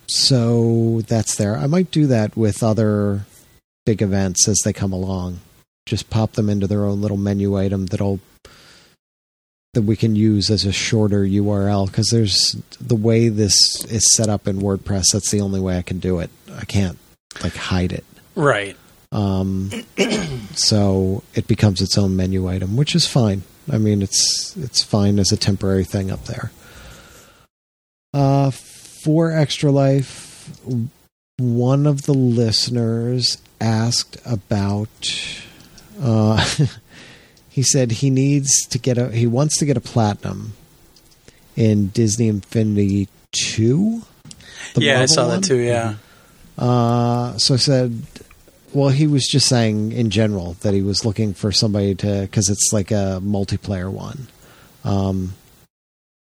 so that's there. I might do that with other big events as they come along. Just pop them into their own little menu item that'll that we can use as a shorter URL because there's the way this is set up in WordPress. That's the only way I can do it. I can't like hide it. Right. Um, *clears throat* so it becomes its own menu item, which is fine. I mean, it's it's fine as a temporary thing up there. Uh, for Extra Life, one of the listeners asked about. Uh, *laughs* he said he needs to get a. He wants to get a platinum in Disney Infinity Two. yeah, I saw one. that too. Yeah. Uh, so I said, well, he was just saying in general that he was looking for somebody to, because it's like a multiplayer one. Um,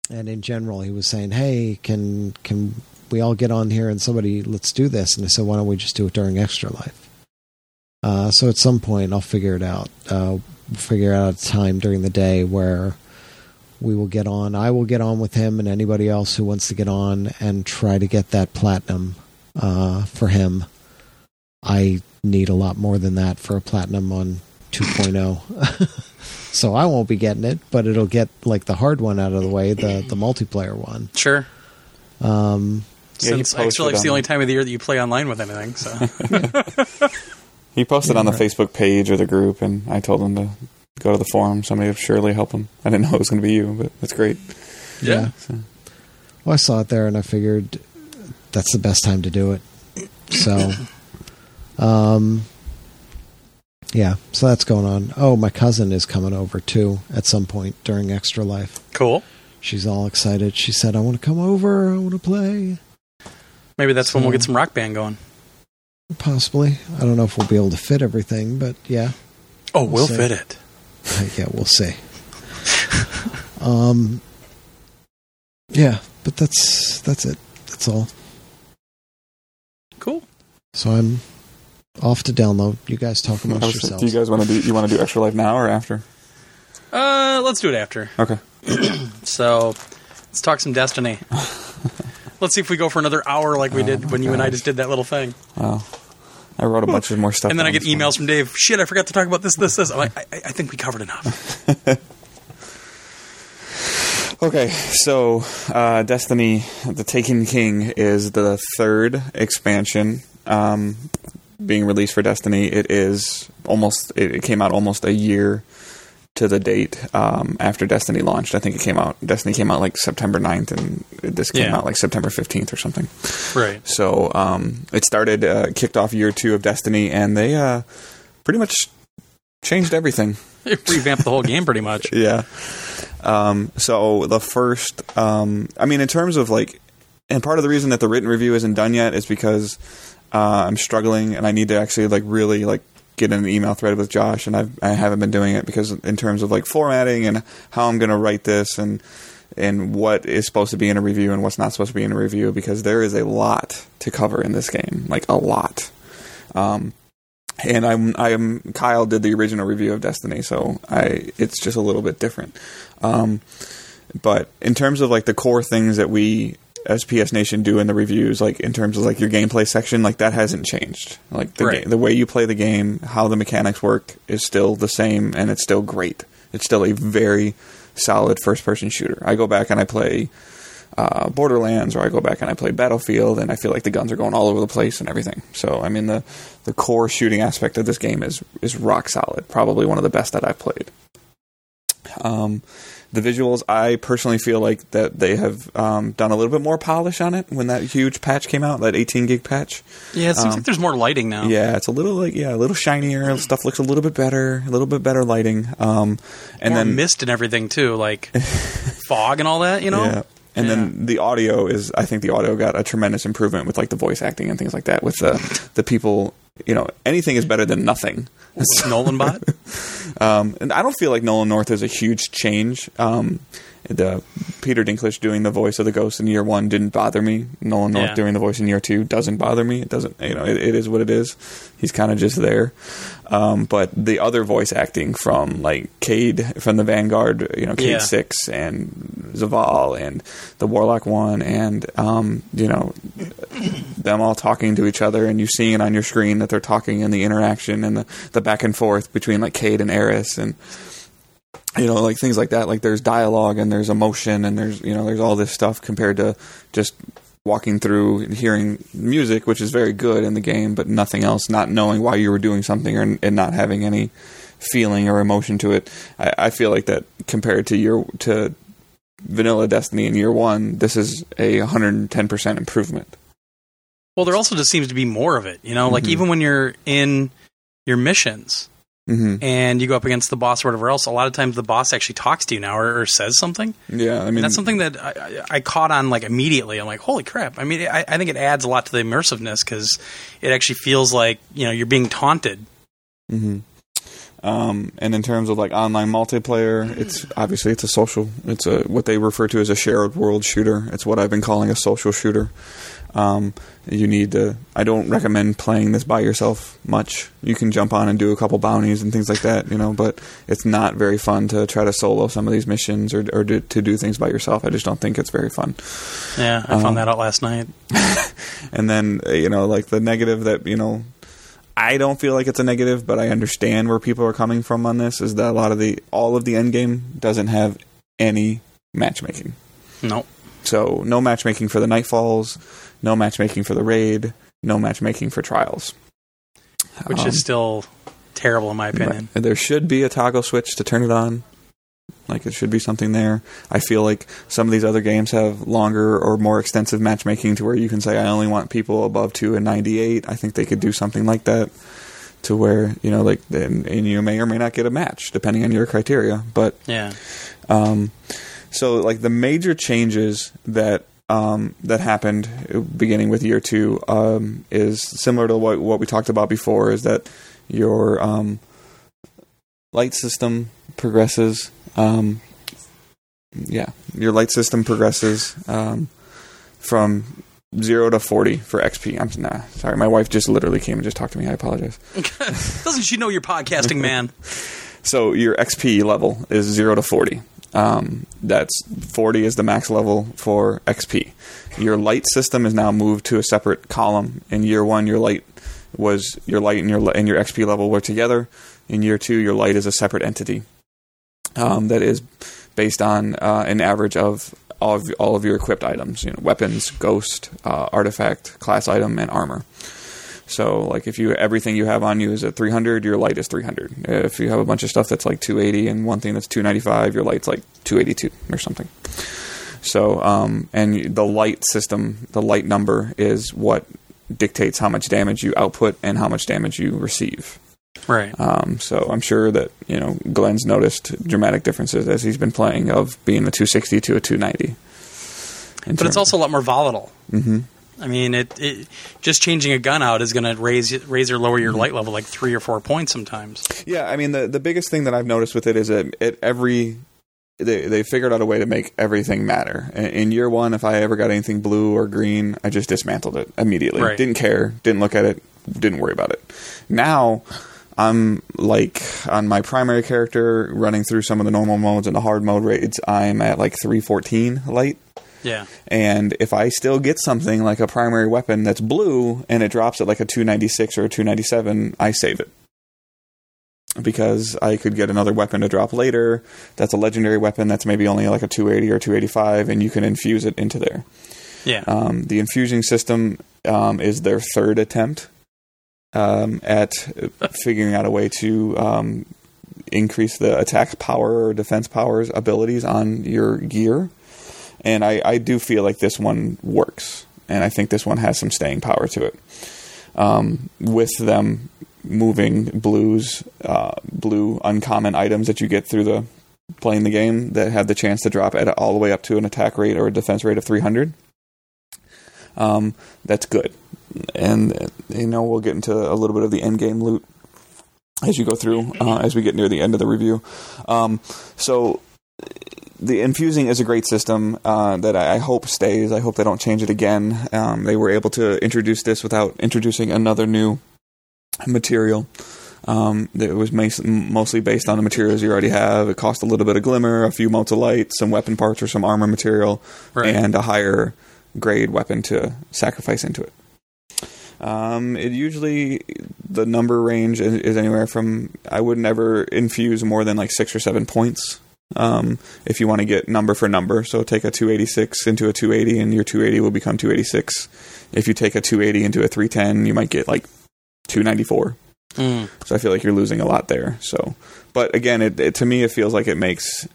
and in general, he was saying, hey, can can we all get on here and somebody let's do this? And I said, why don't we just do it during Extra Life? Uh, so at some point, I'll figure it out. Uh, figure out a time during the day where we will get on. I will get on with him and anybody else who wants to get on and try to get that platinum uh, for him. I need a lot more than that for a platinum on 2.0. *laughs* so I won't be getting it, but it'll get like the hard one out of the way, the the multiplayer one. Sure. Um, Yeah, Since posted Extra Life's the only time of the year that you play online with anything. So *laughs* He posted Yeah, on the right. Facebook page or the group, and I told him to go to the forum. Somebody would surely help him. I didn't know it was going to be you, but that's great. yeah. So, well, I saw it there and I figured that's the best time to do it. So, *laughs* um, yeah, so that's going on. Oh, my cousin is coming over too at some point during Extra Life. Cool. She's all excited. She said, I want to come over. I want to play. Maybe that's when we'll get some rock band going. Possibly. I don't know if we'll be able to fit everything, but yeah. Oh, we'll see. fit it. *laughs* yeah, we'll see. um, yeah, but that's that's it. That's all. Cool. So I'm off to download. You guys talk I amongst was- yourselves. do you guys want to do? You want to do extra life now or after? Uh, let's do it after. Okay. *clears throat* So, let's talk some Destiny. *laughs* let's see if we go for another hour like we Oh did my when you and I just did that little thing. Wow. I wrote a bunch of more stuff. And then I get this morning. emails from Dave. Shit, I forgot to talk about this, this, this. I'm like, I, I I think we covered enough. *laughs* Okay, so uh, Destiny: The Taken King is the third expansion um, being released for Destiny. It is almost. It, it came out almost a year to the date um, after Destiny launched. I think it came out. Destiny came out like September 9th, and this came Yeah. out like September fifteenth or something. right. So um, it started, uh, kicked off year two of Destiny, and they uh, pretty much changed everything. *laughs* It revamped the whole game pretty much. *laughs* Yeah. Um, so the first, um, I mean, in terms of like, and part of the reason that the written review isn't done yet is because uh, I'm struggling and I need to actually like really like get in an email thread with Josh, and I've, I haven't been doing it because in terms of like formatting and how I'm going to write this and and what is supposed to be in a review and what's not supposed to be in a review because there is a lot to cover in this game, like a lot. Um, and I'm I'm Kyle did the original review of Destiny, so I it's just a little bit different. Um, but in terms of like the core things that we as PS Nation do in the reviews, like in terms of like your gameplay section, like that hasn't changed. Like the Right. ga- the way you play the game, how the mechanics work is still the same, and it's still great. It's still a very solid first person shooter. I go back and I play uh, Borderlands, or I go back and I play Battlefield, and I feel like the guns are going all over the place and everything. So, I mean, the the core shooting aspect of this game is is rock solid. Probably one of the best that I've played. Um, the visuals, I personally feel like that they have um, done a little bit more polish on it when that huge patch came out, that 18 gig patch. Yeah, it seems Um, like there's more lighting now. Yeah, it's a little like yeah, a little shinier. Stuff looks a little bit better, a little bit better lighting. Um, and more then mist and everything too, like *laughs* fog and all that. You know. Yeah. And then the audio is, I think the audio got a tremendous improvement with like the voice acting and things like that. With the *laughs* the people, you know, anything is better than nothing. Nolan bot. *laughs* Um, and I don't feel like Nolan North is a huge change. Um, the Peter Dinklage doing the voice of the ghost in year one didn't bother me. Nolan North Yeah. doing the voice in year two doesn't bother me. It doesn't, you know, it, it is what it is. He's kind of just there. Um, but the other voice acting from like Cade from the Vanguard, you know, Cade Yeah. Six and Zaval and the Warlock One, and um, you know, them all talking to each other, and you seeing it on your screen that they're talking, and the interaction and the, the back and forth between like Cade and Eris, and you know, like things like that. Like there's dialogue and there's emotion and there's you know there's all this stuff compared to just walking through and hearing music, which is very good in the game, but nothing else. Not knowing why you were doing something or, and not having any feeling or emotion to it. I, I feel like that compared to your to vanilla Destiny in year one, this is a 110 percent improvement. Well, there also just seems to be more of it. You know, like Mhm. even when you're in your missions Mm-hmm. and you go up against the boss or whatever else, a lot of times the boss actually talks to you now or, or says something. Yeah, I mean And that's something that I, I caught on like immediately. I'm like, holy crap! I mean, I, I think it adds a lot to the immersiveness because it actually feels like you know you're being taunted. hmm Um, and in terms of like online multiplayer, it's obviously it's a social. It's a what they refer to as a shared world shooter. It's what I've been calling a social shooter. Um, you need to. I don't recommend playing this by yourself much. You can jump on and do a couple bounties and things like that, you know. But it's not very fun to try to solo some of these missions or, or to, to do things by yourself. I just don't think it's very fun. Yeah, I Um, found that out last night. *laughs* And then uh, you know, like the negative that you know, I don't feel like it's a negative, but I understand where people are coming from on this. Is that a lot of the all of the end game doesn't have any matchmaking. No, So no matchmaking for the Nightfalls, no matchmaking for the raid, no matchmaking for trials. which Um, is still terrible in my opinion. Right. There should be a toggle switch to turn it on. Like it should be something there. I feel like some of these other games have longer or more extensive matchmaking to where you can say I only want people above two and ninety eight. I think they could do something like that to where you know like and, and you may or may not get a match depending on your criteria. But Yeah, um, so like the major changes that um, that happened uh, beginning with year two um, is similar to what what we talked about before. Is that your um, light system progresses? Um, yeah, your light system progresses um, from zero to forty for XP. I'm nah, sorry, my wife just literally came and just talked to me. I apologize. *laughs* Doesn't she know you're podcasting, man? *laughs* So your XP level is zero to forty. Um, that's forty is the max level for XP. Your light system is now moved to a separate column. In year one, your light was your light and your and your XP level were together. In year two, your light is a separate entity um, that is based on uh, an average of all of all of your equipped items. You know, weapons, ghost, uh, artifact, class item, and armor. So, like, if you everything you have on you is at 300, your light is 300. If you have a bunch of stuff that's like 280 and one thing that's 295, your light's like 282 or something. So, um, and the light system, the light number is what dictates how much damage you output and how much damage you receive. Right. Um, so I'm sure that you know Glenn's noticed dramatic differences as he's been playing of being a 260 to a 290. But it's also a lot more volatile. Mm-hmm. I mean, it, it just changing a gun out is going to raise raise or lower your Mm-hmm. light level like three or four points sometimes. Yeah, I mean the the biggest thing that I've noticed with it is that at every they they figured out a way to make everything matter. In, in year one, if I ever got anything blue or green, I just dismantled it immediately. Right. Didn't care, didn't look at it, didn't worry about it. Now. I'm like on my primary character running through some of the normal modes and the hard mode raids. I'm at like 314 light, Yeah. and if I still get something like a primary weapon that's blue and it drops at like a 296 or a 297, I save it. Because I could get another weapon to drop later. That's a legendary weapon that's maybe only like a 280 or 285, and you can infuse it into there. Yeah. Um, the infusing system um, is their third attempt um, at figuring out a way to um, increase the attack power or defense powers abilities on your gear. And I, I do feel like this one works. And I think this one has some staying power to it. Um, with them moving blues, uh, blue uncommon items that you get through the playing the game that have the chance to drop at all the way up to an attack rate or a defense rate of 300 um, that's good. And uh, you know we'll get into a little bit of the end game loot as you go through uh, as we get near the end of the review. Um, so the infusing is a great system uh, that I, I hope stays. I hope they don't change it again. Um, they were able to introduce this without introducing another new material. Um, that was mostly based on the materials you already have. It cost a little bit of glimmer, a few motes of light, some weapon parts or some armor material, Right. and a higher grade weapon to sacrifice into it. Um, it usually the number range is, is anywhere from I would never infuse more than like six or seven points. Um, if you want to get number for number, so take a 286 into a 280, and your 280 will become 286. If you take a 280 into a 310, you might get like 294. Mm. So I feel like you're losing a lot there. So, but again, it, it to me it feels like it makes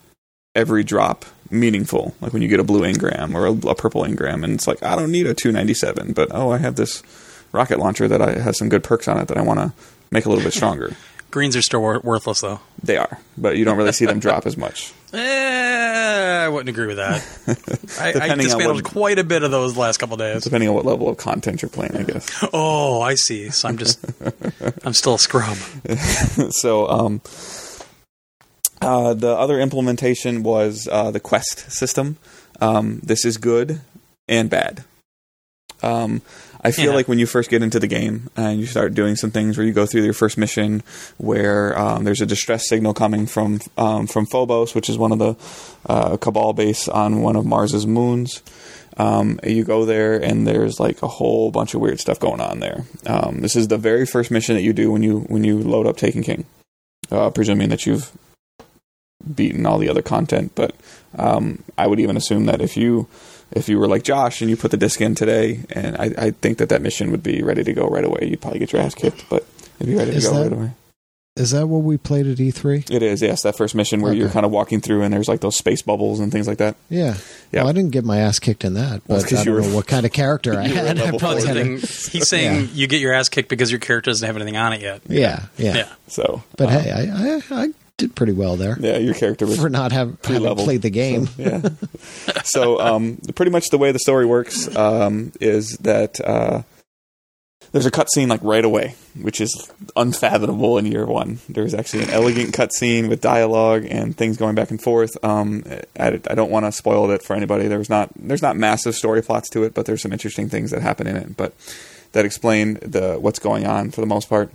every drop meaningful. Like when you get a blue engram or a, a purple engram, and it's like I don't need a 297, but oh, I have this rocket launcher that I, has some good perks on it that I want to make a little bit stronger. *laughs* Greens are still wor- worthless though. they are, but you don't really see them drop as much. *laughs* Eh, I wouldn't agree with that. *laughs* I, I dismantled what- quite a bit of those last couple days. Depending on what level of content you're playing, I guess. *laughs* Oh, I see. So I'm just, I'm still a scrub. so um, uh, the other implementation was uh, the quest system. Um, this is good and bad. Um, I feel Yeah. like when you first get into the game and you start doing some things where you go through your first mission where um, there's a distress signal coming from um, from Phobos, which is one of the uh, Cabal base on one of Mars's moons. Um, you go there and there's like a whole bunch of weird stuff going on there. Um, this is the very first mission that you do when you when you load up Taken King, uh, presuming that you've beaten all the other content. But um, I would even assume that if you if you were like Josh and you put the disc in today, and I, I think that that mission would be ready to go right away. You'd probably get your ass kicked, but it'd be ready to Is go that- right away. Is that what we played at E E3? It is, yes, that first mission where you're kind of walking through and there's like those space bubbles and things like that. Yeah. Yeah. Well, I didn't get my ass kicked in that, Well, but it's 'cause I you don't were- know what kind of character I *laughs* had. *laughs* I probably had a- He's saying Yeah. you get your ass kicked because your character doesn't have anything on it yet. yeah, yeah, Yeah. So, But uh, hey, I, I, I did pretty well there Yeah, your character was for not have, having played the game. yeah. so um, pretty much the way the story works um, is that uh, there's a cutscene like right away, which is unfathomable in year one. There's actually an elegant cutscene with dialogue and things going back and forth. Um, I, I don't want to spoil it for anybody. There's not there's not massive story plots to it, but there's some interesting things that happen in it. But that explain the what's going on for the most part.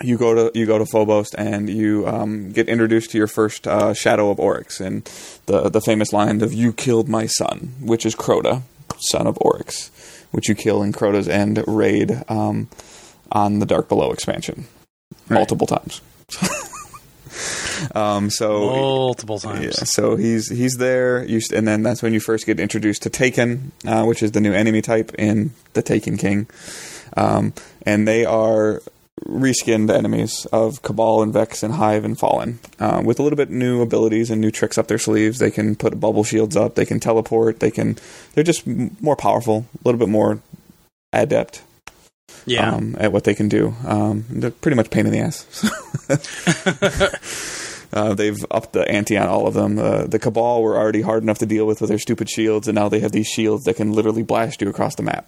You go to you go to Phobos and you um, get introduced to your first uh, Shadow of Oryx and the the famous line of "You killed my son," which is Crota, son of Oryx, which you kill in Crota's End raid um, on the Dark Below expansion multiple times. *laughs* um, so Multiple yeah, times. so he's he's there, you, and then that's when you first get introduced to Taken, uh, which is the new enemy type in the Taken King, um, and they are reskinned enemies of Cabal and Vex and Hive and Fallen, uh, with a little bit new abilities and new tricks up their sleeves. They can put bubble shields up, they can teleport, they can they're just m- more powerful, a little bit more adept Yeah. um, at what they can do. Um, they're pretty much pain in the ass. *laughs* uh, they've upped the ante on all of them. Uh, the Cabal were already hard enough to deal with with their stupid shields, and now they have these shields that can literally blast you across the map.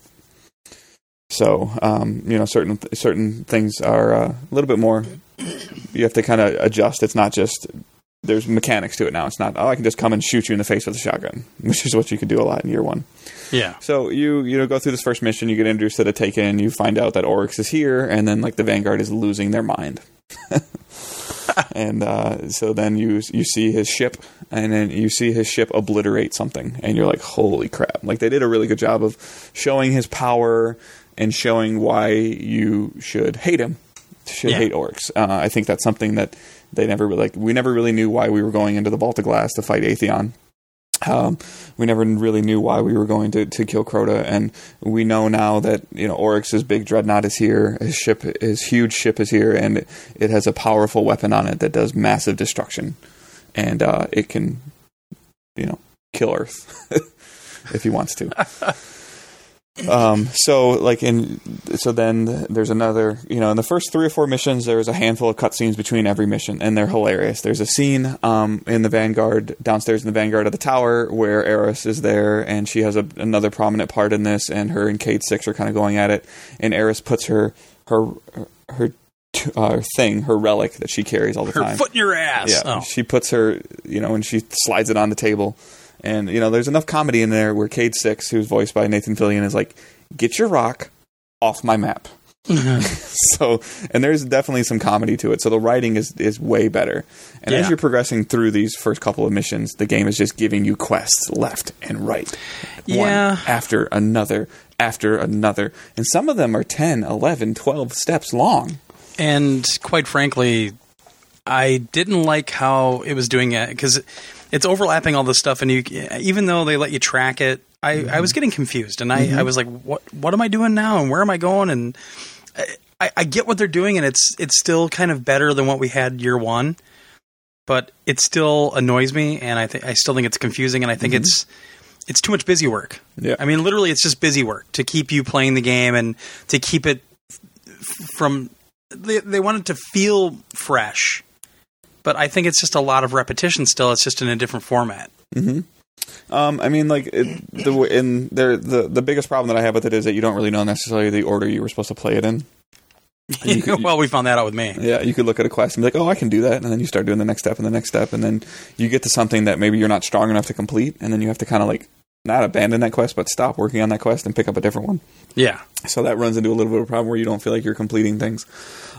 So, um, you know, certain certain things are uh, a little bit more. You have to kind of adjust. It's not just there's mechanics to it now. It's not oh I can just come and shoot you in the face with a shotgun, *laughs* which is what you could do a lot in year one. yeah. So you you know go through this first mission, you get introduced to the Taken, you find out that Oryx is here, and then like the Vanguard is losing their mind. *laughs* and uh, so then you you see his ship, and then you see his ship obliterate something, and you're like, holy crap! Like they did a really good job of showing his power and showing why you should hate him, should Yeah. hate Oryx. Uh, I think that's something that they never really, like. We never really knew why we were going into the Vault of Glass to fight Atheon. Um, we never really knew why we were going to, to kill Crota, and we know now that you know Oryx's big dreadnought is here. His ship, his huge ship, is here, and it has a powerful weapon on it that does massive destruction, and uh, it can, you know, kill Earth *laughs* if he wants to. *laughs* Um, so like in so then there's another you know in the first three or four missions there's a handful of cutscenes between every mission and they're hilarious. There's a scene um, in the Vanguard downstairs in the Vanguard of the tower where Eris is there and she has a, another prominent part in this and her and Cade Six are kind of going at it and Eris puts her her her uh, thing her relic that she carries all the Her time foot in your ass. yeah, Oh. she puts her, you know, and she slides it on the table, and you know, there's enough comedy in there where Cade Six, who's voiced by Nathan Fillion, is like, "Get your rock off my map." *laughs* *laughs* so, and there's definitely some comedy to it. So the writing is is way better. And as you're progressing through these first couple of missions, the game is just giving you quests left and right, Yeah. one after another after another, and some of them are 10, 11, 12 steps long. And quite frankly, I didn't like how it was doing it because it's overlapping all this stuff, and you even though they let you track it, I, I was mm-hmm. getting confused, and I, I mm-hmm. was like, what What am I doing now, and where am I going? And I, I get what they're doing, and it's it's still kind of better than what we had year one, but it still annoys me, and I think I still think it's confusing, and I think mm-hmm. it's it's too much busy work. Yeah. I mean, literally, it's just busy work to keep you playing the game and to keep it f- from. They they want it to feel fresh, but I think it's just a lot of repetition. Still, it's just in a different format. Um, I mean, like it, the in there, the the biggest problem that I have with it is that you don't really know necessarily the order you were supposed to play it in. *laughs* Could- well, we found that out with me. Yeah, you could look at a quest and be like, "Oh, I can do that," and then you start doing the next step and the next step, and then you get to something that maybe you're not strong enough to complete, and then you have to kind of like not abandon that quest, but stop working on that quest and pick up a different one. Yeah, So that runs into a little bit of a problem where you don't feel like you're completing things.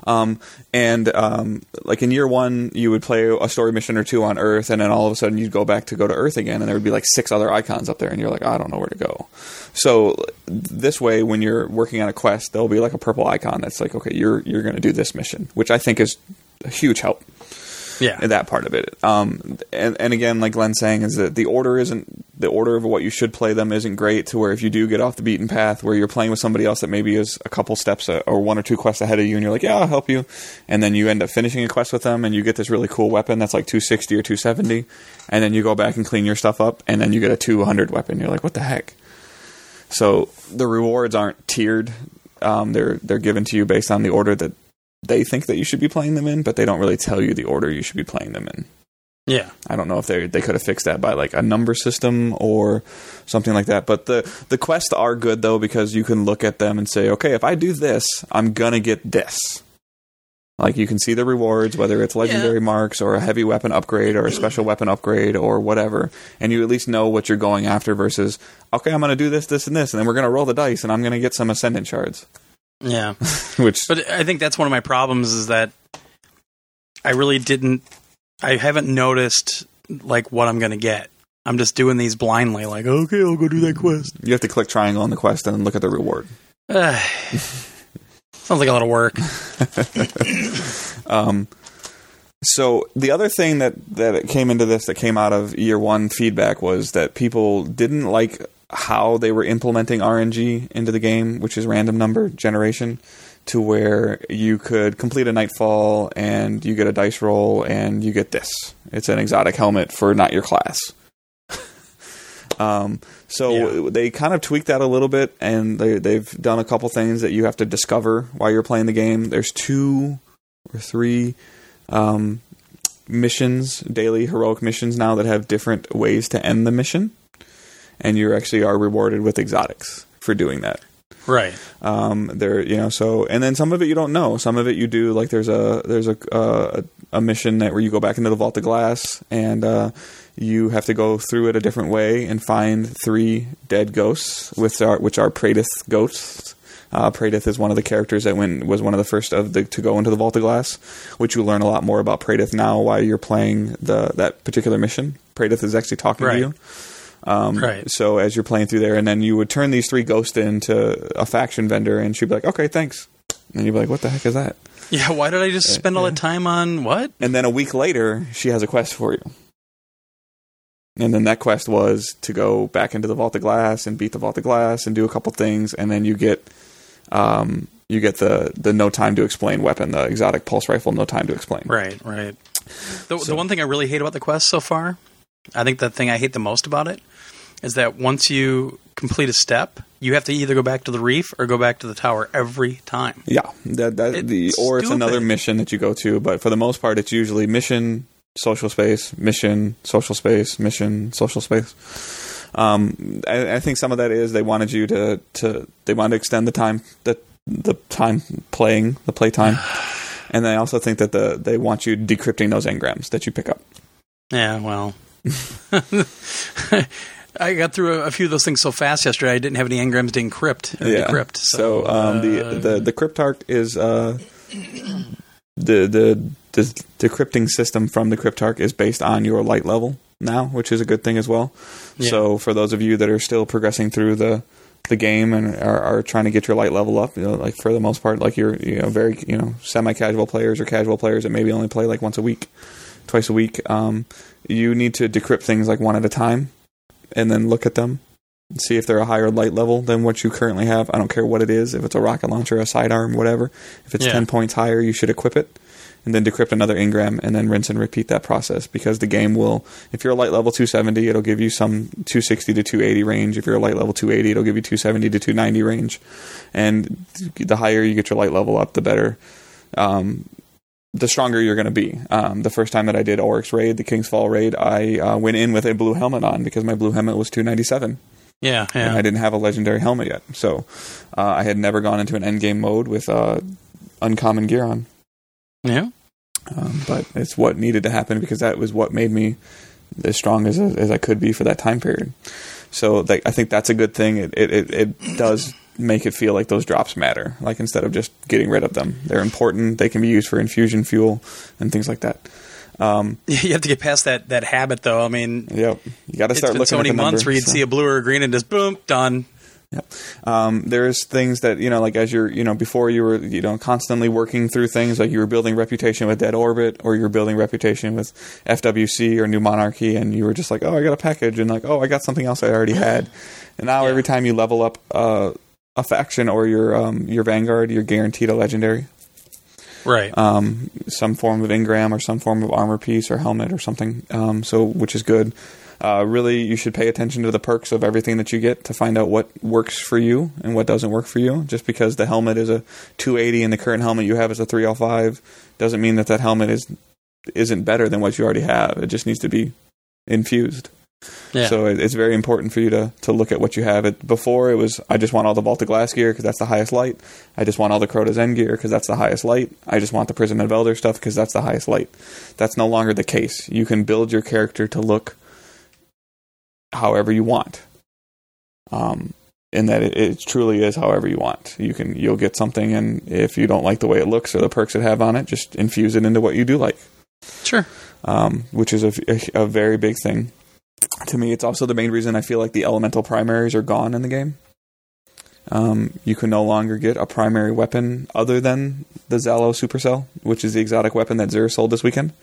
Um, and um, like in year one, you would play a story mission or two on Earth, and then all of a sudden you'd go back to go to Earth again, and there would be like six other icons up there, and you're like, I don't know where to go. So this way, when you're working on a quest, there'll be like a purple icon that's like, okay, you're you're going to do this mission, which I think is a huge help yeah, that part of it. Um, and, and again, like Glenn's saying, is that the order isn't the order of what you should play them isn't great. To where if you do get off the beaten path, where you're playing with somebody else that maybe is a couple steps uh, or one or two quests ahead of you, and you're like, yeah, I'll help you, and then you end up finishing a quest with them, and you get this really cool weapon that's like 260 or 270, and then you go back and clean your stuff up, and then you get a 200 weapon. You're like, what the heck? So the rewards aren't tiered. Um, they're they're given to you based on the order that they think that you should be playing them in, but they don't really tell you the order you should be playing them in. Yeah. I don't know if they they could have fixed that by like a number system or something like that. But the the quests are good though because you can look at them and say, okay, if I do this, I'm gonna get this. Like you can see the rewards, whether it's legendary Yeah. marks or a heavy weapon upgrade or a special weapon upgrade or whatever, and you at least know what you're going after. Versus, okay, I'm gonna do this, this, and this, and then we're gonna roll the dice, and I'm gonna get some ascendant shards. Yeah. *laughs* Which But I think that's one of my problems is that I really didn't I haven't noticed like what I'm going to get. I'm just doing these blindly like, okay, I'll go do that quest. you have to click triangle on the quest and look at the reward. *sighs* Sounds like a lot of work. *laughs* Um, so the other thing that that came into this that came out of year one feedback was that people didn't like how they were implementing RNG into the game, which is random number generation, to where you could complete a nightfall and you get a dice roll and you get this. It's an exotic helmet for not your class. *laughs* Um, so Yeah. they kind of tweaked that a little bit, and they, they've done a couple things that you have to discover while you're playing the game. There's two or three um, missions, daily heroic missions now that have different ways to end the mission, and you actually are rewarded with exotics for doing that. Right. Um, there, you know, so and then some of it you don't know. Some of it you do. Like there's a there's a uh, a mission that where you go back into the vault of glass and uh, you have to go through it a different way and find three dead ghosts, which are which are Praedyth ghosts. Uh, Praedyth is one of the characters that went was one of the first of the to go into the vault of glass, which you learn a lot more about Praedyth now while you're playing the that particular mission. Praedyth is actually talking Right. to you. Um, Right. So as you're playing through there, and then you would turn these three ghosts into a faction vendor, and she'd be like, "Okay, thanks," and you'd be like, "What the heck is that?" Yeah, why did I just spend all that time on what? And then a week later, she has a quest for you. And then that quest was to go back into the Vault of Glass and beat the Vault of Glass and do a couple things, and then you get um, you get the the no time to explain weapon, the exotic pulse rifle, no time to explain. Right, right. The, So- the one thing I really hate about the quest so far, I think the thing I hate the most about it, is that once you complete a step, you have to either go back to the reef or go back to the tower every time. Yeah, that that It's the or it's another mission that you go to, but for the most part, it's usually mission, social space, mission, social space, mission, social space. Um, I, I think some of that is they wanted you to to they wanted to extend the time the the time playing the play time, *sighs* and I also think that the they want you decrypting those engrams that you pick up. Yeah, well. *laughs* *laughs* I got through a, a few of those things so fast yesterday. I didn't have any engrams to encrypt. or decrypt So, um, the uh, the the cryptarch is uh, the the the decrypting system from the cryptarch is based on your light level now, which is a good thing as well. Yeah. So for those of you that are still progressing through the the game and are, are trying to get your light level up, you know, like for the most part, like you're you know very you know semi casual players or casual players that maybe only play like once a week, twice a week, um, you need to decrypt things like one at a time, and then look at them see if they're a higher light level than what you currently have. I don't care what it is, if it's a rocket launcher, a sidearm, whatever. If it's Yeah. 10 points higher, you should equip it and then decrypt another engram and then rinse and repeat that process because the game will, if you're a light level 270, it'll give you some 260 to 280 range. If you're a light level 280, it'll give you 270 to 290 range. And the higher you get your light level up, the better. Um, the stronger you're going to be. Um, the first time that I did Oryx raid, the King's Fall raid, I uh, went in with a blue helmet on because my blue helmet was 297 yeah, and I didn't have a legendary helmet yet. So uh, I had never gone into an endgame mode with uh, uncommon gear on. Yeah. Um, but it's what needed to happen because that was what made me as strong as, as I could be for that time period. So like, I think that's a good thing. It, it, it, it does make it feel like those drops matter. Like instead of just getting rid of them, they're important. They can be used for infusion fuel and things like that. Um, *laughs* You have to get past that, that habit, though. I mean, yep, you got to it's start been looking so many months number, where you'd so. see a blue or a green and just boom, done. Yep. Um, there's things that you know, like as you're, you know, before you were, you know, constantly working through things, like you were building reputation with Dead Orbit, or you're building reputation with FWC or New Monarchy, and you were just like, oh, I got a package, and like, oh, I got something else I already had, and now *laughs* Yeah. every time you level up uh, a faction or your um, your Vanguard, you're guaranteed a legendary. Right. um, some form of engram or some form of armor piece or helmet or something. Um, so which is good. Uh, really, you should pay attention to the perks of everything that you get to find out what works for you and what doesn't work for you. Just because the helmet is a 280 and the current helmet you have is a 305 doesn't mean that that helmet is isn't better than what you already have. It just needs to be infused. Yeah. So it, it's very important for you to, to look at what you have. It before it was I just want all the Vault of Glass gear because that's the highest light. I just want all the Crota's End gear because that's the highest light. I just want the Prison of Elder stuff because that's the highest light. That's no longer the case. You can build your character to look however you want. Um, in that it, it truly is however you want. You can you'll get something, and if you don't like the way it looks or the perks it have on it, just infuse it into what you do like sure. um, which is a, a, a very big thing. To me, it's also the main reason I feel like the elemental primaries are gone in the game. Um, you can no longer get a primary weapon other than the Zhalo Supercell, which is the exotic weapon that Xur sold this weekend.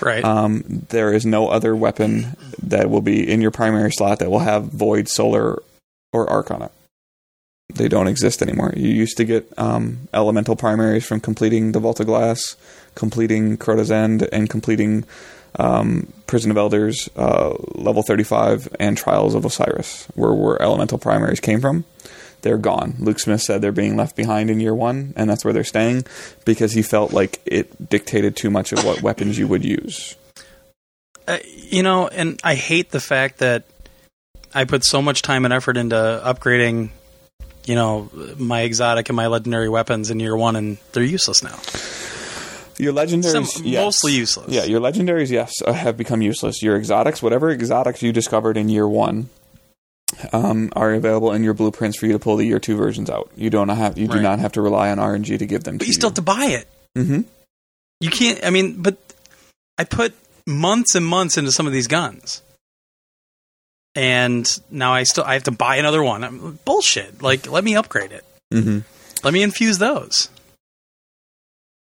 Right. Um, there is no other weapon that will be in your primary slot that will have Void, Solar, or Arc on it. They don't exist anymore. You used to get um, elemental primaries from completing the Vault of Glass, completing Crota's End, and completing um, Prison of Elders, uh, level 35, and Trials of Osiris, where, where elemental primaries came from. They're gone. Luke Smith said they're being left behind in year one, and that's where they're staying because he felt like it dictated too much of what weapons you would use. Uh, you know, and I hate the fact that I put so much time and effort into upgrading, you know, my exotic and my legendary weapons in year one, and they're useless now. Your legendaries, Some- yes. mostly useless. Yeah, your legendaries, yes, uh, have become useless. Your exotics, whatever exotics you discovered in year one, um, are available in your blueprints for you to pull the year two versions out. You don't have, you do not have to rely on RNG to give them. But to you You still have to buy it. hmm You can't. I mean, but I put months and months into some of these guns, and now I still I have to buy another one. I'm, bullshit. Like, let me upgrade it. hmm Let me infuse those.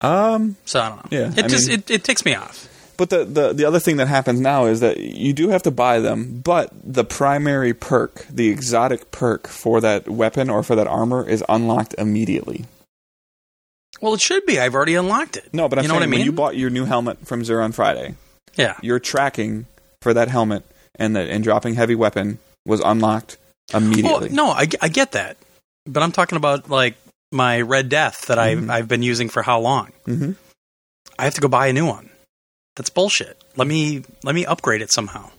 Um, So I don't know. Yeah, it I just mean- it, it ticks me off. But the, the the other thing that happens now is that you do have to buy them, but the primary perk, the exotic perk for that weapon or for that armor, is unlocked immediately. Well, it should be. I've already unlocked it. No, but I'm you know saying what I mean. when you bought your new helmet from Xur on Friday, yeah. your tracking for that helmet and the and dropping heavy weapon was unlocked immediately. Well, no, I, I get that, but I'm talking about like my Red Death that Mhm. I've I've been using for how long? hmm I have to go buy a new one. That's bullshit. Let me let me upgrade it somehow.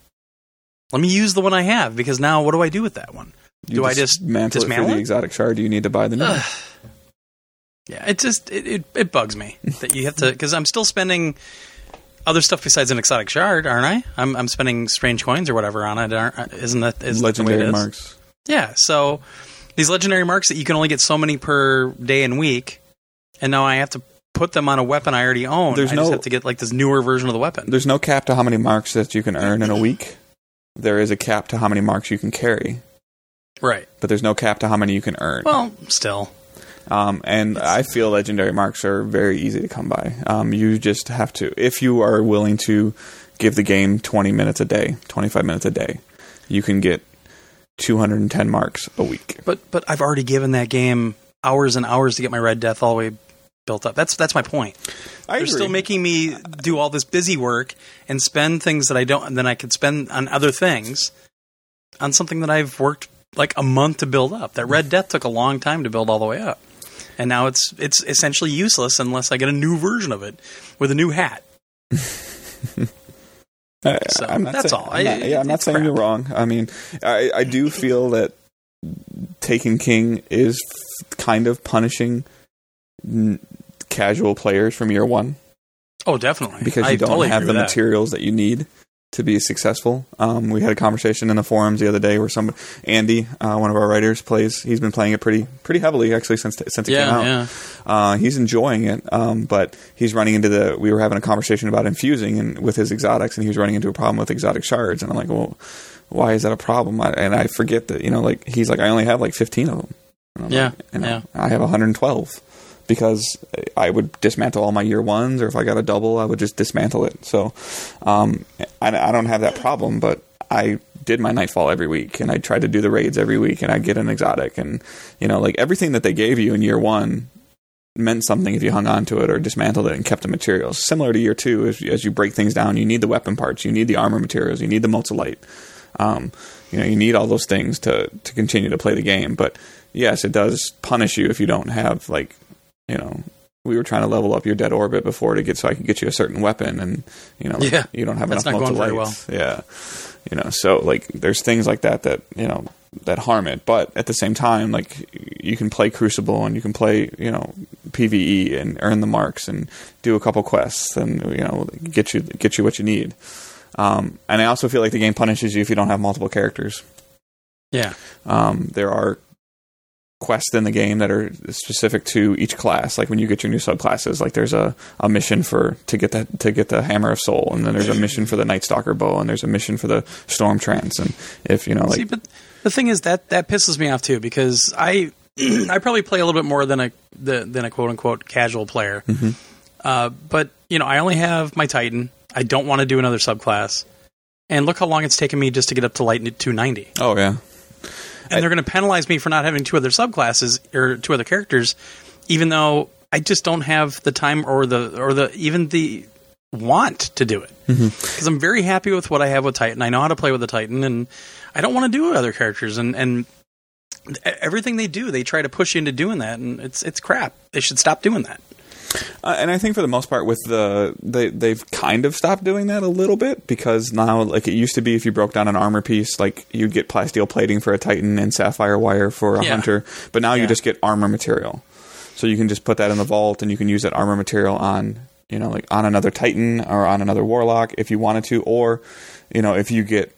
Let me use the one I have because now what do I do with that one? Do I just dismantle it for the exotic shard? Do you need to buy the new? one? Ugh. Yeah, it just it, it, it bugs me *laughs* that you have to because I'm still spending other stuff besides an exotic shard, aren't I? I'm I'm spending strange coins or whatever on it, aren't? Isn't that is that the way it is? marks. Yeah, so these legendary marks that you can only get so many per day and week, and now I have to put them on a weapon I already own. There's I just no- have to get like this newer version of the weapon. There's no cap to how many marks that you can earn in a week. There is a cap to how many marks you can carry, Right. but there's no cap to how many you can earn. Well, still. Um, and I feel legendary marks are very easy to come by. Um, you just have to, if you are willing to give the game 20 minutes a day, 25 minutes a day, you can get 210 marks a week. But but I've already given that game hours and hours to get my Red Death all the way built up. That's that's my point. I They're still making me do all this busy work and spend things that I don't, and then I could spend on other things on something that I've worked like a month to build up. That Red Death took a long time to build all the way up, and now it's it's essentially useless unless I get a new version of it with a new hat. *laughs* I, So, I'm not that's saying, all. I'm not, yeah, I'm not saying crap. you're wrong. I mean, I, I do feel that Taken King is f- kind of punishing n- casual players from year one Oh, definitely, because I you don't totally have the that. materials that you need to be successful. Um, we had a conversation in the forums the other day where some Andy, uh, one of our writers, plays. He's been playing it pretty pretty heavily actually since since it came out. yeah. Uh, he's enjoying it, um, but he's running into the. We were having a conversation about infusing and with his exotics, and he was running into a problem with exotic shards. And I'm like, well, why is that a problem? I, and I forget that you know, like he's like, I only have like 15 of them. And Yeah, like, know, yeah. I have 112 because I would dismantle all my year ones, or if I got a double, I would just dismantle it. So um, I, I don't have that problem, but I did my nightfall every week, and I tried to do the raids every week, and I get an exotic, and you know, like everything that they gave you in year one meant something if you hung on to it or dismantled it and kept the materials. Similar to year two, as, as you break things down, you need the weapon parts, you need the armor materials, you need the mote of light. Um, you know, you need all those things to to continue to play the game. But yes, it does punish you if you don't have like, you know, we were trying to level up your dead orbit before to get so I could get you a certain weapon, and you know, like, Yeah, you don't have enough very motes of light. Yeah, you know, so like there's things like that that you know that harm it, but at the same time, like you can play Crucible and you can play you know PVE and earn the marks and do a couple quests and you know get you get you what you need. Um, and I also feel like the game punishes you if you don't have multiple characters. Yeah. Um, there are quests in the game that are specific to each class. Like when you get your new subclasses, like there's a, a mission for to get that to get the Hammer of Sol, and then there's a mission for the Night Stalker bow, and there's a mission for the Storm Trance. And if you know, like See, but the thing is that that pisses me off too because I *clears throat* I probably play a little bit more than a the, than a quote unquote casual player. Mm-hmm. Uh, but you know, I only have my Titan. I don't want to do another subclass. And look how long it's taken me just to get up to light 290. oh yeah, And they're going to penalize me for not having two other subclasses or two other characters, even though I just don't have the time or the or the even the want to do it. Mm-hmm. Because I'm very happy with what I have with Titan. I know how to play with the Titan, and I don't want to do other characters. And and everything they do, they try to push you into doing that, and it's it's crap. They should stop doing that. Uh, and I think for the most part, with the they they've kind of stopped doing that a little bit because now, like it used to be, if you broke down an armor piece, like you'd get plasteel plating for a Titan and sapphire wire for a Yeah. hunter, but now you just get armor material. So you can just put that in the vault, and you can use that armor material on you know like on another Titan or on another Warlock if you wanted to, or you know if you get.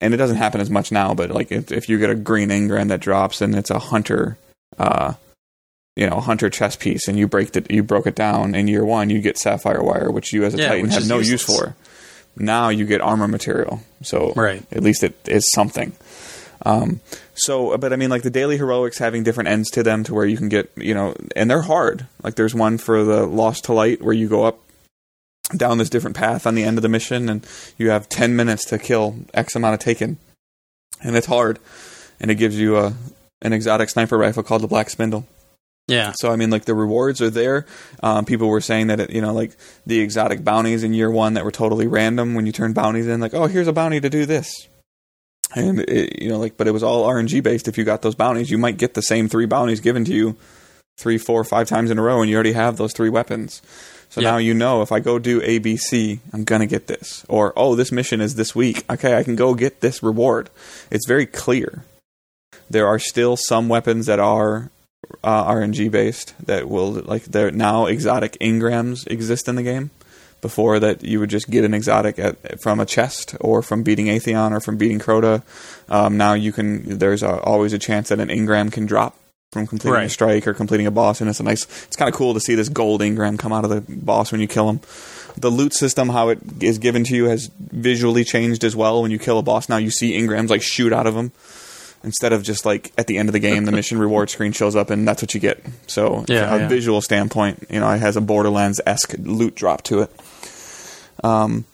And it doesn't happen as much now, but like if, if you get a green engram that drops and it's a hunter, uh, you know, hunter chess piece and you break it, you broke it down in year one, you get sapphire wire, which you as a Yeah, titan have no useless. use for. Now you get armor material, so Right. at least it is something. Um, so, but I mean, like the daily heroics having different ends to them, to where you can get, you know, and they're hard. Like there's one for the Lost to Light where you go up down this different path on the end of the mission, and you have ten minutes to kill X amount of taken, and it's hard, and it gives you a an exotic sniper rifle called the Black Spindle. Yeah, So I mean, like the rewards are there. Um, people were saying that it, you know, like the exotic bounties in year one that were totally random when you turn bounties in, like, oh, here's a bounty to do this, and it, you know, like, but it was all RNG based. If you got those bounties, you might get the same three bounties given to you three, four, five times in a row, and you already have those three weapons. So Yeah. now you know if I go do A, B, C, I'm gonna get this, or oh, this mission is this week. Okay, I can go get this reward. It's very clear. There are still some weapons that are uh, RNG based that will like there now exotic engrams exist in the game. Before that, you would just get an exotic at, from a chest or from beating Atheon or from beating Crota. Um, now you can. There's a, always a chance that an engram can drop from completing a strike or completing a boss, and it's a nice. It's kind of cool to see this gold engram come out of the boss when you kill him. The loot system, how it is given to you, has visually changed as well. When you kill a boss, now you see engrams like shoot out of him instead of just like at the end of the game, the mission reward screen shows up and that's what you get. So, Yeah, from a yeah. visual standpoint, you know, it has a Borderlands esque loot drop to it. Um,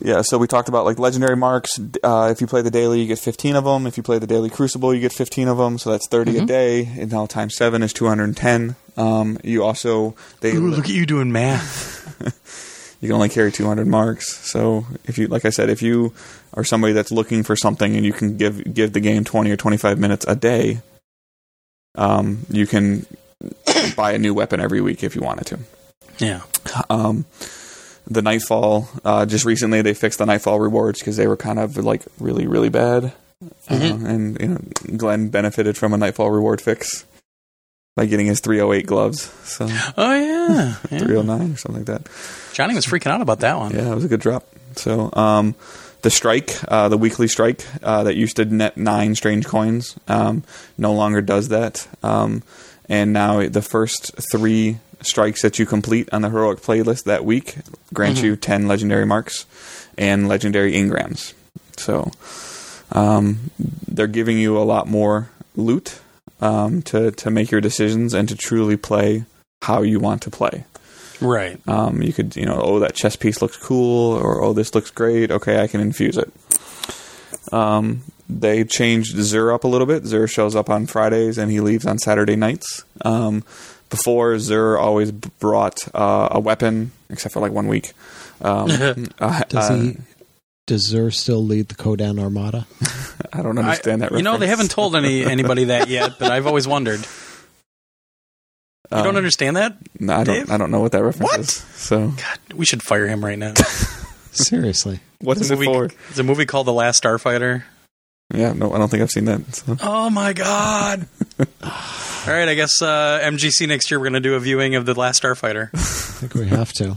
yeah, so we talked about like legendary marks. Uh, if you play the daily, you get 15 of them. If you play the daily crucible, you get 15 of them. So that's 30 a Mhm. day. And now times seven is 210. Um, you also they Ooh, look at you doing math. *laughs* you can only carry 200 marks. So if you, like I said, if you are somebody that's looking for something and you can give give the game 20 or 25 minutes a day, um, you can *coughs* buy a new weapon every week if you wanted to. Yeah, Um, the Nightfall, uh, just recently they fixed the Nightfall rewards because they were kind of like really really bad, Mhm. uh, and you know Glenn benefited from a Nightfall reward fix by getting his 308 gloves, so oh yeah, *laughs* yeah. 309 or something like that. Johnny was freaking out about that one. Yeah, it was a good drop. So, um, the strike, uh, the weekly strike uh, that used to net nine strange coins, um, no longer does that. Um, and now the first three strikes that you complete on the heroic playlist that week grant Mhm. you ten legendary marks and legendary engrams. So, um, they're giving you a lot more loot um, to to make your decisions and to truly play how you want to play. Right. Um, you could, you know, oh, that chess piece looks cool, or oh, this looks great. Okay, I can infuse it. Um, they changed Xur up a little bit. Xur shows up on Fridays and he leaves on Saturday nights. Um, before Xur always brought uh, a weapon, except for like one week. Um, *laughs* uh, Does uh, he? Does Xur still lead the Ko-Dan Armada? *laughs* I don't understand I- that. You know, they haven't told any anybody that yet, but I've always wondered. *laughs* You Um, don't understand that? No, I don't. I don't know what that reference What? is. So, God, we should fire him right now. *laughs* Seriously. what's It's is a it movie, for? it's a movie called The Last Starfighter. Yeah, no, I don't think I've seen that. So. Oh my god! *laughs* All right, I guess uh, MGC next year we're going to do a viewing of The Last Starfighter. *laughs* I think we have to.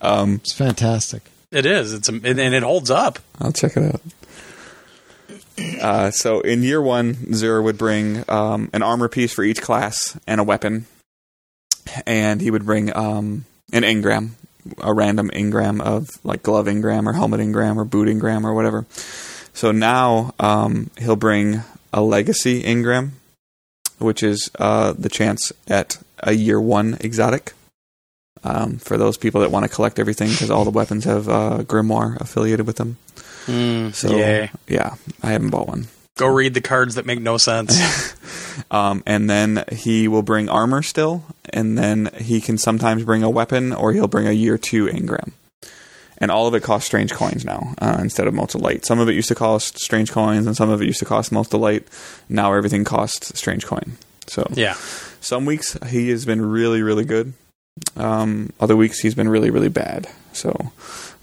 Um, It's fantastic. It is. It's a, and it holds up. I'll check it out. Uh, so in year one, Xur would bring um, an armor piece for each class and a weapon, and he would bring um, an engram, a random engram of like glove engram or helmet engram or boot engram or whatever. So now um, he'll bring a legacy engram, which is uh, the chance at a year one exotic. Um, for those people that want to collect everything, because all the weapons have uh, grimoire affiliated with them. Mm, So yeah. yeah, I haven't bought one. Go read the cards that make no sense. *laughs* Um, and then he will bring armor still, and then he can sometimes bring a weapon, or he'll bring a year two engram. And all of it costs strange coins now uh, instead of light. Some of it used to cost strange coins, and some of it used to cost light. Now everything costs strange coin. So yeah. some weeks he has been really, really good. Um, other weeks he's been really, really bad. So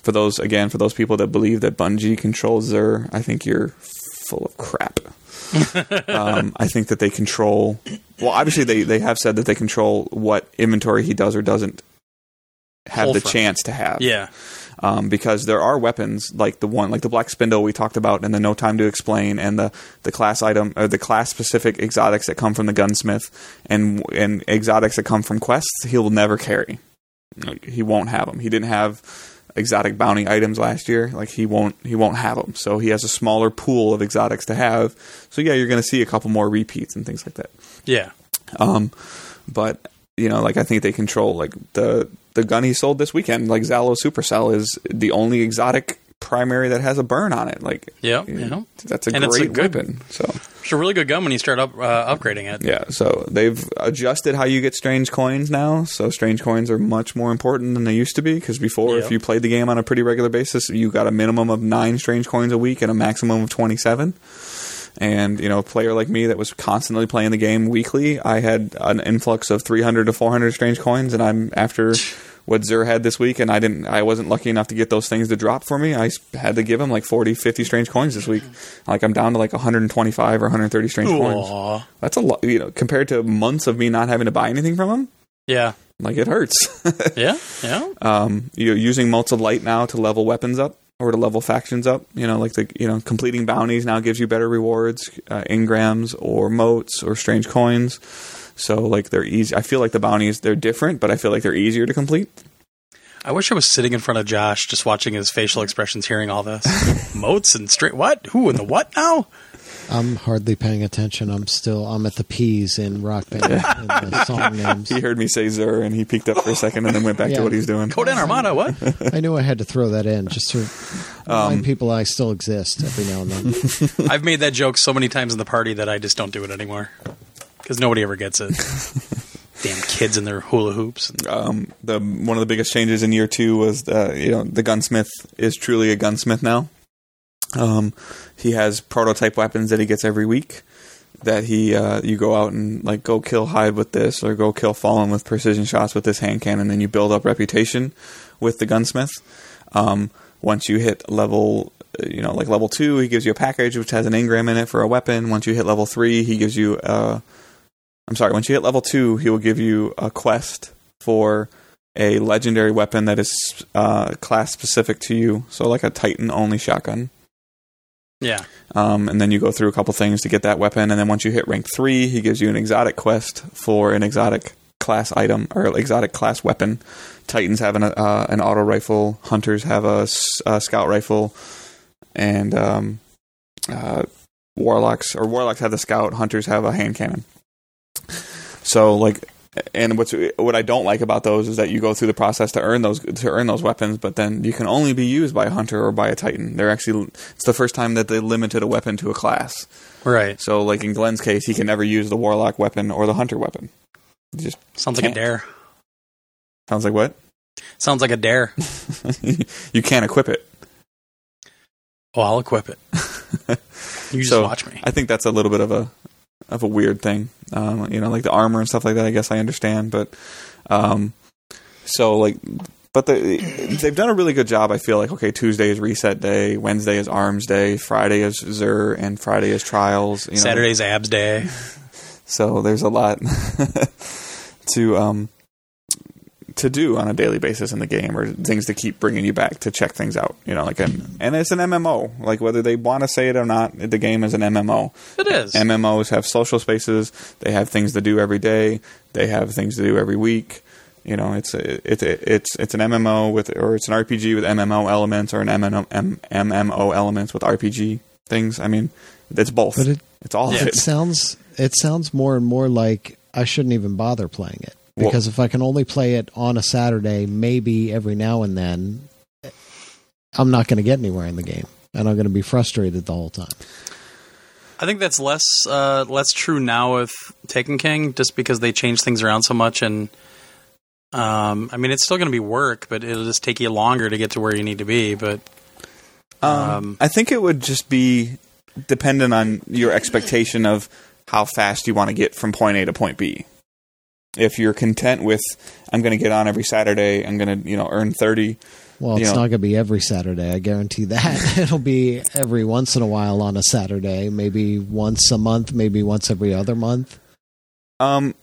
for those again, for those people that believe that Bungie controls Xur, I think you're full of crap. *laughs* um, I think that they control. Well, obviously they they have said that they control what inventory he does or doesn't have Pull the from. chance to have Yeah. um, because there are weapons like the one like the black spindle we talked about and the no time to explain and the the class item or the class specific exotics that come from the gunsmith and and exotics that come from quests he will never carry he won't have them he didn't have exotic bounty items last year like he won't he won't have them so he has a smaller pool of exotics to have so yeah you're going to see a couple more repeats and things like that Yeah. um, but you know, like I think they control like the the gun he sold this weekend, like Zalo Supercell, is the only exotic primary that has a burn on it. Like. Yeah. that's a And it's a great good- weapon. So It's a really good gun when you start up uh, upgrading it. yeah, so they've adjusted how you get strange coins now. So strange coins are much more important than they used to be because before, Yep. if you played the game on a pretty regular basis, you got a minimum of nine strange coins a week and a maximum of twenty seven. And you know, a player like me that was constantly playing the game weekly, I had an influx of 300 to 400 strange coins, and I'm after *laughs* what Xur had this week, and I didn't, I wasn't lucky enough to get those things to drop for me. I had to give him like 40, 50 strange coins this week. *laughs* Like I'm down to like 125 or 130 strange coins. That's a lot, you know, compared to months of me not having to buy anything from him. Yeah. Like it hurts. *laughs* Yeah. Yeah. um, you're using motes of light now to level weapons up or to level factions up. You know, like the you know completing bounties now gives you better rewards, uh, engrams or motes or strange coins. So like they're easy. I feel like the bounties they're different, but I feel like they're easier to complete. I wish I was sitting in front of Josh, just watching his facial expressions, hearing all this. *laughs* Moats and straight. What? Who in the what now? I'm hardly paying attention. I'm still I'm at the P's in Rock Band in the *laughs* song names. He heard me say Xur and he peeked up for a second and then went back Yeah. to what he's doing. Ko-Dan Armada. What? I knew I had to throw that in just to Um, remind people I still exist every now and then. *laughs* I've made that joke so many times in the party that I just don't do it anymore because nobody ever gets it. *laughs* Damn kids and their hula hoops. um, the one of the biggest changes in year two was the you know the gunsmith is truly a gunsmith now. Um, he has prototype weapons that he gets every week. That he uh, you go out and like go kill Hive with this, or go kill Fallen with precision shots with this hand cannon, and you build up reputation with the gunsmith. Um, once you hit level, you know, like level two, he gives you a package which has an engram in it for a weapon. Once you hit level three, he gives you uh, I'm sorry, once you hit level two, he will give you a quest for a legendary weapon that is uh, class specific to you. So, like a Titan only shotgun. Yeah. Um, and then you go through a couple things to get that weapon. And then once you hit rank three, he gives you an exotic quest for an exotic class item or exotic class weapon. Titans have an, uh, an auto rifle, hunters have a scout rifle, and um, uh, warlocks or warlocks have the scout, hunters have a hand cannon. So, like, and what's what I don't like about those is that you go through the process to earn those to earn those weapons, but then you can only be used by a hunter or by a titan. They're actually it's the first time that they limited a weapon to a class. Right. So, like in Glenn's case, he can never use the warlock weapon or the hunter weapon. He just Sounds like Can't. a dare. sounds like what Sounds like a dare. *laughs* you can't equip it. Oh, I'll equip it. *laughs* You just So, watch me. I think that's a little bit of a of a weird thing. Um, you know, like the armor and stuff like that. I guess I understand, but um, so like, but the, they've done a really good job. I feel like okay, Tuesday is reset day, Wednesday is arms day, Friday is Xur, and Friday is trials. You know, Saturday's abs day. So there's a lot *laughs* to um to do on a daily basis in the game, or things to keep bringing you back to check things out. You know, like an, and it's an MMO. Like whether they want to say it or not, the game is an MMO. It is. MMOs have social spaces. They have things to do every day. They have things to do every week. You know, it's a, it's a, it's it's an MMO with or it's an RPG with MMO elements or an MMO, M- MMO elements with RPG things. I mean, it's both. But it- it's all Yeah. of It it. sounds it sounds more and more like I shouldn't even bother playing it Well- because if I can only play it on a Saturday, maybe every now and then, I'm not going to get anywhere in the game, and I'm going to be frustrated the whole time. I think that's less uh, less true now with Taken King, just because they change things around so much. And um, I mean, it's still going to be work, but it'll just take you longer to get to where you need to be. But Um, I think it would just be dependent on your expectation of how fast you want to get from point A to point B. If you're content with, I'm going to get on every Saturday, I'm going to you know earn thirty. Well, it's know- not going to be every Saturday. I guarantee that. *laughs* It'll be every once in a while on a Saturday, maybe once a month, maybe once every other month. Um,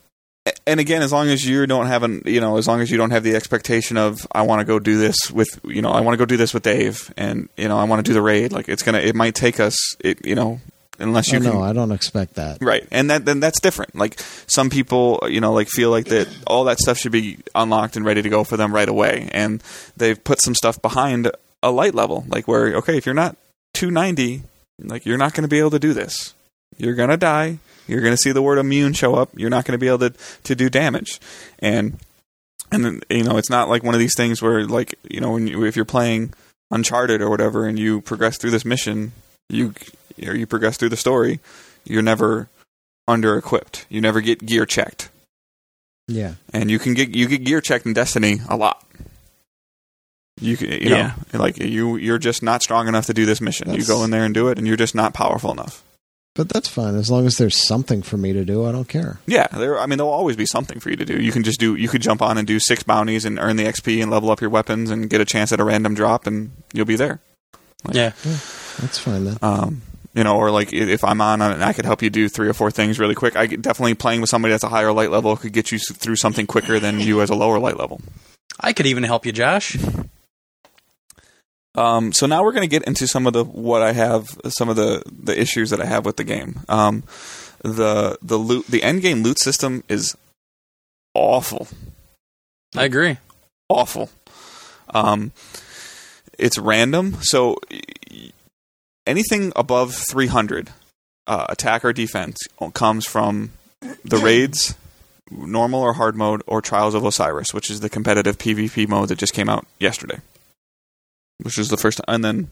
and again, as long as you don't have an, you know, as long as you don't have the expectation of, I want to go do this with, you know, I want to go do this with Dave, and you know, I want to do the raid. Like it's gonna, it might take us, it, you know, unless you Oh, can. no, I don't expect that. Right, and that then that's different. Like some people, you know, like feel like that all that stuff should be unlocked and ready to go for them right away, and they've put some stuff behind a light level, like where okay, if you're not 290, like you're not going to be able to do this. You're going to die. You're going to see the word immune show up. You're not going to be able to to do damage, and and then, you know, it's not like one of these things where like you know, when you, if you're playing Uncharted or whatever, and you progress through this mission, you or you progress through the story, you're never under equipped. You never get gear checked, Yeah. and you can get you get gear checked in Destiny a lot. You can, you Yeah. know, like you you're just not strong enough to do this mission. That's- You go in there and do it, and you're just not powerful enough. But that's fine. As long as there's something for me to do, I don't care. Yeah, there. I mean, there'll always be something for you to do. You can just do. You could jump on and do six bounties and earn the XP and level up your weapons and get a chance at a random drop, and you'll be there. yeah, That's fine then. Um, you know, or like if I'm on and I could help you do three or four things really quick. I could- definitely playing with somebody that's a higher light level could get you through something quicker than you as a lower light level. I could even help you, Josh. Um, so now we're going to get into some of the what I have, some of the the issues that I have with the game. Um, the the loot, the end game loot system is awful, I agree. awful. Um, it's random, so anything above 300 uh, attack or defense comes from the raids, normal or hard mode, or Trials of Osiris, which is the competitive PvP mode that just came out yesterday, which is the first. And then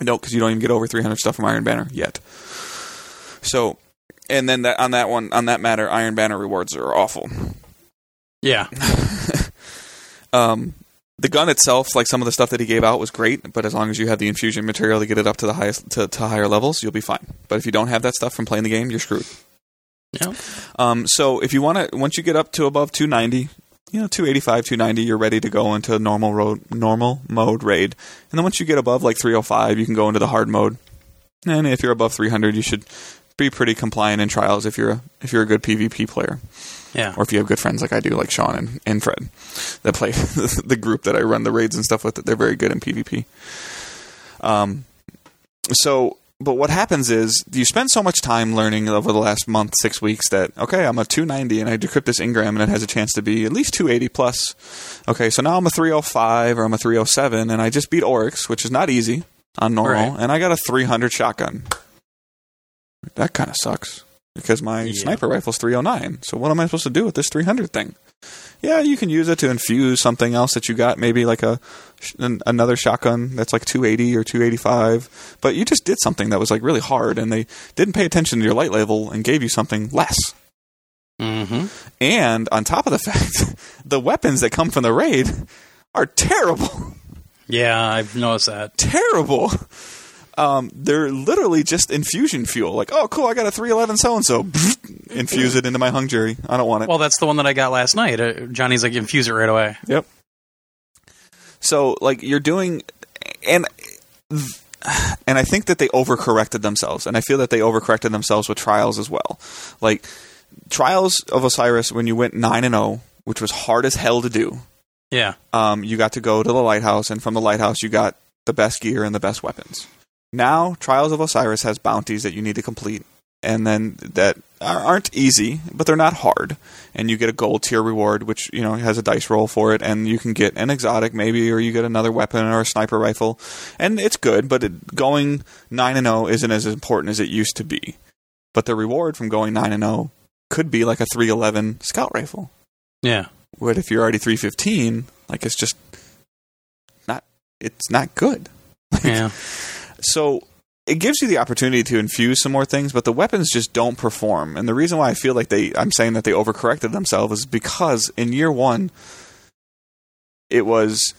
no, because you don't even get over 300 stuff from Iron Banner yet. So, and then that on that one on that matter, Iron Banner rewards are awful. Yeah, *laughs* um, the gun itself, like some of the stuff that he gave out, was great. But as long as you have the infusion material to get it up to the highest to, to higher levels, you'll be fine. But if you don't have that stuff from playing the game, you're screwed. yeah. Um, so if you want to, once you get up to above 290, you know, 285, 290, you're ready to go into normal road, normal mode raid. And then once you get above like 305, you can go into the hard mode. And if you're above 300, you should be pretty compliant in trials if you're a, if you're a good PvP player Yeah. or if you have good friends like I do, like Sean and, and Fred, that play *laughs* the group that I run the raids and stuff with, they're very good in PvP. Um, so, but what happens is you spend so much time learning over the last month, six weeks that okay, I'm a 290 and I decrypt this Engram and it has a chance to be at least 280 plus. Okay, so now I'm a 305 or I'm a 307 and I just beat Oryx, which is not easy on normal, Right. and I got a 300 shotgun. That kind of sucks. because my Yeah. sniper rifle's 309. So what am I supposed to do with this 300 thing? Yeah, you can use it to infuse something else that you got, maybe like a an, another shotgun that's like 280 or 285. But you just did something that was like really hard, and they didn't pay attention to your light level and gave you something less. Mm-hmm. And on top of the *laughs* fact, the weapons that come from the raid are terrible. Yeah, I've noticed that. terrible. Um, they're literally just infusion fuel. Like, oh, cool, I got a 311 so and so. *laughs* Infuse it into my hung jury. I don't want it. Well, that's the one that I got last night. Uh, Johnny's like, infuse it right away. Yep. So, like, you're doing, and and I think that they overcorrected themselves, and I feel that they overcorrected themselves with trials as well. Like, trials of Osiris when you went nine and zero, which was hard as hell to do. Yeah. um, you got to go to the lighthouse, and from the lighthouse, you got the best gear and the best weapons. Now, Trials of Osiris has bounties that you need to complete, and then that are- aren't easy, but they're not hard. And you get a gold tier reward, which you know has a dice roll for it, and you can get an exotic maybe, or you get another weapon or a sniper rifle, and it's good. But it, going nine and zero isn't as important as it used to be. But the reward from going nine and zero could be like a three eleven scout rifle. Yeah. But if you're already 315, like it's just not it's not good. *laughs* Yeah. So it gives you the opportunity to infuse some more things, but the weapons just don't perform. And the reason why I feel like they I'm saying that they overcorrected themselves is because in year 1 it was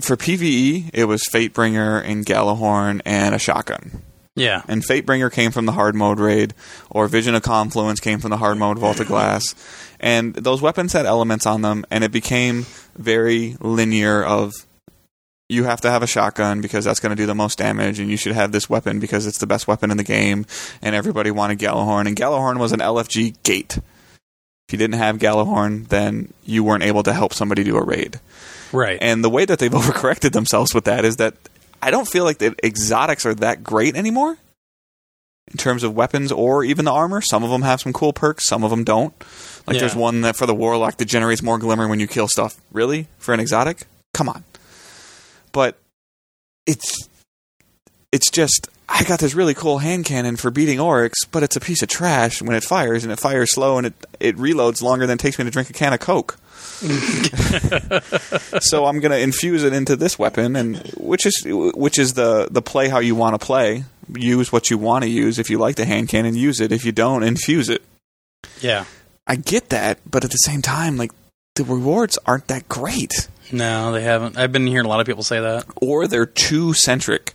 for PvE, it was Fatebringer and Gjallarhorn and a shotgun. Yeah. And Fatebringer came from the hard mode raid, or Vision of Confluence came from the hard mode Vault of Glass. And those weapons had elements on them, and it became very linear of you have to have a shotgun because that's going to do the most damage, and you should have this weapon because it's the best weapon in the game, and everybody wanted Gjallarhorn, and Gjallarhorn was an LFG gate. If you didn't have Gjallarhorn, then you weren't able to help somebody do a raid. Right. And the way that they've *laughs* overcorrected themselves with that is that I don't feel like the exotics are that great anymore in terms of weapons or even the armor. Some of them have some cool perks, some of them don't. Like Yeah. there's one that for the warlock that generates more glimmer when you kill stuff. Really? For an exotic? Come on. But it's it's just I got this really cool hand cannon for beating Oryx, but it's a piece of trash when it fires and it fires slow and it, it reloads longer than it takes me to drink a can of Coke. *laughs* so I'm going to infuse it into this weapon, and which is which is the the play how you want to play. Use what you want to use. If you like the hand cannon, use it. If you don't, infuse it. yeah. I get that, but at the same time, like the rewards aren't that great, No, they haven't. I've been hearing a lot of people say that. or they're too centric.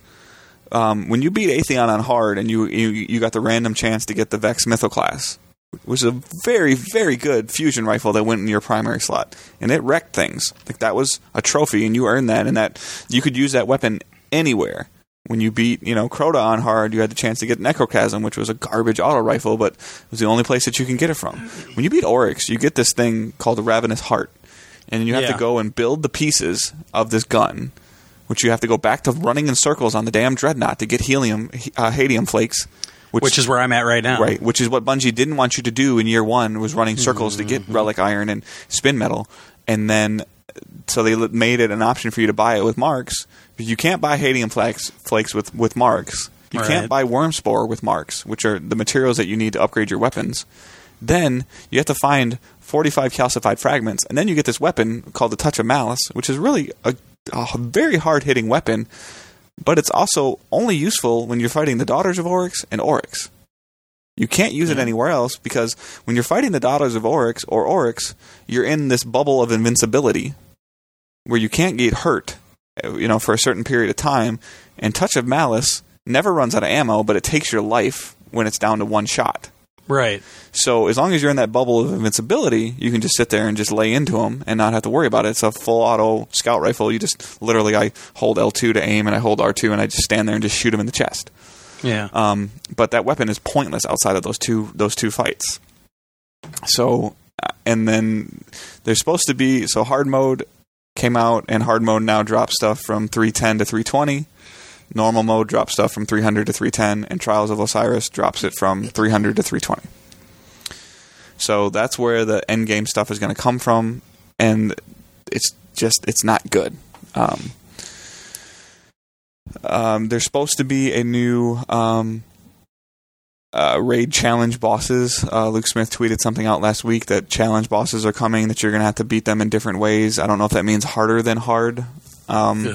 Um, when you beat Atheon on hard, and you, you you got the random chance to get the Vex Mythoclast, which was a very very good fusion rifle that went in your primary slot, and it wrecked things. Like that was a trophy, and you earned that, and that you could use that weapon anywhere. When you beat, you know, Crota on hard, you had the chance to get Necrochasm, which was a garbage auto rifle, but it was the only place that you can get it from. When you beat Oryx, you get this thing called the Ravenous Heart, and then you have Yeah. to go and build the pieces of this gun, which you have to go back to running in circles on the damn dreadnought to get helium, uh, hadium flakes, Which is where I'm at right now. right, which is what Bungie didn't want you to do in year one was running circles to get relic iron and spin metal, and then so they made it an option for you to buy it with marks. But you can't buy hadium flakes flakes with with marks. You Right. can't buy worm spore with marks, which are the materials that you need to upgrade your weapons. Then you have to find 45 calcified fragments, and then you get this weapon called the Touch of Malice, which is really a, a very hard hitting weapon, but it's also only useful when you're fighting the Daughters of Oryx and Oryx. You can't use it anywhere else because when you're fighting the Daughters of Oryx or Oryx, you're in this bubble of invincibility where you can't get hurt, you know, for a certain period of time. And Touch of Malice never runs out of ammo, but it takes your life when it's down to one shot. Right. So as long as you're in that bubble of invincibility, you can just sit there and just lay into them and not have to worry about it. It's a full auto scout rifle. You just literally, I hold L2 to aim and I hold R2 and I just stand there and just shoot them in the chest. Yeah. Um, but that weapon is pointless outside of those two those two fights. So, uh, and then there's supposed to be so hard mode came out, and hard mode now drops stuff from 310 to 320. Normal mode drops stuff from 300 to 310, and Trials of Osiris drops it from 300 to 320. So that's where the end game stuff is going to come from, and it's just it's not good. Um, um, there's supposed to be a new um, uh, raid challenge bosses. Uh, Luke Smith tweeted something out last week that challenge bosses are coming. That you're going to have to beat them in different ways. I don't know if that means harder than hard, um,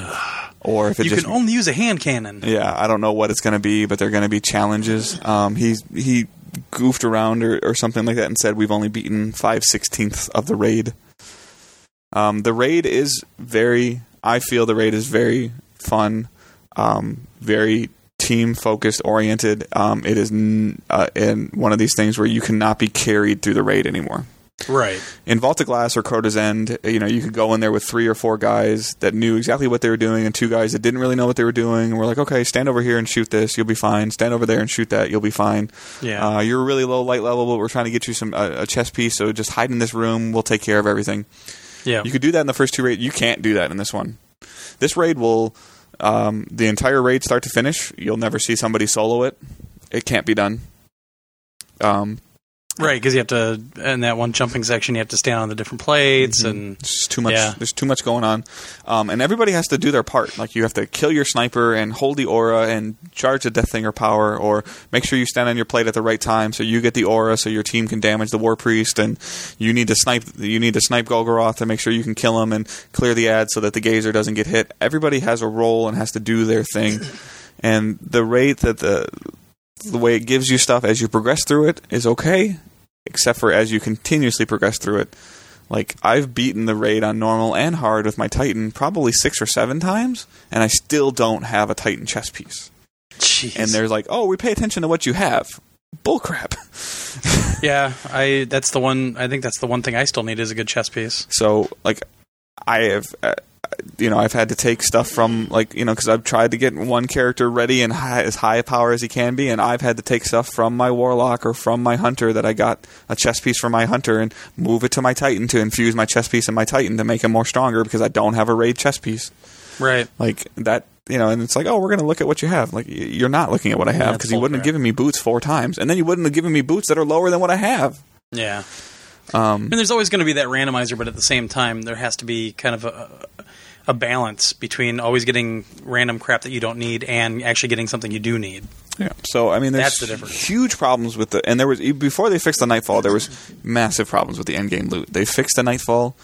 or if it You just can only use a hand cannon. yeah, I don't know what it's going to be, but they're going to be challenges. Um, he's he goofed around or, or something like that and said we've only beaten five sixteenths of the raid. Um, the raid is very. I feel the raid is very fun, um, very team focused oriented. Um, it is n- uh, in one of these things where you cannot be carried through the raid anymore Right. in Vault of Glass or Crota's End, you know, you could go in there with three or four guys that knew exactly what they were doing, and two guys that didn't really know what they were doing. And we're like, okay, stand over here and shoot this, you'll be fine. Stand over there and shoot that, you'll be fine. Yeah. Uh, you're really low light level, but we're trying to get you some uh, a chess piece, so just hide in this room. We'll take care of everything. yeah. You could do that in the first two raids. You can't do that in this one. This raid will, um, the entire raid start to finish. You'll never see somebody solo it. It can't be done. Um, right, because you have to in that one jumping section, you have to stand on the different plates, and It's too much. Yeah. There's too much going on, um, and everybody has to do their part. Like you have to kill your sniper and hold the aura and charge the Deathsinger power, or make sure you stand on your plate at the right time so you get the aura, so your team can damage the War Priest, and you need to snipe. You need to snipe Golgoroth to make sure you can kill him and clear the ad so that the Gazer doesn't get hit. Everybody has a role and has to do their thing, and the rate that the the way it gives you stuff as you progress through it is okay, except for as you continuously progress through it. Like I've beaten the raid on normal and hard with my Titan probably six or seven times, and I still don't have a Titan chess piece. Jeez. And they're like, "Oh, we pay attention to what you have." Bullcrap. *laughs* yeah, I that's the one. I think that's the one thing I still need is a good chess piece. So like, I have, uh, you know, I've had to take stuff from like, you know, because I've tried to get one character ready and high, as high a power as he can be, and I've had to take stuff from my warlock or from my hunter that I got a chess piece for my hunter and move it to my titan to infuse my chess piece in my titan to make him more stronger because I don't have a raid chess piece. Right. Like that, you know, and it's like, oh, we're going to look at what you have. Like, you're not looking at what I have Yeah, because you wouldn't have given me boots four times, and then you wouldn't have given me boots that are lower than what I have. Yeah. Um, And there's always going to be that randomizer, but at the same time, there has to be kind of a, a balance between always getting random crap that you don't need and actually getting something you do need. Yeah. So I mean, there's That's the difference. huge problems with the, and there was before they fixed the Nightfall, there was massive problems with the endgame loot. They fixed the Nightfall.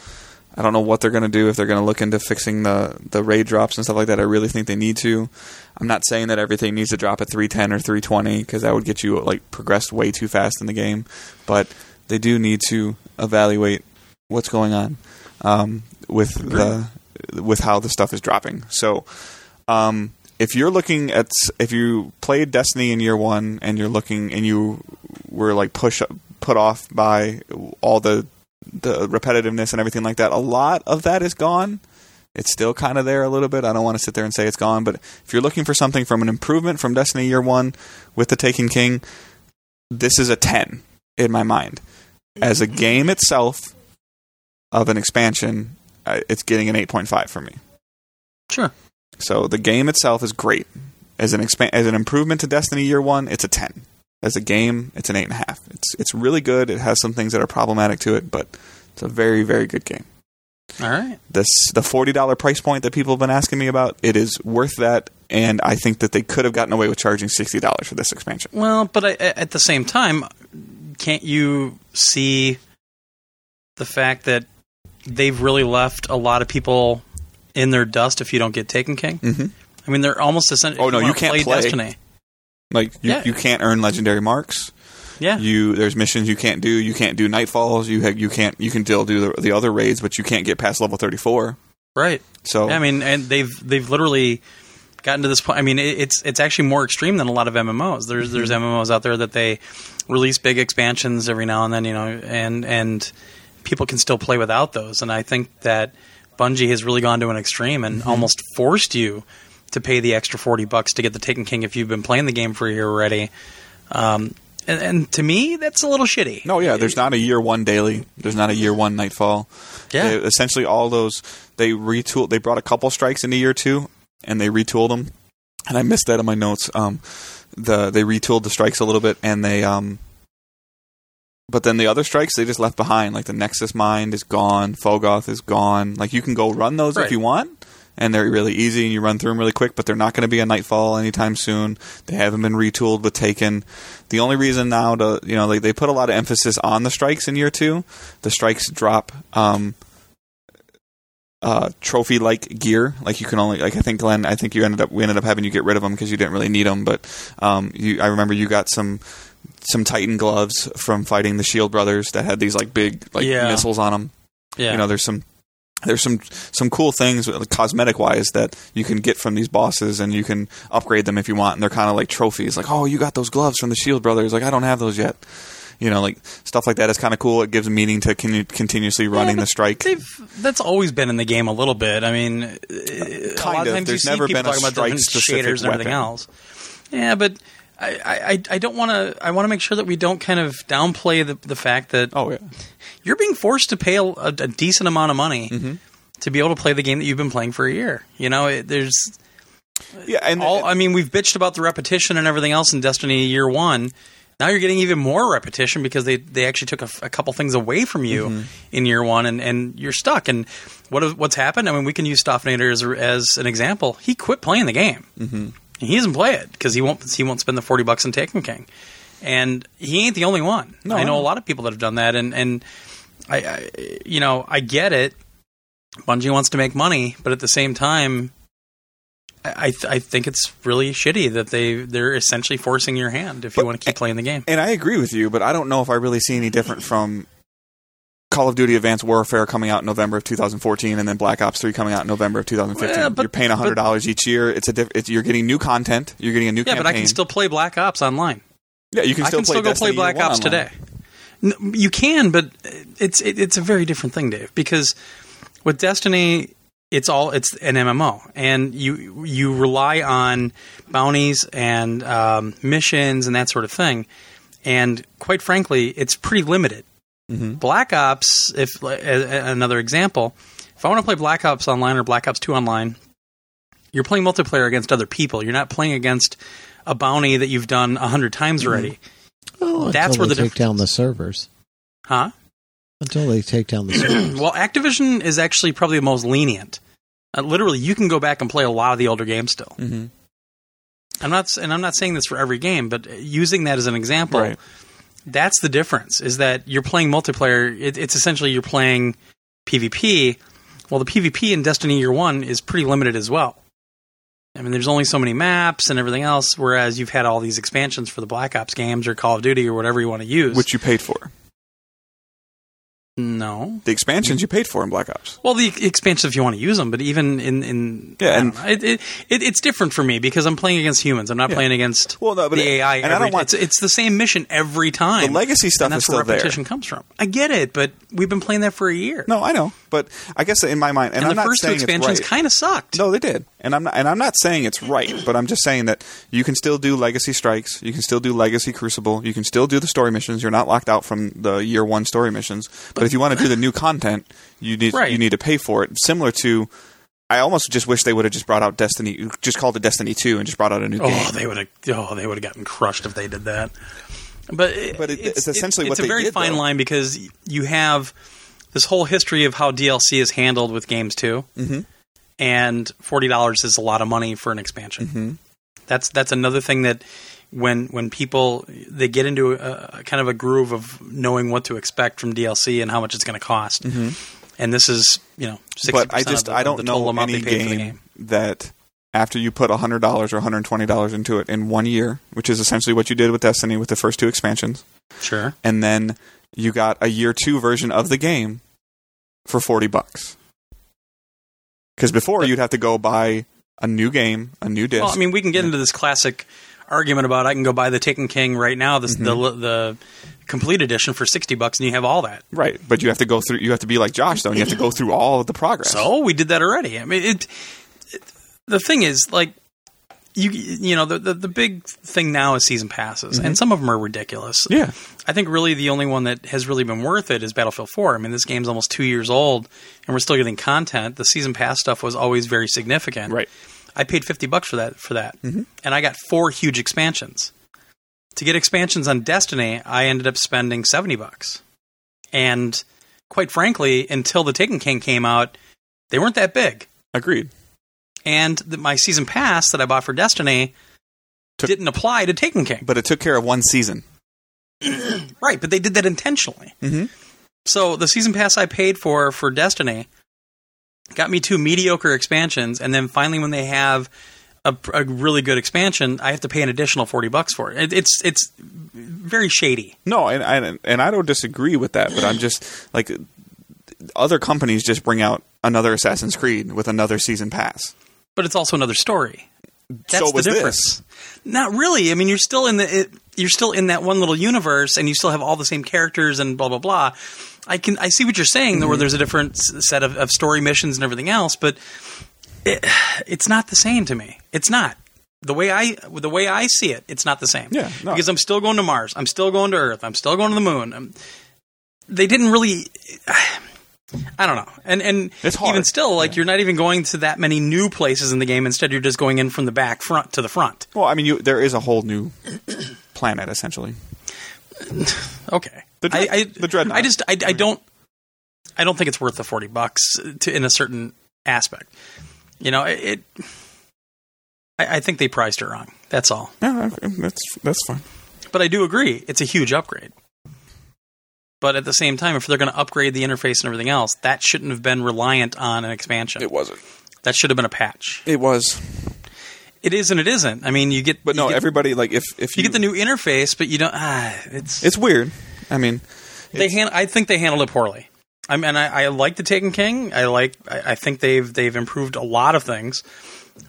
I don't know what they're going to do if they're going to look into fixing the the raid drops and stuff like that. I really think they need to. I'm not saying that everything needs to drop at 310 or 320 because that would get you like progressed way too fast in the game, but they do need to evaluate what's going on um, with the with how the stuff is dropping. So, um, if you're looking at if you played Destiny in year one and you're looking and you were like push put off by all the the repetitiveness and everything like that, a lot of that is gone. It's still kind of there a little bit. I don't want to sit there and say it's gone, but if you're looking for something from an improvement from Destiny year one with the Taken King, this is a ten in my mind. As a game itself of an expansion, it's getting an eight point five for me. Sure. So the game itself is great. As an expan- as an improvement to Destiny Year One, it's a ten. As a game, it's an eight and a half. It's it's really good. It has some things that are problematic to it, but it's a very very good game. All right. This the forty dollar price point that people have been asking me about. It is worth that, and I think that they could have gotten away with charging sixty dollars for this expansion. Well, but I, at the same time, can't you see the fact that they've really left a lot of people in their dust if you don't get Taken King? hmm I mean, they're almost essentially. Oh, no, you can't play. Destiny. Like you, Yeah. you can't earn legendary marks. Yeah. You there's missions you can't do. You can't do nightfalls. You ha- you can't you can still do the, the other raids, but you can't get past level thirty four. right. So Yeah, I mean, and they've they've literally gotten to this point. I mean, it's it's actually more extreme than a lot of MMOs. There's there's MMOs out there that they release big expansions every now and then, you know, and and people can still play without those. And I think that Bungie has really gone to an extreme and almost forced you to pay the extra forty bucks to get the Taken King if you've been playing the game for a year already. Um, and, and to me, that's a little shitty. No, yeah, there's not a year one daily. There's not a year one nightfall. Yeah. They- essentially, all those they retooled. They brought a couple strikes into year two, and they retooled them. And I missed that in my notes. Um, the they retooled the strikes a little bit, and they um, but then the other strikes they just left behind. Like the Nexus Mind is gone, Fogoth is gone. Like you can go run those Right. if you want, and they're really easy, and you run through them really quick. But they're not going to be a Nightfall anytime soon. They haven't been retooled with Taken. The only reason now to you know like they put a lot of emphasis on the strikes in year two. The strikes drop. Um, uh, trophy like gear. Like you can only like I think Glenn. I think you ended up we ended up having you get rid of them because you didn't really need them. But um, you, I remember you got some some Titan gloves from fighting the Shield brothers that had these like big like Yeah. missiles on them. Yeah. You know, there's some there's some some cool things cosmetic wise that you can get from these bosses and you can upgrade them if you want and they're kind of like trophies like oh you got those gloves from the shield brothers like i don't have those yet you know like stuff like that is kind of cool it gives meaning to con- continuously running but the strike They've, that's always been in the game a little bit. I mean, uh, a lot Kind of of. times There's you see never people been a talking about different shaders and everything weapon. else. Yeah, but I, I, I don't want to. I want to make sure that we don't kind of downplay the the fact that oh yeah you're being forced to pay a, a decent amount of money Mm-hmm. to be able to play the game that you've been playing for a year. You know, it, there's yeah and all. I mean, we've bitched about the repetition and everything else in Destiny Year One. Now you're getting even more repetition because they, they actually took a couple things away from you Mm-hmm. in year one, and, and you're stuck. And what what's happened? I mean, we can use Stoffnader as, as an example. He quit playing the game. Mm-hmm. He doesn't play it because he won't he won't spend the forty bucks on Taken King, and he ain't the only one. No, I know no. a lot of people that have done that, and and I, I you know I get it. Bungie wants to make money, but at the same time, I th- I think it's really shitty that they they're essentially forcing your hand if you want to keep playing the game. and i agree with you but i don't know if i really see any different from Call of Duty Advanced Warfare coming out in November of 2014, and then Black Ops 3 coming out in November of 2015. Well, but- you're paying hundred dollars each year. It's a diff- it's, you're getting new content. You're getting a new Yeah, campaign. but I can still play Black Ops online. yeah, you can I can play still go Destiny play Black Ops online. today. No, you can, but it's it, it's a very different thing, Dave. Because with Destiny, it's all it's an MMO, and you you rely on bounties and um, missions and that sort of thing. And quite frankly, it's pretty limited. Black Ops, if another example, if I want to play Black Ops online or Black Ops Two online, you're playing multiplayer against other people. You're not playing against a bounty that you've done a hundred times already. Oh, That's until where they the take down the servers. Huh? Until they take down the *clears throat* servers. Well, Activision is actually probably the most lenient. Uh, literally, you can go back and play a lot of the older games still. Mhm. I'm not, and I'm not saying this for every game, but using that as an example, Right. That's the difference. Is that you're playing multiplayer? It, it's essentially you're playing PvP. Well, the PvP in Destiny Year One is pretty limited as well. I mean, there's only so many maps and everything else. Whereas you've had all these expansions for the Black Ops games or Call of Duty or whatever you want to use. which you paid for. No, The expansions you paid for in Black Ops. Well, the expansions if you want to use them, but even in in Yeah, and- it, it, it it's different for me because I'm playing against humans. I'm not Yeah. playing against Well, no, but the it- AI. and I don't want- it's, it's the same mission every time. The legacy stuff and that's is where still there. repetition comes from. I get it, but we've been playing that for a year. No, I know, but I guess in my mind, and, and I'm the first two expansions right. kind of sucked. No, they did, and I'm not, and I'm not saying it's right, but I'm just saying that you can still do legacy strikes, you can still do legacy crucible, you can still do the story missions. You're not locked out from the year one story missions, but if you want to do the new content, you need Right. you need to pay for it. Similar to, I almost just wish they would have just brought out Destiny, just called it Destiny Two, and just brought out a new game. Oh, game. they would have. Oh, they would have gotten crushed if they did that. But, it- But it- it's essentially it's what a very did, fine though. line because you have this whole history of how DLC is handled with games too, Mhm. and forty dollars is a lot of money for an expansion. Mhm. That's that's another thing that when when people they get into a, a kind of a groove of knowing what to expect from DLC and how much it's going to cost. And this is you know, 60% Mm-hmm. but I of just the- I don't know any game, the game. that after you put hundred dollars or one hundred twenty dollars into it in one year, which is essentially what you did with Destiny with the first two expansions, Sure. and then you got a year two version of the game for forty bucks. Because before you'd have to go buy a new game, a new disc. Well, I mean, we can get into this classic argument about I can go buy the Taken King right now, this, Mm-hmm. the the complete edition for sixty bucks, and you have all that. right? But you have to go through. You have to be like Josh, though. And you have to go through all of the progress. So we did that already. I mean, it. it the thing is, like, you you know, the the, the big thing now is season passes, and some of them are ridiculous. Mm-hmm. yeah, I think really the only one that has really been worth it is Battlefield 4. I mean, this game's almost two years old, and we're still getting content. The season pass stuff was always very significant. right. I paid 50 bucks for that for that. And I got four huge expansions. To get expansions on Destiny, I ended up spending 70 bucks. And quite frankly, until the Taken King came out, they weren't that big. Agreed. and the, my season pass that I bought for Destiny Took- didn't apply to Taken King. But it took care of one season. *clears throat* Right, but they did that intentionally. Mhm. So the season pass I paid for for Destiny got me two mediocre expansions, and then finally, when they have a, a really good expansion, I have to pay an additional forty bucks for it. it it's it's very shady. No, and I and I don't disagree with that, but I'm just like other companies just bring out another Assassin's Creed with another season pass. But it's also another story. That's so the difference. Not really. I mean, you're still in the it, you're still in that one little universe, and you still have all the same characters and blah blah blah. I can I see what you're saying, Mm-hmm. where there's a different set of, of story missions and everything else, but it, it's not the same to me. It's not the way I the way I see it. It's not the same. Yeah, no. because I'm still going to Mars. I'm still going to Earth. I'm still going to the moon. i they didn't really. I don't know, and and even still, like you're not even going to that many new places in the game. Instead, you're just going in from the back front to the front. Well, I mean, you, there is a whole new planet essentially. *laughs* Okay, The dread- I, I, the Dreadnought. I just I, I don't I don't think it's worth the forty bucks to, in a certain aspect. You know, it. it I, I think they priced it wrong. That's all. Yeah, that's that's fine. But I do agree, it's a huge upgrade. But at the same time, if they're going to upgrade the interface and everything else, that shouldn't have been reliant on an expansion. It wasn't. that should have been a patch. It was, It is and it isn't. I mean, you get but no, get, everybody like if if you get the new interface, but you don't. Ah, it's It's weird. I mean, they hand, I think they handled it poorly. I mean, I, I like the Taken King. I like. I, I think they've they've improved a lot of things,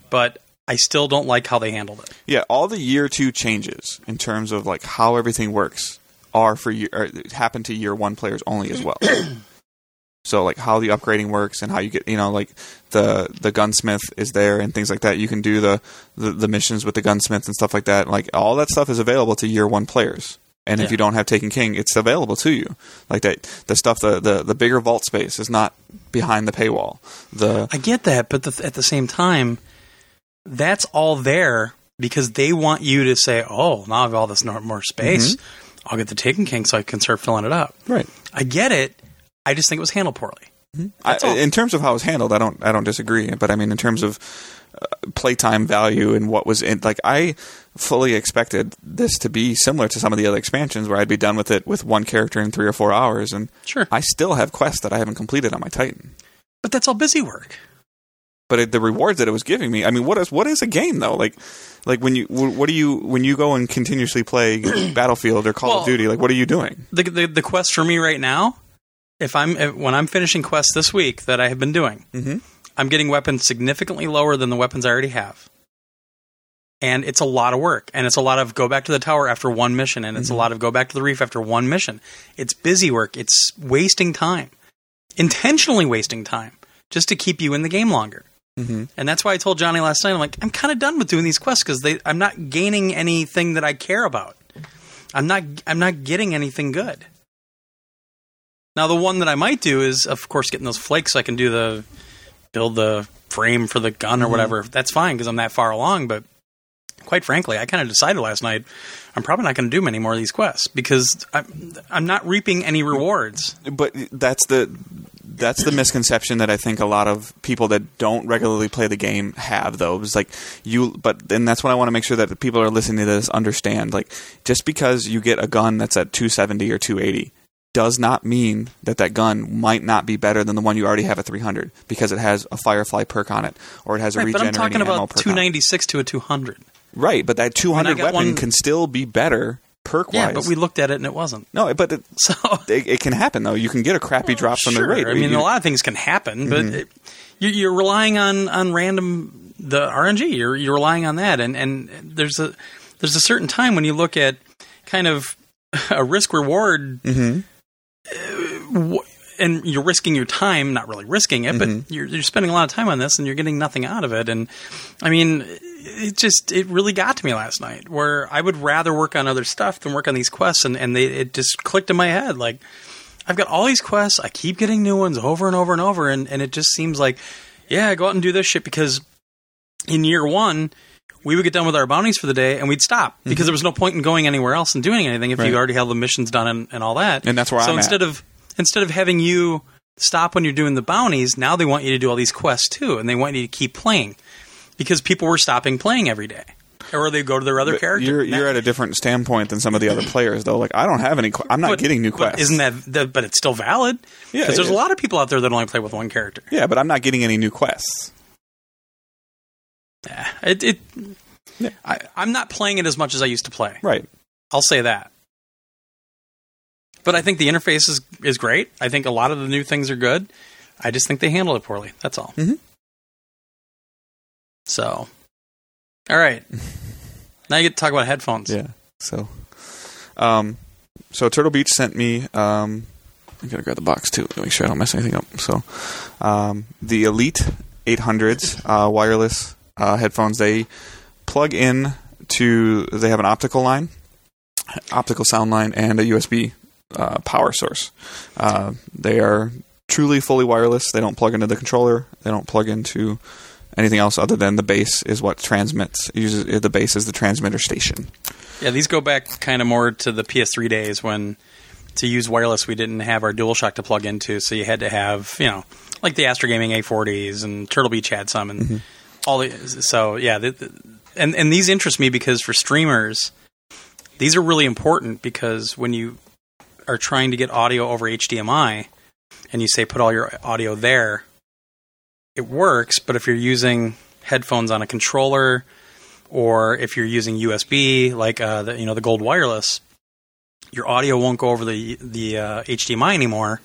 but I still don't like how they handled it. yeah, all the year two changes in terms of like how everything works are for year happen to year one players only as well. *clears throat* so like how the upgrading works and how you get you know like the the gunsmith is there and things like that. You can do the the, the missions with the gunsmith and stuff like that. Like all that stuff is available to year one players. And if you don't have Taken King, it's available to you. Like that, the stuff, the, the the bigger vault space is not behind the paywall. The I get that, but the, at the same time, that's all there because they want you to say, "Oh, now I have all this more space. Mm-hmm. I'll get the Taken King so I can start filling it up." right. I get it. I just think it was handled poorly. Mm-hmm. I, That's all. in terms of how it was handled, I don't I don't disagree. But I mean, in terms of playtime value and what was in, like I fully expected this to be similar to some of the other expansions, where I'd be done with it with one character in three or four hours, and Sure, I still have quests that I haven't completed on my Titan. but that's all busy work. But it, the rewards that it was giving me, I mean, what is what is a game though? Like, like when you what do you when you go and continuously play *clears throat* Battlefield or Call Well- of Duty? Like, what are you doing? the, the the quest for me right now, if I'm if, when I'm finishing quests this week that I have been doing, Mhm. I'm getting weapons significantly lower than the weapons I already have, and it's a lot of work, and it's a lot of go back to the tower after one mission, and it's a lot of go back to the reef after one mission. It's busy work. It's wasting time, intentionally wasting time, just to keep you in the game longer. Mhm. And that's why I told Johnny last night. I'm like, I'm kind of done with doing these quests because I'm not gaining anything that I care about. I'm not. I'm not getting anything good. Now, the one that I might do is, of course, getting those flakes so I can do the build the frame for the gun or mm-hmm. whatever. That's fine because I'm that far along. But quite frankly, I kind of decided last night I'm probably not going to do many more of these quests because I'm, I'm not reaping any rewards. but that's the that's the misconception that I think a lot of people that don't regularly play the game have though. It's like you but and that's what I want to make sure that the people that are listening to this understand. Like just because you get a gun that's at 270 or 280 does not mean that that gun might not be better than the one you already have at 300 because it has a Firefly perk on it or it has a Right, but I'm talking about perk on 296 to a 200. Right, but that 200 weapon one- can still be better perk wise. Yeah, but we looked at it and it wasn't. no, but it, So *laughs* it, it can happen though. You can get a crappy drop from sure. the raid. I mean, You- a lot of things can happen, but Mm-hmm. it, you, you're relying on on random the RNG. You're you're relying on that, and and there's a there's a certain time when you look at kind of *laughs* a risk reward, Mhm. And you're risking your time, not really risking it, Mm-hmm. but you're you're spending a lot of time on this, and you're getting nothing out of it. And I mean, it just it really got to me last night, where I would rather work on other stuff than work on these quests, and and they it just clicked in my head like. I've got all these quests. I keep getting new ones over and over and over, and, and it just seems like, yeah, go out and do this shit because in year one, we would get done with our bounties for the day and we'd stop because there was no point in going anywhere else and doing anything if Mm-hmm. Right. you already had the missions done and, and all that. And that's where so I'm at. instead of instead of having you stop when you're doing the bounties, now they want you to do all these quests too, and they want you to keep playing. because people were stopping playing every day, or they go to their other But character. You're you're at a different standpoint than some of the other players, though. Like I don't have any. I'm not but- getting new but quests. Isn't that, that? But it's still valid. Yeah, because there's it a lot of people out there that only play with one character. Yeah, but I'm not getting any new quests. Yeah, it. it Yeah. I, I'm not playing it as much as I used to play. Right. I'll say that. But I think the interface is is great. I think a lot of the new things are good. I just think they handle it poorly. That's all. Mhm. So, all right. *laughs* now you get to talk about headphones. Yeah. So, um, so Turtle Beach sent me. Um, I gotta grab the box too to make sure I don't mess anything up. So, um, the Elite 800s uh, wireless uh, headphones. They plug in to. They have an optical line, optical sound line, and a USB uh, power source. Uh, they are truly fully wireless. They don't plug into the controller. They don't plug into anything else other than the base is what transmits. Uses the base is the transmitter station. Yeah, these go back kind of more to the PS3 days when to use wireless we didn't have our DualShock to plug into, so you had to have you know like the Astro Gaming A40s and Turtle Beach had some and all. The, so yeah, the, the- and and these interest me because for streamers, these are really important because when you are trying to get audio over HDMI and you say put all your audio there, it works. But if you're using headphones on a controller or if you're using USB, like uh, the, you know the Gold Wireless, your audio won't go over the the uh, HDMI anymore,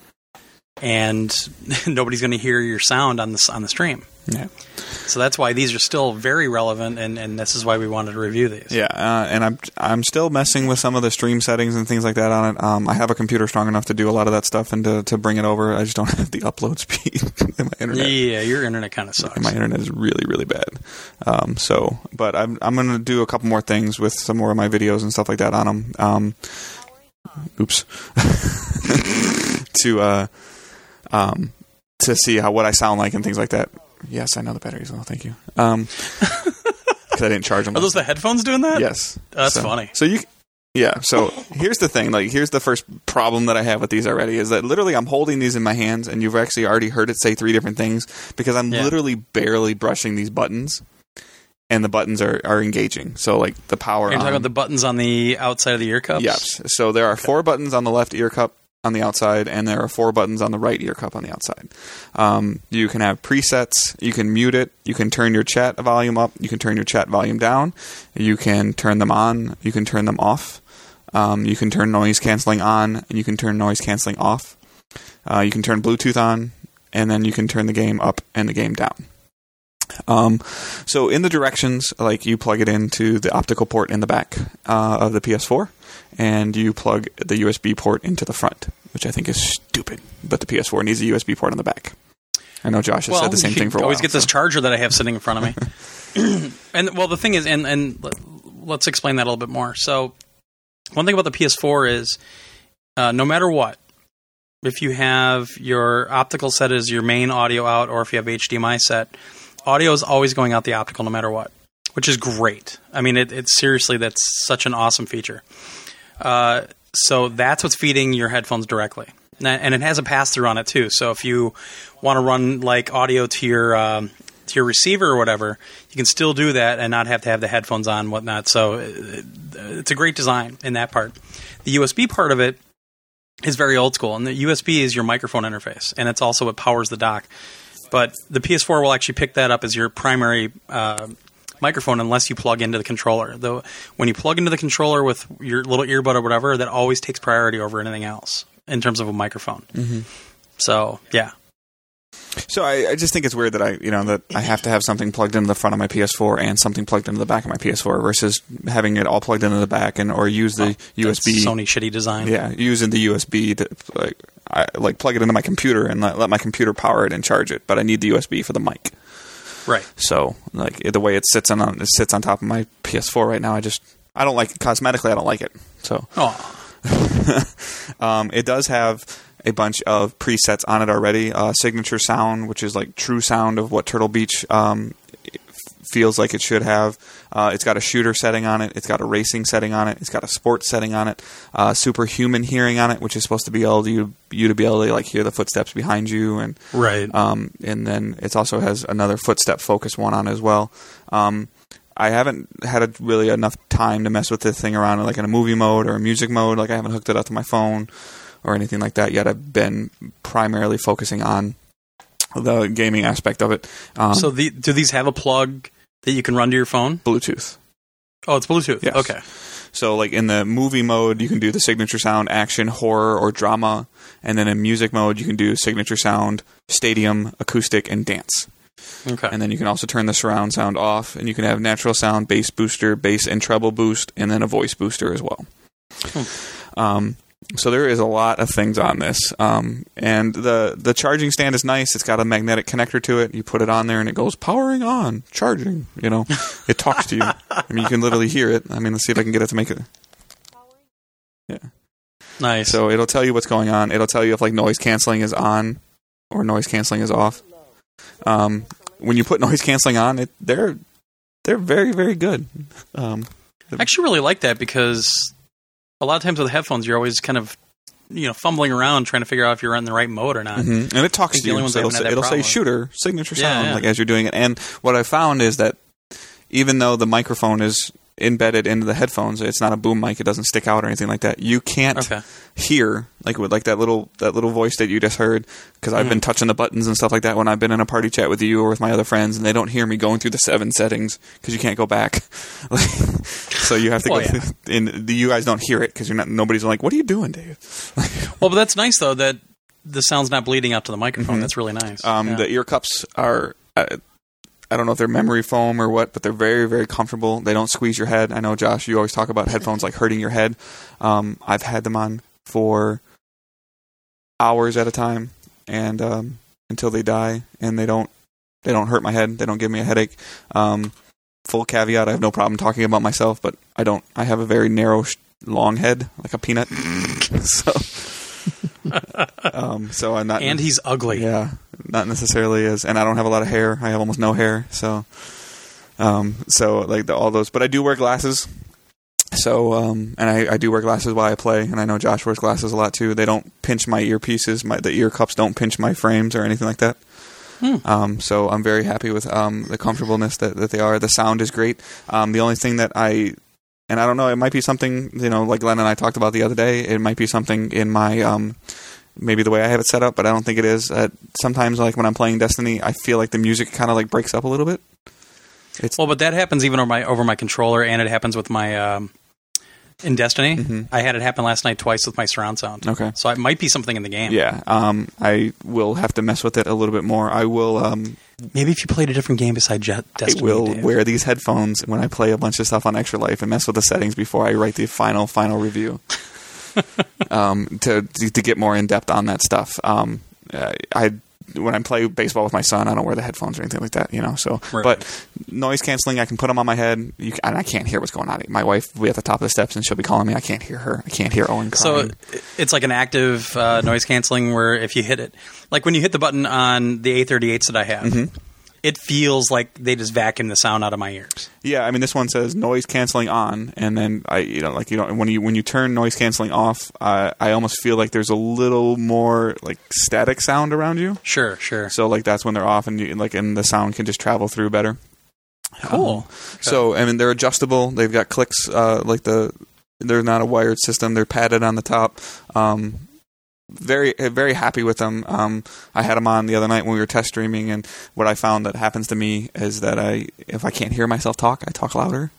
and *laughs* nobody's going to hear your sound on the on the stream. Yeah. So that's why these are still very relevant, and, and this is why we wanted to review these. Yeah, uh, and I'm I'm still messing with some of the stream settings and things like that on it. Um, I have a computer strong enough to do a lot of that stuff and to, to bring it over. I just don't *laughs* have the upload speed in *laughs* my internet. Yeah, your internet kind of sucks. My internet is really really bad. Um, so, but I'm I'm gonna do a couple more things with some more of my videos and stuff like that on them. Um, oops. *laughs* to uh, um, to see how what I sound like and things like that. Yes, I know the batteries well. Thank you. Um, *laughs* because I didn't charge them. Are those the headphones doing that? Yes, That's So- funny. So you, yeah. So *laughs* here's the thing. Like, here's the first problem that I have with these already is that literally I'm holding these in my hands, and you've actually already heard it say three different things because I'm Yeah. literally barely brushing these buttons, and the buttons are are engaging. So like the power. You're talking about the buttons on the outside of the ear cups. Yes. So there are four buttons on the left ear cup on the outside, and there are four buttons on the right ear cup on the outside. Um, you can have presets. You can mute it. You can turn your chat volume up. You can turn your chat volume down. You can turn them on. You can turn them off. Um, you can turn noise canceling on, and you can turn noise canceling off. Uh, you can turn Bluetooth on, and then you can turn the game up and the game down. Um, so in the directions, like you plug it into the optical port in the back uh, of the PS4, and you plug the USB port into the front, which I think is stupid. But the PS4 needs a USB port on the back. I know Josh has well, said the same thing for a while. always get this charger that I have sitting in front of me. *laughs* *clears throat* and well, the thing is, and and let- let's explain that a little bit more. So, one thing about the PS4 is, uh, no matter what, if you have your optical set as your main audio out, or if you have HDMI set, audio is always going out the optical, no matter what, which is great. I mean, it, it's seriously that's such an awesome feature. Uh, so that's what's feeding your headphones directly, and it has a pass through on it too. So if you want to run like audio to your um, to your receiver or whatever, you can still do that and not have to have the headphones on and whatnot. So uh, it's a great design in that part. The USB part of it is very old school, and the USB is your microphone interface, and it's also what powers the dock. But the PS4 will actually pick that up as your primary uh, microphone unless you plug into the controller. Though when you plug into the controller with your little earbud or whatever, that always takes priority over anything else in terms of a microphone. Mm-hmm. So yeah, So I, I just think it's weird that I, you know, that I have to have something plugged into the front of my PS4 and something plugged into the back of my PS4 versus having it all plugged into the back and or use the oh, That's USB. Sony shitty design. Yeah, using the USB to like, I, like plug it into my computer and let, let my computer power it and charge it. But I need the USB for the mic. Right. So like the way it sits on it sits on top of my PS4 right now, I just I don't like it cosmetically. I don't like it. So Oh, *laughs* um, it does have a bunch of presets on it already. Uh, signature sound, which is like true sound of what Turtle Beach um, feels like it should have. Uh, it's got a shooter setting on it. It's got a racing setting on it. It's got a sports setting on it. Uh, superhuman hearing on it, which is supposed to be able to you, you to be able to like hear the footsteps behind you, and Right. um, and then it also has another footstep focus one on as well. Um, I haven't had a, really enough time to mess with this thing around like in a movie mode or a music mode. Like I haven't hooked it up to my phone or anything like that yet. I've been primarily focusing on the gaming aspect of it. Um, so the, do these have a plug that you can run to your phone? Bluetooth. Oh, it's Bluetooth. Yes. Okay. So, like in the movie mode, you can do the signature sound, action, horror, or drama, and then in music mode, you can do signature sound, stadium, acoustic, and dance. Okay. And then you can also turn the surround sound off, and you can have natural sound, bass booster, bass and treble boost, and then a voice booster as well. Um, so there is a lot of things on this, um, and the the charging stand is nice. It's got a magnetic connector to it. You put it on there, and it goes powering on, charging. You know, it talks to you. I mean, you can literally hear it. I mean, let's see if I can get it to make it. Yeah. Nice. So it'll tell you what's going on. It'll tell you if like noise canceling is on or noise canceling is off. Um, when you put noise canceling on, it they're they're very very good. Um, I actually really like that because a lot of times with headphones, you're always kind of you know fumbling around trying to figure out if you're in the right mode or not. mhm. And it talks to you. So it'll, say, it'll say shooter signature Yeah, sound yeah. like as you're doing it. And what I found is that even though the microphone is embedded into the headphones, it's not a boom mic. It doesn't stick out or anything like that. You can't Okay. hear like with like that little that little voice that you just heard because I've been Mm-hmm. touching the buttons and stuff like that when I've been in a party chat with you or with my other friends and they don't hear me going through the seven settings because you can't go back *laughs* so you have to Well, go yeah. through, and you guys don't hear it because you're not nobody's like what are you doing Dave *laughs* Well, but that's nice though that the sound's not bleeding out to the microphone. That's really nice. Mm-hmm. um, Yeah. the ear cups are uh, I don't know if they're memory foam or what, but they're very, very comfortable. They don't squeeze your head. I know, Josh, you always talk about headphones like hurting your head. Um, I've had them on for hours at a time, and um, until they die, and they don't they don't hurt my head. They don't give me a headache. Um, full caveat: I have no problem talking about myself, but I don't. I have a very narrow, long head, like a peanut. *laughs* so, *laughs* um, so I'm not. and he's ugly. Yeah, not necessarily as, and I don't have a lot of hair. I have almost no hair, so, um, so like the, all those. But I do wear glasses, so um, and I, I do wear glasses while I play, and I know Josh wears glasses a lot too. They don't pinch my earpieces. My the ear cups don't pinch my frames or anything like that. Um, so I'm very happy with um, the comfortableness that, that they are. The sound is great. Um, the only thing that I and I don't know, it might be something you know, like Glenn and I talked about the other day. It might be something in my um, maybe the way I have it set up, but I don't think it is. Uh, sometimes, like when I'm playing Destiny, I feel like the music kind of like breaks up a little bit. It's Well, but that happens even over my over my controller, and it happens with my um, in Destiny. Mhm. I had it happen last night twice with my surround sound. okay. So it might be something in the game. Yeah, um, I will have to mess with it a little bit more. I will, um, Maybe if you played a different game besides Je- I Destiny. will Dave. wear these headphones when I play a bunch of stuff on Extra Life and mess with the settings before I write the final final review. *laughs* um, to to get more in depth on that stuff. Um, uh, I when I play baseball with my son, I don't wear the headphones or anything like that, you know. So, Right. but noise canceling, I can put them on my head, you, and I can't hear what's going on. My wife will be at the top of the steps, and she'll be calling me. I can't hear her. I can't hear Owen So crying. it- it's like an active uh, noise canceling where if you hit it, like when you hit the button on the A38s that I have, Mm-hmm. It feels like they just vacuum the sound out of my ears. Yeah, I mean this one says noise canceling on, and then I, you know, like you know, when you when you turn noise canceling off, uh, I almost feel like there's a little more like static sound around you. Sure, sure. So like that's when they're off, and you, like and the sound can just travel through better. Cool. Um, so I mean they're adjustable. They've got clicks, uh, like the they're not a wired system. They're padded on the top. Um, very very happy with them. Um, I had them on the other night when we were test streaming, and what I found that happens to me is that I if I can't hear myself talk, I talk louder.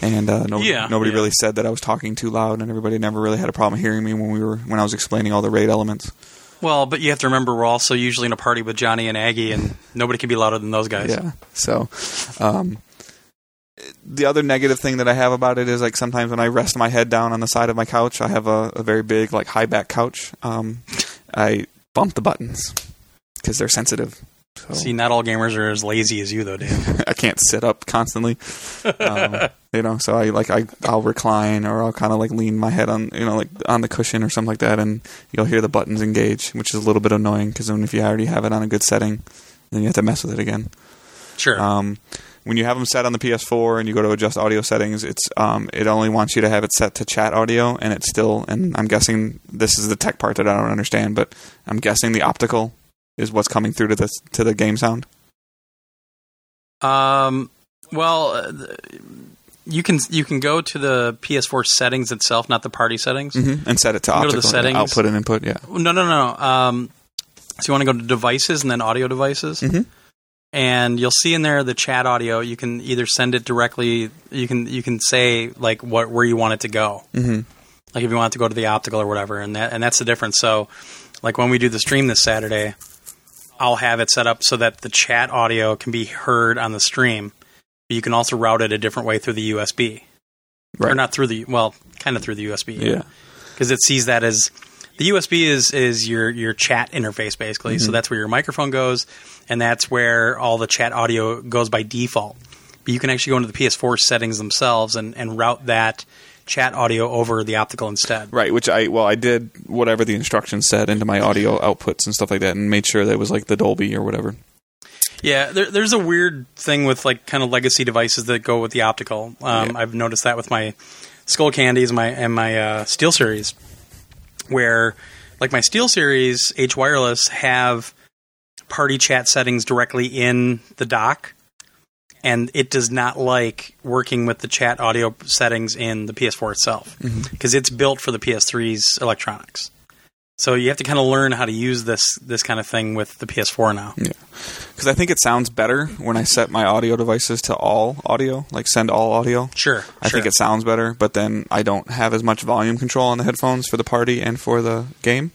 And uh, nobody, Yeah, nobody yeah. really said that I was talking too loud, and everybody never really had a problem hearing me when we were when I was explaining all the raid elements. Well, but you have to remember we're also usually in a party with Johnny and Aggie, and nobody can be louder than those guys. Yeah. So, um, the other negative thing that I have about it is like sometimes when I rest my head down on the side of my couch, I have a, a very big like high back couch. Um, I bump the buttons because they're sensitive. So See, not all gamers are as lazy as you, though, Dave. *laughs* I can't sit up constantly. Um, you know, so I like I I'll recline or I'll kind of like lean my head on you know like on the cushion or something like that, and you'll hear the buttons engage, which is a little bit annoying because then if you already have it on a good setting, then you have to mess with it again. Sure. Um, when you have them set on the PS4 and you go to adjust audio settings, it's um, it only wants you to have it set to chat audio, and it's still. And I'm guessing this is the tech part that I don't understand, but I'm guessing the optical is what's coming through to the to the game sound. Um, well, uh, you can you can go to the PS4 settings itself, not the party settings. Mm-hmm. And set it to You go to optical the settings. output and input. Yeah. No, no, no. Um, so you want to go to devices and then audio devices, Mhm. And you'll see in there the chat audio. You can either send it directly. You can you can say like what where you want it to go. Mm-hmm. Like if you want it to go to the optical or whatever, and that and that's the difference. So, like when we do the stream this Saturday, I'll have it set up so that the chat audio can be heard on the stream. But you can also route it a different way through the USB, right. or not through the well, kind of through the USB Yeah. because it sees that as the USB is is your your chat interface basically. Mm-hmm. So that's where your microphone goes, and that's where all the chat audio goes by default. But you can actually go into the PS4 settings themselves and, and route that chat audio over the optical instead. Right, which I well I did whatever the instructions said into my audio outputs and stuff like that, and made sure that it was like the Dolby or whatever. Yeah, there, there's a weird thing with like kind of legacy devices that go with the optical. Um, Yeah. I've noticed that with my Skull Candies, my and my uh, Steel Series, where like my Steel Series H wireless have party chat settings directly in the dock, and it does not like working with the chat audio settings in the PS4 itself mm-hmm. because it's built for the PS3's electronics. So you have to kind of learn how to use this this kind of thing with the PS4 now. Yeah, Because I think it sounds better when I set my audio devices to all audio, like send all audio. Sure, I think it sounds better, but then I don't have as much volume control on the headphones for the party and for the game.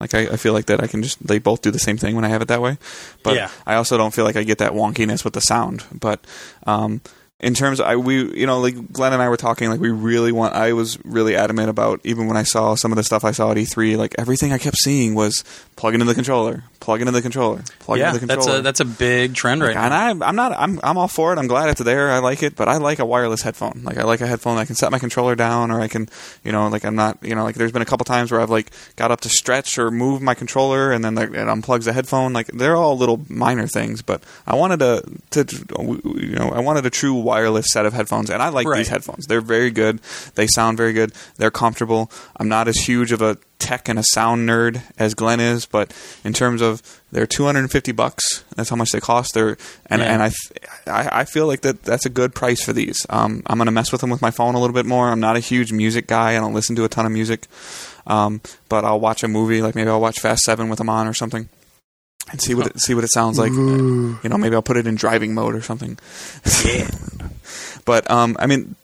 Like I, I feel like that I can just they both do the same thing when I have it that way. But Yeah. I also don't feel like I get that wonkiness with the sound. But um, in terms, of, I we you know like Glenn and I were talking like we really want. I was really adamant about even when I saw some of the stuff I saw at E3. Like everything I kept seeing was plug into the controller, plug into the controller, plug yeah, into the controller that's a that's a big trend right And now. I, I'm not. I'm. I'm all for it. I'm glad it's there. I like it, but I like a wireless headphone. Like I like a headphone. I can set my controller down, or I can, you know, like I'm not, you know, like there's been a couple times where I've like got up to stretch or move my controller, and then like, it unplugs the headphone. Like they're all little minor things, but I wanted a, to, you know, I wanted a true wireless set of headphones, and I like Right. these headphones. They're very good. They sound very good. They're comfortable. I'm not as huge of a tech and a sound nerd as Glenn is, but in terms of they're 250 bucks. That's how much they cost. They're and Yeah. and I, I I feel like that that's a good price for these. Um, I'm gonna mess with them with my phone a little bit more. I'm not a huge music guy. I don't listen to a ton of music, um, but I'll watch a movie. Like maybe I'll watch Fast Seven with them on or something. And see what it, see what it sounds like. You know, maybe I'll put it in driving mode or something. Yeah. *laughs* But um, I mean,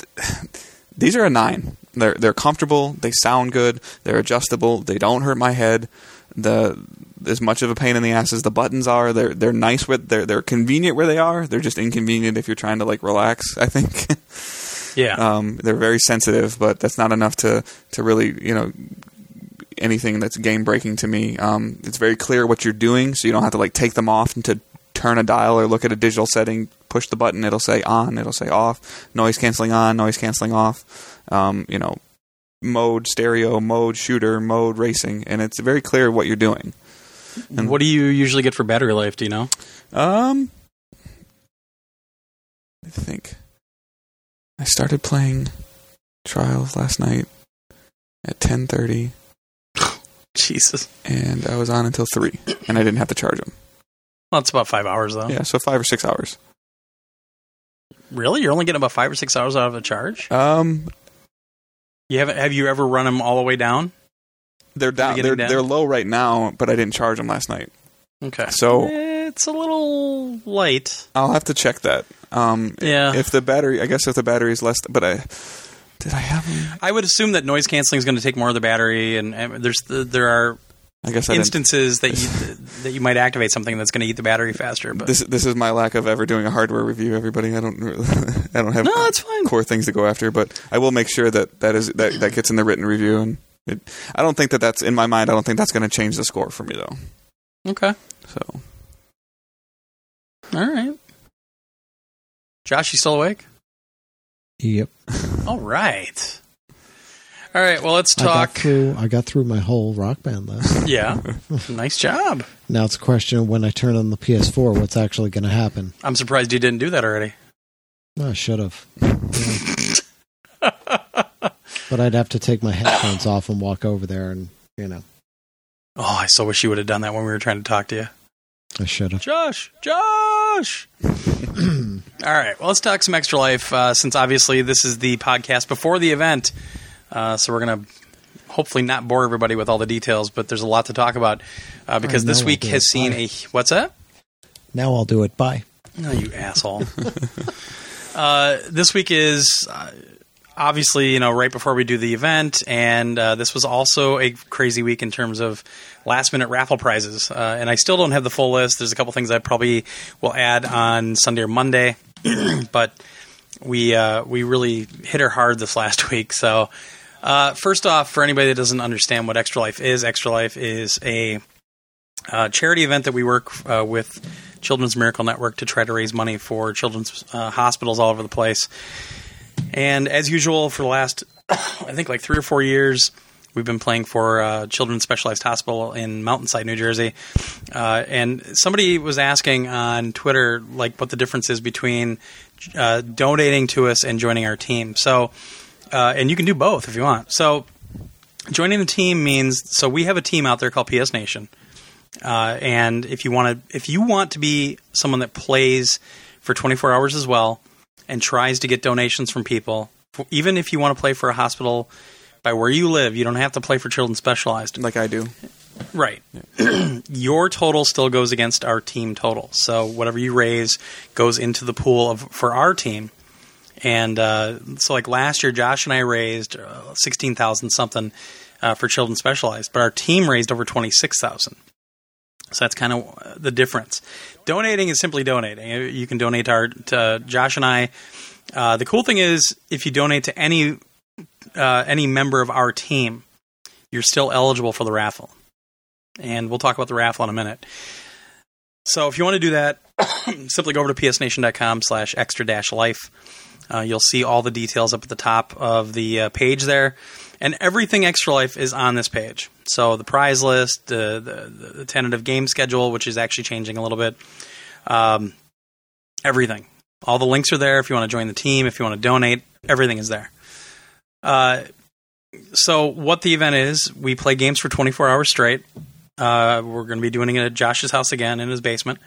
these are a nine. They're they're comfortable. They sound good. They're adjustable. They don't hurt my head. The as much of a pain in the ass as the buttons are, they're they're nice with they're they're convenient where they are. They're just inconvenient if you're trying to like relax. I think Yeah. *laughs* um, they're very sensitive, but that's not enough to to really you know anything that's game breaking to me. Um, it's very clear what you're doing, so you don't have to like take them off and to turn a dial or look at a digital setting. Push the button, it'll say on, it'll say off. Noise canceling on, noise canceling off. Um, you know, mode stereo, mode shooter, mode racing, and it's very clear what you're doing. and- what do you usually get for battery life? Do you know? Um, I think I started playing Trials last night at ten thirty, Jesus. and I was on until three, and I didn't have to charge them. Well, it's about five hours though. Yeah, so five or six hours. Really? You're only getting about five or six hours out of a charge? Um, You haven't? Have you ever run them all the way down? they're down. They're down? they're low right now, but I didn't charge them last night, Okay. so It's a little light. I'll have to check that. Um, Yeah. if the battery, I guess if the battery is less, but I did I have them? I would assume that noise canceling is going to take more of the battery, and, and there's there are I guess I instances that you *laughs* that you might activate something that's going to eat the battery faster. But This this is my lack of ever doing a hardware review. Everybody, I don't *laughs* I don't have no, that's fine. core things to go after, but I will make sure that that is that that gets in the written review. And it, I don't think that that's in my mind. I don't think that's going to change the score for me though. Okay, So all right. Josh, you still awake? Yep. All right. All right. Well, let's I got talk. through. I got through my whole rock band list. *laughs* Yeah. *laughs* nice job. now it's a question of when I turn on the PS4, what's actually going to happen? I'm surprised you didn't do that already. I should have. *laughs* but I'd have to take my headphones off and walk over there, and you know, Oh, I so wish you would have done that when we were trying to talk to you. I should have. Josh, Josh. *clears throat* All right, well, let's talk some extra life uh, since obviously this is the podcast before the event. Uh, so we're gonna hopefully not bore everybody with all the details, but there's a lot to talk about uh, because this week has seen a what's that? Now I'll do it. Bye. No, you asshole. *laughs* uh, this week is uh, obviously, you know, right before we do the event, and uh, this was also a crazy week in terms of last minute raffle prizes. Uh, and I still don't have the full list. There's a couple things I probably will add on Sunday or Monday, *clears throat* but we uh, we really hit her hard this last *laughs* week. So, uh, first off, for anybody that doesn't understand what Extra Life is, Extra Life is a uh, charity event that we work uh, with Children's Miracle Network to try to raise money for children's hospitals all over the place. And as usual, for the last, I think, like three or four years, we've been playing for uh, Children's Specialized Hospital in Mountainside, New Jersey. Uh, and somebody was asking on Twitter, like, what the difference is between uh, donating to us and joining our team. So, uh, and you can do both if you want. So, joining the team means so we have a team out there called PS Nation. Uh, and if you want to, if you want to be someone that plays for 24 hours as well and tries to get donations from people, even if you want to play for a hospital by where you live, you don't have to play for Children's Specialized. like I do. Right. *clears throat* Your total still goes against our team total. So whatever you raise goes into the pool of for our team. And uh, so, like last year, Josh and I raised uh, sixteen thousand something uh, for Children Specialized, but our team raised over twenty six thousand. So that's kind of the difference. Donating is simply donating. You can donate to, our, to Josh and I. Uh, the cool thing is, if you donate to any uh, any member of our team, you're still eligible for the raffle and we'll talk about the raffle in a minute. So if you want to do that, *coughs* simply go over to psnation.com slash extra dash life. Uh, you'll see all the details up at the top of the uh, page there. And everything Extra Life is on this page. So the prize list, the, the, the tentative game schedule, which is actually changing a little bit, um, everything. All the links are there if you want to join the team, if you want to donate, everything is there. Uh, so what the event is, we play games for 24 hours straight. Uh, we're going to be doing it at Josh's house again in his basement.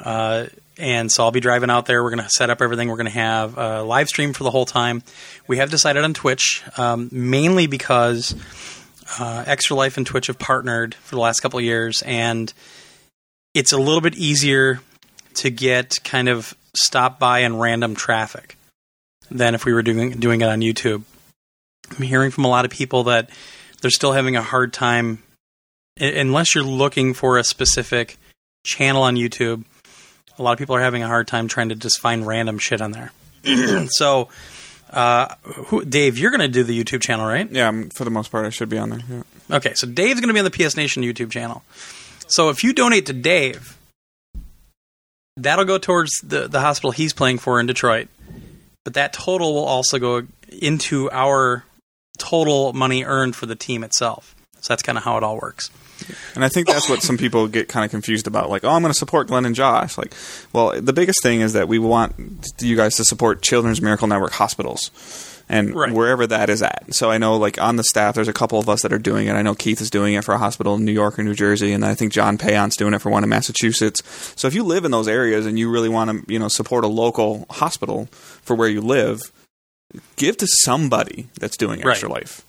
Uh, and so I'll be driving out there. We're going to set up everything. We're going to have a live stream for the whole time. We have decided on Twitch, um, mainly because uh, Extra Life and Twitch have partnered for the last couple years, and it's a little bit easier to get kind of stop by and random traffic than if we were doing doing it on YouTube. I'm hearing from a lot of people that they're still having a hard time unless you're looking for a specific channel on YouTube. A lot of people are having a hard time trying to just find random shit on there. *clears throat* so, uh, who, Dave, you're going to do the YouTube channel, right? Yeah, I'm- for the most part, I should be on there. Yeah. Okay, so Dave's going to be on the PS Nation YouTube channel. So if you donate to Dave, that'll go towards the, the hospital he's playing for in Detroit. But that total will also go into our total money earned for the team itself. So that's kind of how it all works. And I think that's what some people get kind of confused about. Like, oh, I'm going to support Glenn and Josh. Like, well, the biggest thing is that we want you guys to support Children's Miracle Network hospitals and Right. wherever that is at. So I know, like, on the staff, there's a couple of us that are doing it. I know Keith is doing it for a hospital in New York or New Jersey, and I think John Payon's doing it for one in Massachusetts. So if you live in those areas and you really want to, you know, support a local hospital for where you live, give to somebody that's doing Right. extra life.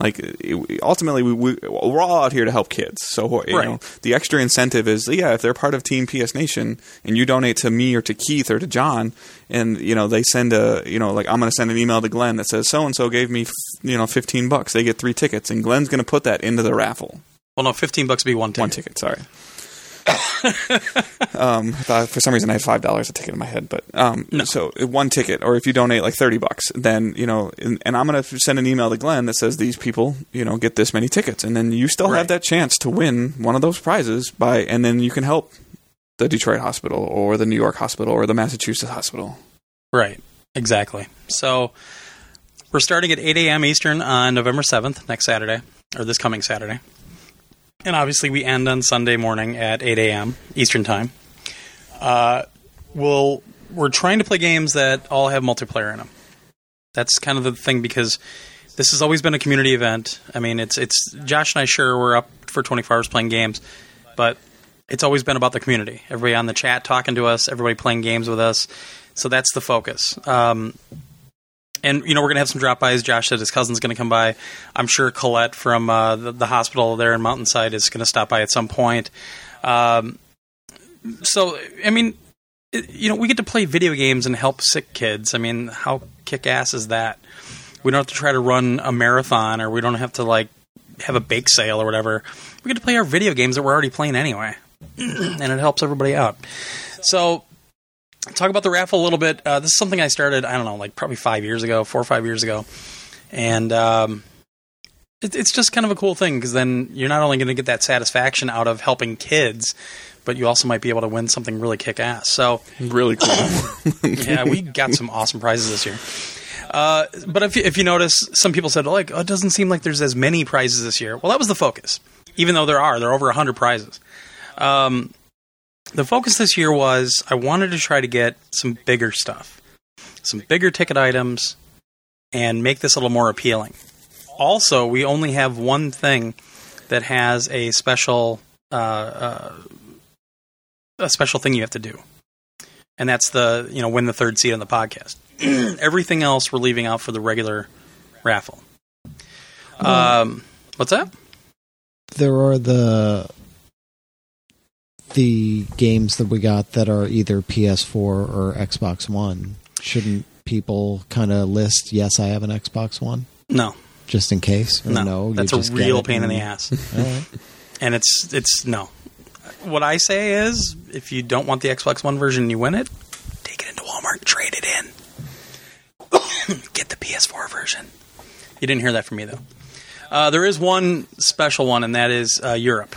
Like it- ultimately, we, we we're all out here to help kids. So you Right. know, the extra incentive is yeah, if they're part of Team PS Nation and you donate to me or to Keith or to John, and you know they send a you know like I'm going to send an email to Glenn that says so and so gave me you know 15 bucks. They get three tickets, and Glenn's going to put that into the raffle. Well, no, 15 bucks would be one ticket. One ticket, sorry. *laughs* um, I thought for some reason I had five dollars a ticket in my head, but um, No. so one ticket, or if you donate like thirty bucks, then you know, and, and I'm gonna send an email to Glenn that says these people, you know, get this many tickets, and then you still Right. have that chance to win one of those prizes by, and then you can help the Detroit hospital or the New York hospital or the Massachusetts hospital. Right, exactly. So we're starting at 8 a.m. Eastern on November 7th, next Saturday, or this coming Saturday. And obviously, we end on Sunday morning at 8 a.m. Eastern Time. Uh, we'll we're trying to play games that all have multiplayer in them. That's kind of the thing because this has always been a community event. I mean, it's it's Josh and I sure we're up for 24 hours playing games, but it's always been about the community. Everybody on the chat talking to us, everybody playing games with us. So that's the focus. Um, and you know we're gonna have some drop bys. Josh said his cousin's gonna come by. I'm sure Colette from uh, the, the hospital there in Mountainside is gonna stop by at some point. Um, so I mean, it, you know, we get to play video games and help sick kids. I mean, how kick ass is that? We don't have to try to run a marathon, or we don't have to like have a bake sale or whatever. We get to play our video games that we're already playing anyway, *clears throat* and it helps everybody out. So talk about the raffle a little bit. Uh, this is something I started, I don't know, like probably five years ago, four or five years ago. And um, it, it's just kind of a cool thing because then you're not only going to get that satisfaction out of helping kids, but you also might be able to win something really kick ass. So, Really cool. *laughs* yeah, we got some awesome prizes this year. Uh, but if you, if you notice, some people said like, oh, it doesn't seem like there's as many prizes this year. Well, that was the focus. Even though there are, there are over hundred prizes. Um, the focus this year was I wanted to try to get some bigger stuff, some bigger ticket items, and make this a little more appealing. Also, we only have one thing that has a special uh, uh, a special thing you have to do, and that's the you know win the third seat on the podcast. *clears throat* Everything else we're leaving out for the regular raffle. Um, what's that? There are the the games that we got that are either PS4 or Xbox One. Shouldn't people kind of list? Yes, I have an Xbox One, No, just in case. No, no, you that's a real pain in the ass. *laughs* Right. and it's it's no. What I say is, if you don't want the Xbox One version and you win it, take it into Walmart trade it in. *coughs* Get the PS4 version. You didn't hear that from me though. Uh, there is one special one, and that is uh, Europe,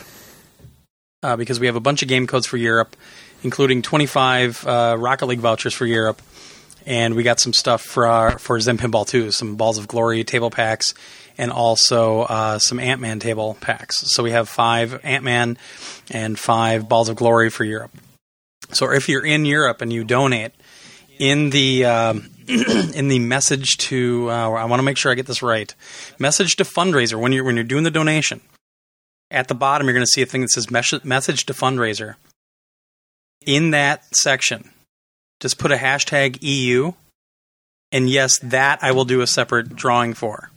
uh, because we have a bunch of game codes for Europe, including 25 uh, Rocket League vouchers for Europe, and we got some stuff for our, for Zen Pinball too, some Balls of Glory table packs, and also uh, some Ant Man table packs. So we have five Ant Man and five Balls of Glory for Europe. So if you're in Europe and you donate in the um, *clears throat* in the message to, uh, I want to make sure I get this right, message to fundraiser when you're when you're doing the donation. At the bottom, you're going to see a thing that says message to fundraiser. In that section, just put a hashtag EU, and yes, that I will do a separate drawing for.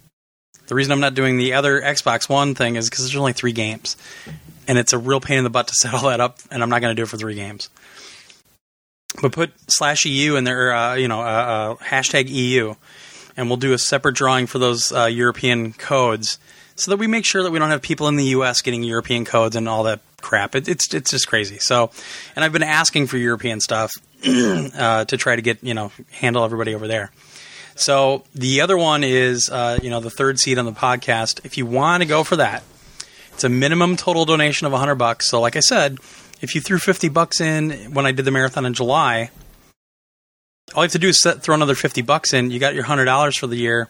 The reason I'm not doing the other Xbox One thing is because there's only three games, and it's a real pain in the butt to *laughs* set all that up, and I'm not going to do it for three games. But put slash EU in there, uh, you know, uh, uh, hashtag EU, and we'll do a separate drawing for those uh, European codes, so that we make sure that we don't have people in the U.S. getting European codes and all that crap. It, it's it's just crazy. So, and I've been asking for European stuff *clears throat* uh, to try to get you know handle everybody over there. So the other one is, uh, you know, the third seat on the podcast. If you want to go for that, it's a minimum total donation of 100 bucks. So, like I said, if you threw 50 bucks in when I did the marathon in July, all you have to do is set, throw another 50 bucks in. You got your $100 for the year.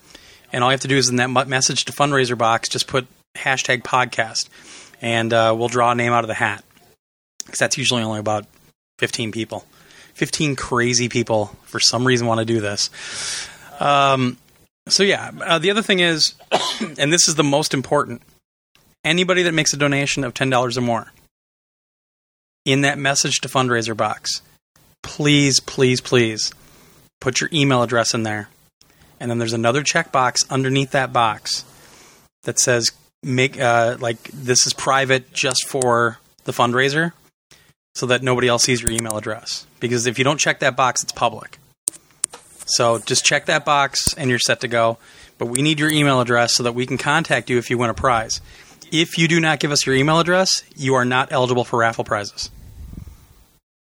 And all you have to do is in that message to fundraiser box, just put hashtag podcast. And uh, we'll draw a name out of the hat. Because that's usually only about 15 people. 15 crazy people, for some reason, want to do this. Um, so yeah, uh, the other thing is, *coughs* and this is the most important. Anybody that makes a donation of ten dollars or more in that message to fundraiser box, please, please, please put your email address in there, and then there's another checkbox underneath that box that says make uh, like this is private just for the fundraiser, so that nobody else sees your email address. Because if you don't check that box, it's public. So just check that box and you're set to go. But we need your email address so that we can contact you if you win a prize. If you do not give us your email address, you are not eligible for raffle prizes.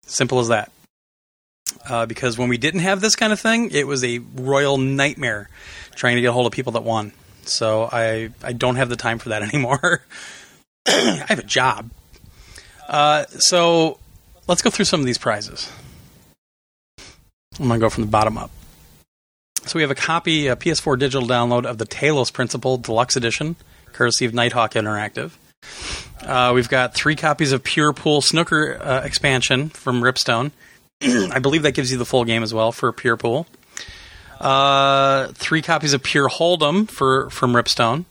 Simple as that. Uh, because when we didn't have this kind of thing, it was a royal nightmare trying to get a hold of people that won. So I I don't have the time for that *laughs* anymore. I have a job. Uh, so let's go through some of these prizes. I'm to go from the bottom up. So we have a copy, a PS4 digital download of the Talos Principle Deluxe Edition, courtesy of Nighthawk Interactive. Uh, we've got three copies of Pure Pool Snooker uh, expansion from Ripstone. I believe that gives you the full game as well for Pure Pool. Uh, three copies of Pure Hold'em for from Ripstone.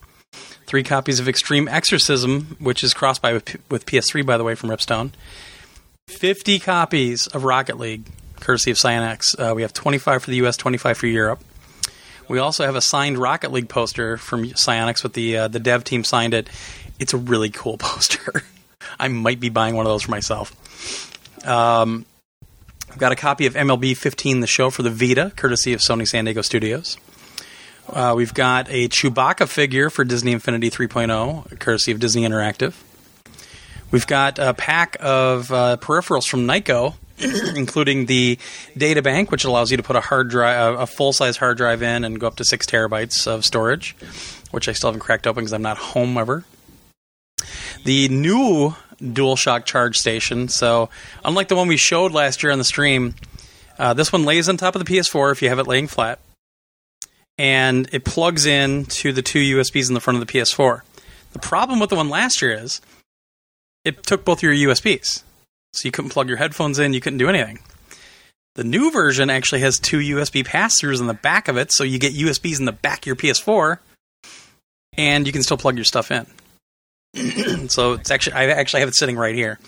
Three copies of Extreme Exorcism, which is cross-buy with, with PS3, by the way, from Ripstone. 50 copies of Rocket League, courtesy of Psyonix. Uh, we have 25 for the US, 25 for Europe. We also have a signed Rocket League poster from Psyonix with the uh, the dev team signed it. It's a really cool *laughs* poster. I might be buying one of those for myself. Um, I've got a copy of MLB 15 The Show for the Vita, courtesy of Sony San Diego Studios. Uh, we've got a Chewbacca figure for Disney Infinity 3.0, courtesy of Disney Interactive. We've got a pack of uh, peripherals from Nyko, *clears throat* including the data bank, which allows you to put a hard drive, a full size hard drive in, and go up to six terabytes of storage, which I still haven't cracked open because I'm not home ever. The new DualShock charge station. So, unlike the one we showed last year on the stream, uh, this one lays on top of the PS4 if you have it laying flat, and it plugs in to the two USBs in the front of the PS4. The problem with the one last year is it took both your USBs. So you couldn't plug your headphones in, you couldn't do anything. The new version actually has two USB pass throughs in the back of it, so you get USBs in the back of your PS4, and you can still plug your stuff in. *clears throat* so it's actually I actually have it sitting right here,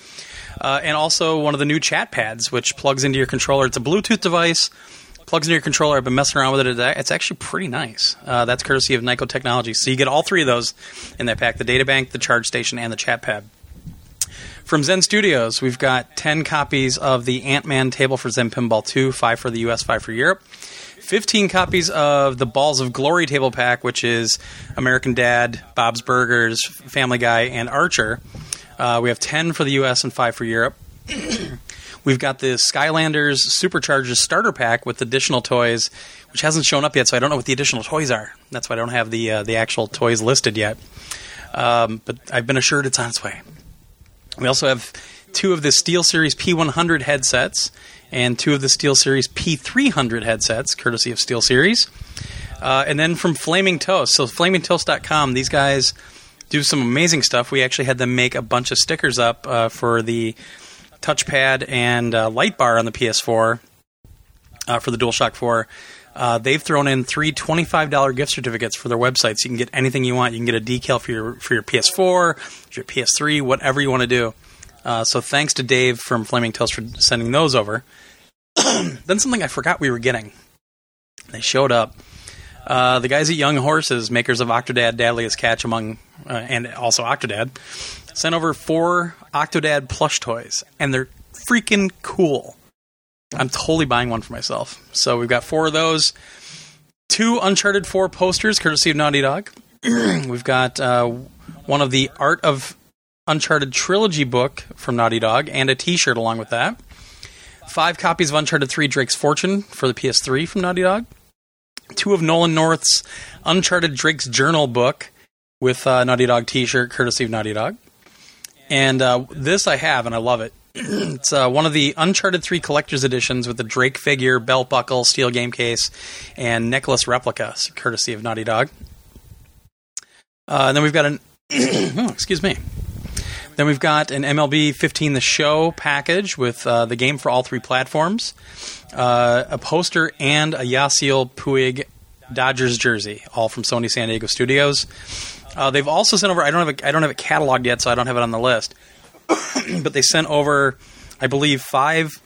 uh, and also one of the new chat pads, which plugs into your controller. It's a Bluetooth device, plugs into your controller. I've been messing around with it. It's actually pretty nice. Uh, that's courtesy of Nyko Technologies. So you get all three of those in that pack: the data bank, the charge station, and the chat pad. From Zen Studios, we've got 10 copies of the Ant Man table for Zen Pinball 2, 5 for the US, 5 for Europe. 15 copies of the Balls of Glory table pack, which is American Dad, Bob's Burgers, Family Guy, and Archer. Uh, we have 10 for the US and 5 for Europe. *clears throat* We've got the Skylanders Superchargers starter pack with additional toys, which hasn't shown up yet, so I don't know what the additional toys are. That's why I don't have the uh, the actual toys listed yet. Um, but I've been assured it's on its way. We also have two of the Steel Series P100 headsets and two of the SteelSeries P300 headsets, courtesy of SteelSeries. Uh, and then from Flaming Toast. So, flamingtoast.com, these guys do some amazing stuff. We actually had them make a bunch of stickers up uh, for the touchpad and uh, light bar on the PS4 uh, for the DualShock 4. Uh, they've thrown in three $25 gift certificates for their websites. You can get anything you want. You can get a decal for your for your PS4, your PS3, whatever you want to do. Uh, so thanks to Dave from Flaming Toast for sending those over. *clears throat* then something I forgot we were getting. They showed up. Uh, the guys at Young Horses, makers of Octodad Dadliest Catch, among uh, and also Octodad, sent over four Octodad plush toys, and they're freaking cool. I'm totally buying one for myself. So we've got four of those. Two Uncharted 4 posters, courtesy of Naughty Dog. *clears throat* we've got uh, one of the Art of Uncharted trilogy book from Naughty Dog and a t shirt along with that. Five copies of Uncharted 3 Drake's Fortune for the PS3 from Naughty Dog. Two of Nolan North's Uncharted Drake's Journal book with a Naughty Dog t shirt, courtesy of Naughty Dog. And uh, this I have, and I love it. *clears throat* it's uh, one of the Uncharted 3 collector's editions with the Drake figure, belt buckle, steel game case, and necklace replica, courtesy of Naughty Dog. Uh, and then we've got an. *clears throat* oh, excuse me. Then we've got an MLB 15 The Show package with uh, the game for all three platforms, uh, a poster, and a Yasiel Puig Dodgers jersey, all from Sony San Diego Studios. Uh, they've also sent over. I don't have a, I don't have it cataloged yet, so I don't have it on the list. *clears throat* but they sent over, I believe, five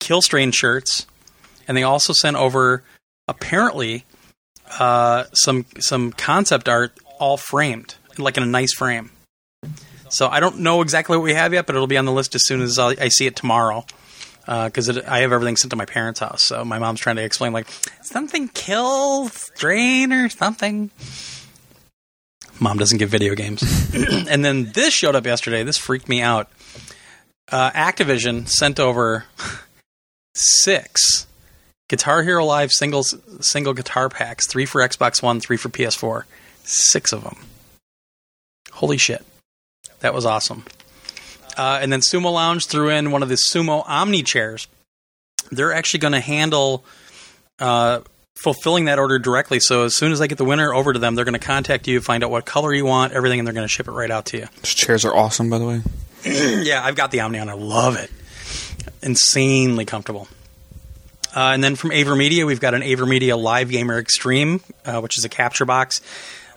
Killstrain shirts, and they also sent over apparently uh, some some concept art, all framed, like in a nice frame. So I don't know exactly what we have yet, but it'll be on the list as soon as I, I see it tomorrow. Because uh, I have everything sent to my parents' house, so my mom's trying to explain like something kill strain or something. Mom doesn't give video games. *coughs* and then this showed up yesterday. This freaked me out. Uh, Activision sent over six Guitar Hero Live single single guitar packs, three for Xbox One, three for PS4. Six of them. Holy shit. That was awesome. Uh, and then Sumo Lounge threw in one of the Sumo Omni chairs. They're actually going to handle uh, fulfilling that order directly. So as soon as I get the winner over to them, they're going to contact you, find out what color you want, everything, and they're going to ship it right out to you. Those chairs are awesome, by the way. *clears throat* yeah, I've got the Omni on. I love it. insanely comfortable. Uh, and then from AverMedia, we've got an AverMedia Live Gamer Extreme, uh, which is a capture box.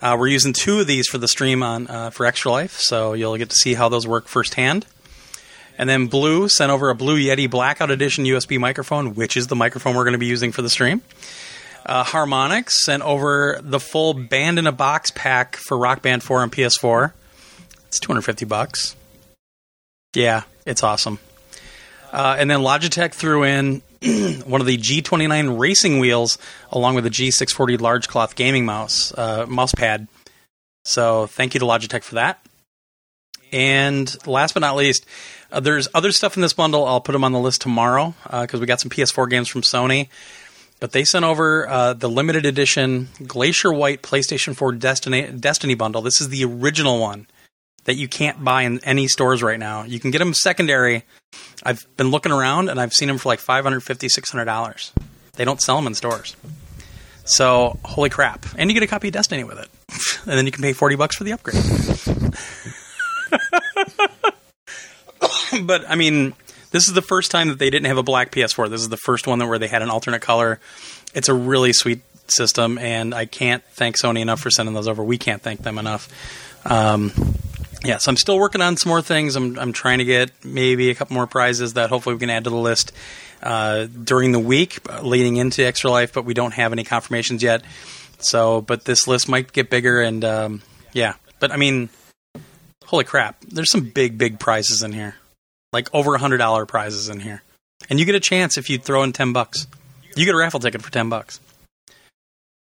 Uh, we're using two of these for the stream on uh, for Extra Life, so you'll get to see how those work firsthand. And then Blue sent over a Blue Yeti Blackout Edition USB microphone, which is the microphone we're going to be using for the stream. Uh, Harmonix sent over the full band in a box pack for Rock Band 4 and PS4. It's 250 bucks. Yeah, it's awesome. Uh, and then Logitech threw in *clears throat* one of the G29 racing wheels along with the G640 large cloth gaming mouse uh, mouse pad. So thank you to Logitech for that. And last but not least, uh, there's other stuff in this bundle. I'll put them on the list tomorrow because we got some PS4 games from Sony. But they sent over uh, the limited edition Glacier White PlayStation 4 Destiny, Destiny bundle. This is the original one that you can't buy in any stores right now. You can get them secondary. I've been looking around and I've seen them for like $550, $600. They don't sell them in stores. So, holy crap. And you get a copy of Destiny with it. *laughs* and then you can pay 40 bucks for the upgrade. *laughs* but, I mean, this is the first time that they didn't have a black PS4. This is the first one that where they had an alternate color. It's a really sweet system, and I can't thank Sony enough for sending those over. We can't thank them enough. Um, yeah, so I'm still working on some more things. I'm, I'm trying to get maybe a couple more prizes that hopefully we can add to the list uh, during the week uh, leading into Extra Life, but we don't have any confirmations yet. So, but this list might get bigger, and um, yeah. But I mean, holy crap, there's some big, big prizes in here, like over a hundred dollar prizes in here, and you get a chance if you throw in ten bucks. You get a raffle ticket for ten bucks.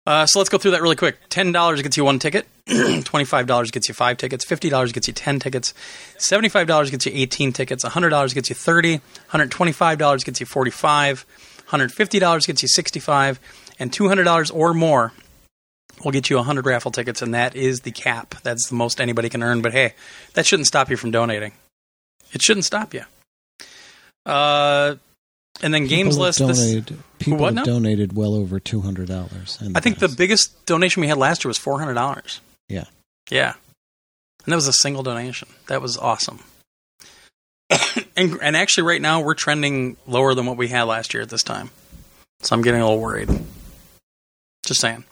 Uh, so let's go through that really quick. Ten dollars gets you one ticket. *clears throat* Twenty-five dollars gets you five tickets. Fifty dollars gets you ten tickets. Seventy-five dollars gets you eighteen tickets. hundred dollars gets you thirty. Hundred twenty-five dollars gets you forty-five. Hundred fifty dollars gets you sixty-five. And two hundred dollars or more will get you hundred raffle tickets, and that is the cap. That's the most anybody can earn. But hey, that shouldn't stop you from donating. It shouldn't stop you. Uh, and then games People list. have This, people what now? donated well over two hundred dollars. I think the biggest donation we had last year was four hundred dollars. Yeah. Yeah. And that was a single donation. That was awesome. *coughs* and and actually right now we're trending lower than what we had last year at this time. So I'm getting a little worried. Just saying.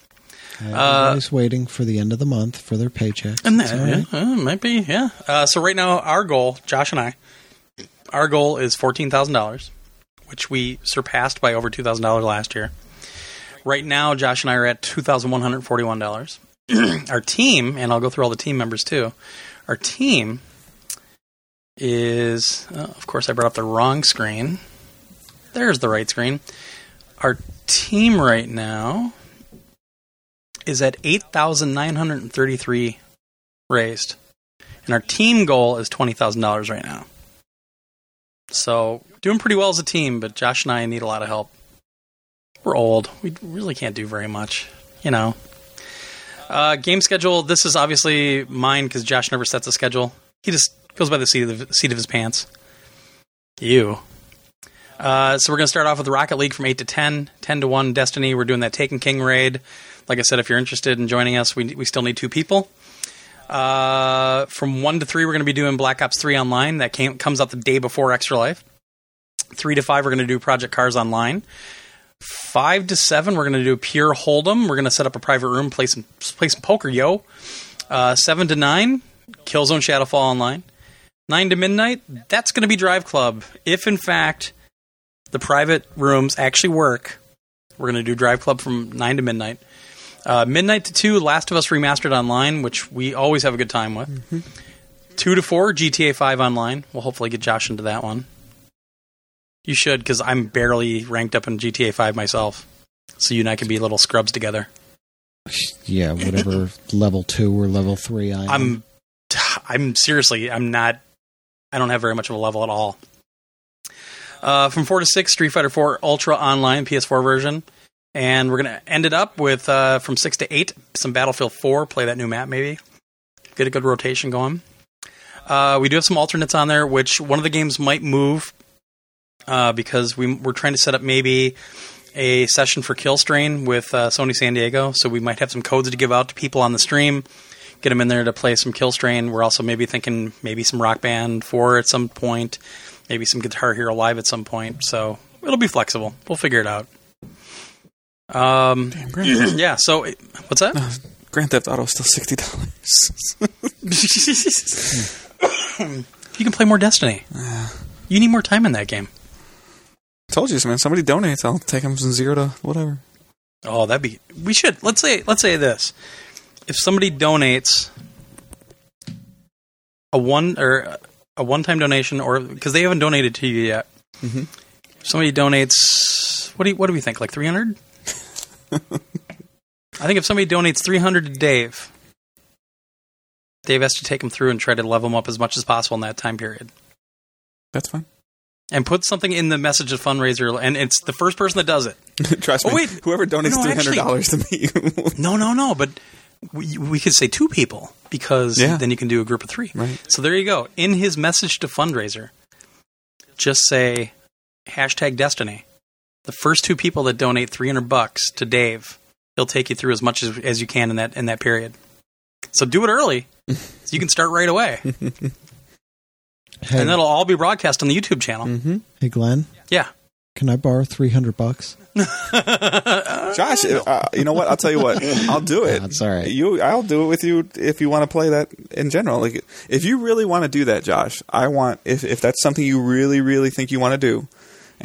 Everybody's waiting for the end of the month for their paychecks. And that right. yeah, uh, might be, yeah. Uh, so right now our goal, Josh and I, our goal is fourteen thousand dollars, which we surpassed by over two thousand dollars last year. Right now, Josh and I are at two thousand one hundred forty-one dollars. *clears throat* our team, and I'll go through all the team members too. Our team is, uh, of course, I brought up the wrong screen. There's the right screen. Our team right now is at eight thousand nine hundred and thirty-three raised, and our team goal is twenty thousand dollars right now. So doing pretty well as a team, but Josh and I need a lot of help. We're old; we really can't do very much, you know. Uh, game schedule. This is obviously mine because Josh never sets a schedule. He just goes by the seat of the seat of his pants. You. Uh, so we're going to start off with Rocket League from 8 to 10, 10 to 1 Destiny. We're doing that Taken King raid. Like I said, if you're interested in joining us, we, we still need two people. Uh, from 1 to 3, we're going to be doing Black Ops 3 online. That came, comes out the day before Extra Life. 3 to 5, we're going to do Project Cars online. 5 to 7, we're going to do Pure Hold'em. We're going to set up a private room, play some, play some poker, yo. Uh, 7 to 9, Killzone Shadowfall online. 9 to midnight, that's going to be Drive Club. If, in fact, the private rooms actually work, we're going to do Drive Club from 9 to midnight. Uh, midnight to 2, Last of Us Remastered Online, which we always have a good time with. 2 to 4, GTA 5 Online. We'll hopefully get Josh into that one. You should, because I'm barely ranked up in GTA 5 myself. So you and I can be little scrubs together. Yeah, whatever *laughs* level two or level three I am. I'm, I'm seriously, I'm not, I don't have very much of a level at all. Uh, from four to six, Street Fighter Four Ultra Online PS4 version, and we're gonna end it up with uh, from six to eight, some Battlefield Four. Play that new map, maybe. Get a good rotation going. Uh, we do have some alternates on there, which one of the games might move uh, because we, we're trying to set up maybe a session for Killstrain with uh, Sony San Diego. So we might have some codes to give out to people on the stream, get them in there to play some Killstrain. We're also maybe thinking maybe some Rock Band 4 at some point. maybe some Guitar Hero Live at some point. So it'll be flexible. We'll figure it out. Um, yeah. So what's that? Grand Theft Auto is still sixty dollars. *laughs* you can play more Destiny. You need more time in that game. Told you, man. Somebody donates, I'll take them from zero to whatever. Oh, that'd be. We should let's say let's say this. If somebody donates a one or a one time donation, or because they haven't donated to you yet, Mhm. somebody donates. What do you, what do we think? Like three hundred? *laughs* I think if somebody donates three hundred to Dave, Dave has to take them through and try to level them up as much as possible in that time period. That's fine. And put something in the message of fundraiser, and it's the first person that does it. *laughs* Trust Oh, me. wait. Whoever donates No, three hundred dollars to me, *laughs* No, no, no. But we, we could say two people because Yeah. then you can do a group of three. Right. So there you go. In his message to fundraiser, just say hashtag Destiny. The first two people that donate three hundred bucks to Dave, he'll take you through as much as, as you can in that in that period. So do it early, so *laughs* you can start right away, Hey, and that'll all be broadcast on the YouTube channel. hmm hey, Glenn, Yeah. can I borrow three hundred bucks? *laughs* Josh, uh, you know what? I'll tell you what. *laughs* I'll do it. That's all right. You, I'll do it with you if you want to play that in general. Like, if you really want to do that, Josh, I want if if that's something you really, really think you want to do,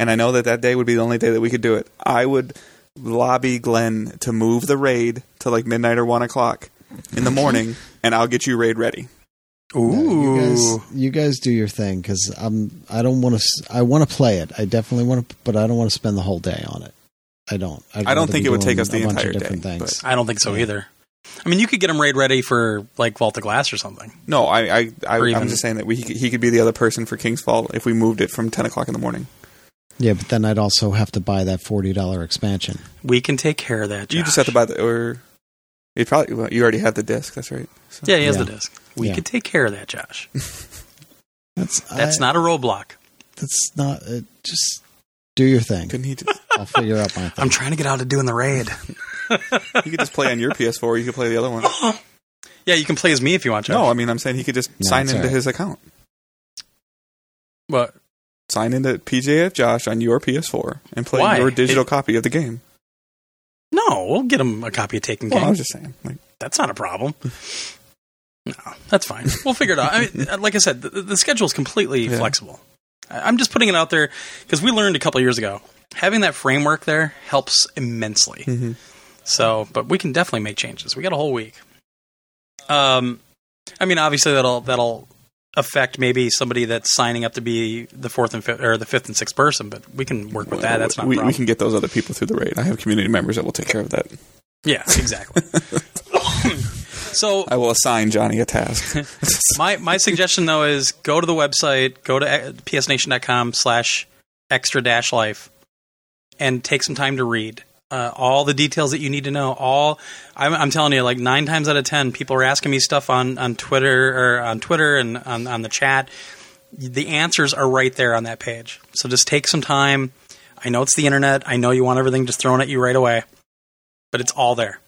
and I know that that day would be the only day that we could do it. I would lobby Glenn to move the raid to like midnight or one o'clock in the morning, and I'll get you raid ready. Ooh. you guys, you guys do your thing because I'm. I don't want to. I want to play it. I definitely want to, but I don't want to spend the whole day on it. I don't. I'd I don't think it would take us the a bunch entire of different day, things. I don't think so Yeah. either. I mean, you could get him raid ready for like Vault of Glass or something. No, I, I, I even, I'm just saying that we he could- he could be the other person for King's Fall if we moved it from ten o'clock in the morning. Yeah, but then I'd also have to buy that forty dollar expansion. We can take care of that. You just have to buy the or. you probably well, you already have the disc. That's right. So. Yeah, he has Yeah. the disc. We Yeah. could take care of that, Josh. *laughs* That's That's I- not a roadblock. That's not. Uh, just do your thing. Couldn't he? Just, *laughs* I'll figure out my *laughs* thing. I'm trying to get out of doing the raid. you could just play on your PS4. You could play the other one. Yeah, you can play as me if you want, Josh. No, I mean I'm saying he could just No, sign into all right. his account. But Sign into PJF Josh on your PS4 and play Why? your digital It- copy of the game. no, we'll get him a copy of Taken Well, I was just saying. Like, That's not a problem. No, that's fine. We'll figure it out. I mean, like I said, the, the schedule is completely Yeah. flexible. I- I'm just putting it out there because we learned a couple years ago having that framework there helps immensely. mhm. So, but we can definitely make changes. We got a whole week. Um, I mean, obviously that'll that'll affect maybe somebody that's signing up to be the fourth and fifth or the fifth and sixth person, but we can work with that. That's not we, we can get those other people through the raid. I have community members that will take care of that. yeah, exactly. *laughs* so I will assign Johnny a task. *laughs* *laughs* my my suggestion though is go to the website, go to uh, psnation.com slash extra dash life, and take some time to read. Uh, all the details that you need to know. All I'm, I'm telling you, like nine times out of ten, people are asking me stuff on, on Twitter or on Twitter and on, on the chat. The answers are right there on that page. So just take some time. I know it's the internet. I know you want everything just thrown at you right away, but it's all there.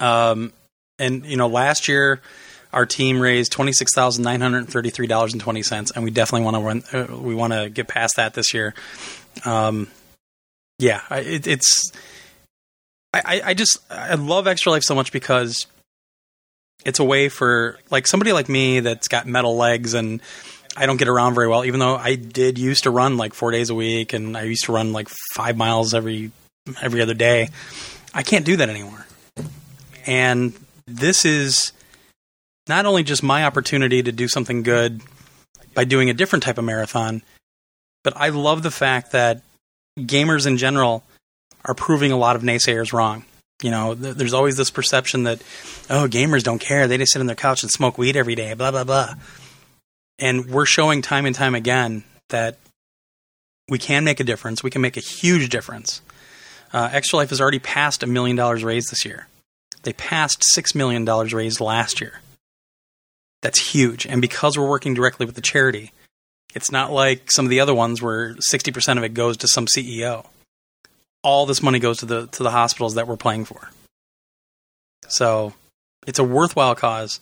Um, and you know, last year our team raised twenty six thousand nine hundred thirty three dollars and twenty cents, and we definitely want to run. Uh, we want to get past that this year. Um, yeah, it, it's. I- I just I love Extra Life so much because it's a way for like somebody like me that's got metal legs and I don't get around very well. Even though I did used to run like four days a week and I used to run like five miles every every other day, I can't do that anymore. And this is not only just my opportunity to do something good by doing a different type of marathon, but I love the fact that gamers in general are proving a lot of naysayers wrong. You know, th- there's always this perception that, oh, gamers don't care. They just sit on their couch and smoke weed every day, blah, blah, blah. And we're showing time and time again that we can make a difference. We can make a huge difference. Uh, Extra Life has already passed a million dollars raised this year. They passed $6 million raised last year. That's huge. And because we're working directly with the charity, it's not like some of the other ones where 60% of it goes to some CEO. All this money goes to the to the hospitals that we're playing for. So, it's a worthwhile cause.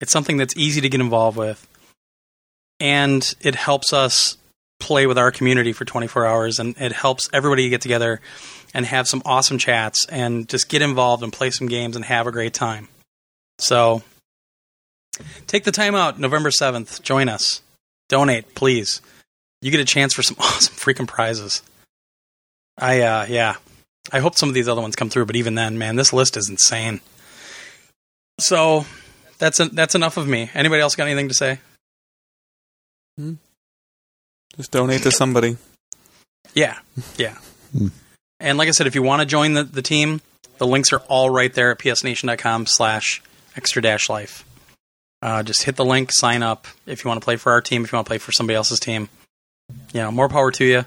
It's something that's easy to get involved with. And it helps us play with our community for 24 hours, and it helps everybody get together and have some awesome chats and just get involved and play some games and have a great time. So take the time out, November 7th. Join us. Donate, please. You get a chance for some *laughs* awesome freaking prizes. I, uh, yeah. I hope some of these other ones come through, but even then, man, this list is insane. So that's a, that's enough of me. Anybody else got anything to say? Just donate to somebody. Yeah, yeah. Hmm. and like I said, if you want to join the, the team, the links are all right there at psnation.com slash extra dash life. Uh, just hit the link, sign up if you want to play for our team, if you want to play for somebody else's team. You know, more power to you.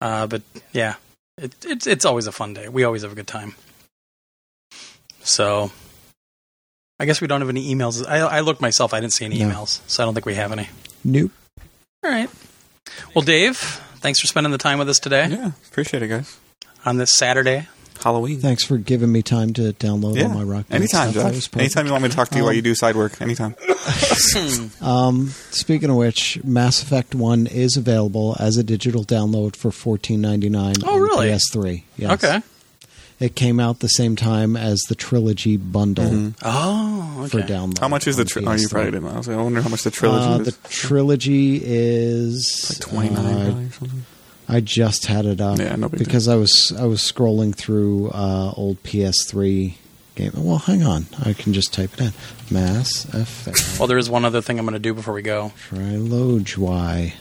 Uh, but yeah, it, it's it's always a fun day. We always have a good time. So, I guess we don't have any emails. I, I looked myself. I didn't see any No. emails, so I don't think we have any. Nope. All right. Well, Dave, thanks for spending the time with us today Yeah, appreciate it, guys. on this Saturday. Halloween. Thanks for giving me time to download Yeah. all my rock. Band Anytime. Josh. Anytime you want me to talk to you while Um, you do side work. Anytime. *laughs* Um, speaking of which, Mass Effect One is available as a digital download for fourteen ninety nine. Oh, on really? PS3. Yes. Okay. It came out the same time as the trilogy bundle Oh, for download. How much is the? Tri- oh, you PS3. probably didn't. I was I wonder how much the trilogy Uh, is. the trilogy is like Twenty nine, uh, or something. I just had it up Yeah, no big because I was I was scrolling through uh, old PS3 game. Well, hang on, I can just type it in. Mass Effect Well, there is one other thing I'm going to do before we go. Trilogy. Y.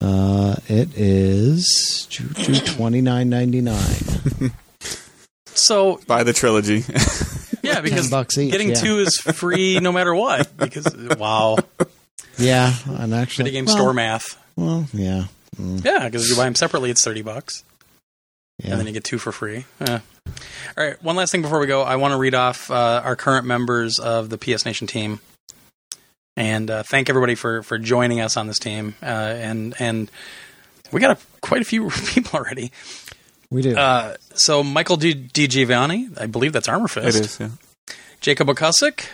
Uh, it is twenty nine ninety nine. *laughs* So, Buy the trilogy. *laughs* yeah, because bucks each, getting yeah. two is free no matter what. Because, wow, *laughs* Yeah, and actually, video game well, store math. Well, yeah, mm, Yeah, because if you buy them separately, it's 30 bucks. yeah. and then you get two for free. Yeah. All right, one last thing before we go. I want to read off uh, our current members of the PS Nation team, and uh, thank everybody for for joining us on this team. Uh, and and we got a, quite a few *laughs* people already. we do. Uh, so Michael D. D. Giovanni, I believe that's Armor Fist. it is. Yeah. Jacob Okusick,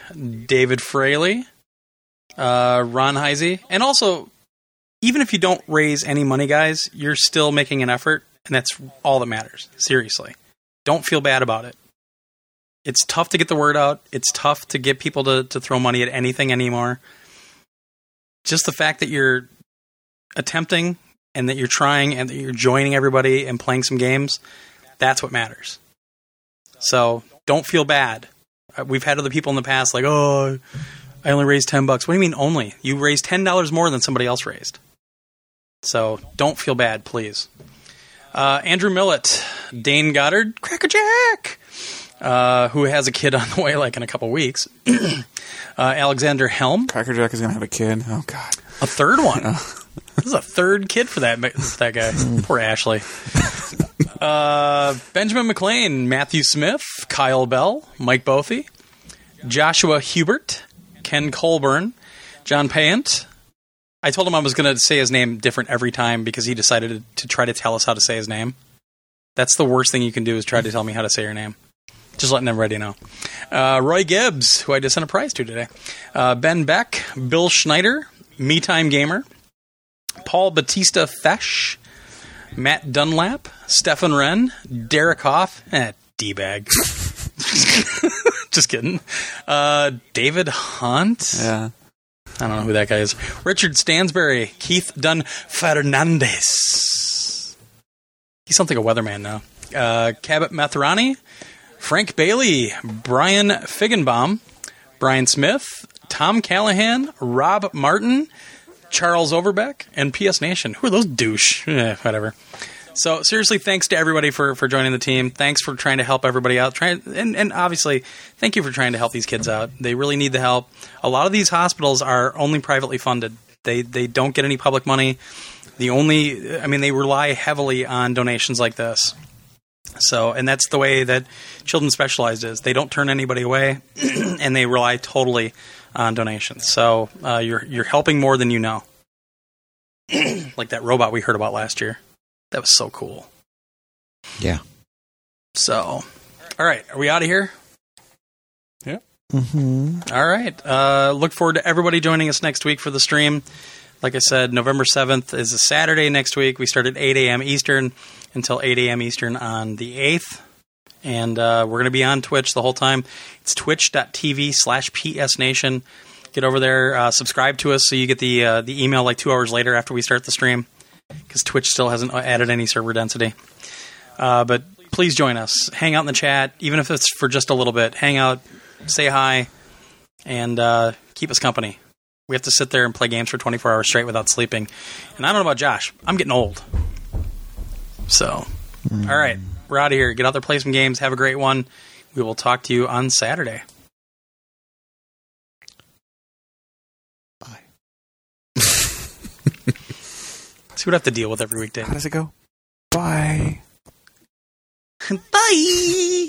David Fraley, uh, Ron Heisey, and also, even if you don't raise any money, guys, you're still making an effort, and that's all that matters. Seriously, don't feel bad about it. It's tough to get the word out. It's tough to get people to, to throw money at anything anymore. Just the fact that you're attempting and that you're trying and that you're joining everybody and playing some games, that's what matters. So don't feel bad. Uh, We've had other people in the past like, oh, I only raised 10 bucks. What do you mean only? You raised $10 more than somebody else raised. So don't feel bad, please. Uh, Andrew Millett, Dane Goddard, Cracker Jack, uh, who has a kid *laughs* on the way like in a couple weeks. *clears throat* uh, Alexander Helm, Cracker Jack is gonna have a kid. Oh God. a third one. *laughs* this is a third kid for that that guy. *laughs* Poor Ashley. Uh, Benjamin McLean, Matthew Smith, Kyle Bell, Mike Bothy, Joshua Hubert, Ken Colburn, John Payant. I told him I was going to say his name different every time because he decided to try to tell us how to say his name. That's the worst thing you can do is try to tell me how to say your name. Just letting everybody know. Uh, Roy Gibbs, who I just sent a prize to today. Uh, ben Beck, Bill Schneider, Me Time Gamer, Paul Batista Fesh, Matt Dunlap, Stefan Wren, Derek Hoff, eh, D-bag. *laughs* Just kidding. Uh, David Hunt. Yeah. I don't know who that guy is. Richard Stansbury, Keith Dunn Fernandez. He's something a weatherman now. Uh, Cabot Matharani, Frank Bailey, Brian Figgenbaum, Brian Smith, Tom Callahan, Rob Martin, Charles Overbeck, and PS Nation. Who are those douche? Eh, whatever. So seriously, thanks to everybody for, for joining the team. Thanks for trying to help everybody out. Trying and, and obviously, thank you for trying to help these kids out. They really need the help. A lot of these hospitals are only privately funded. They they don't get any public money. The only I mean they rely heavily on donations like this. So, and that's the way that Children's Specialized is. They don't turn anybody away, *clears throat* and they rely totally on donations. So, uh, you're you're helping more than you know. *clears throat* like that robot we heard about last year. That was so cool. yeah. So, all right, are we out of here? Yeah. hmm All right. Uh, look forward to everybody joining us next week for the stream. Like I said, November 7th is a Saturday next week. We start at 8 a.m. Eastern until 8 a.m. Eastern on the 8th. And uh, we're going to be on Twitch the whole time. It's twitch.tv slash psnation. Get over there, uh, subscribe to us so you get the, uh, the email like two hours later after we start the stream because Twitch still hasn't added any server density. Uh, but please join us. Hang out in the chat, even if it's for just a little bit. Hang out, say hi, and uh, keep us company. We have to sit there and play games for 24 hours straight without sleeping. And I don't know about Josh. I'm getting old. So, all right, we're out of here. Get out there, play some games. Have a great one. We will talk to you on Saturday. See what have to deal with every weekday. How does it go? Bye. *laughs* Bye.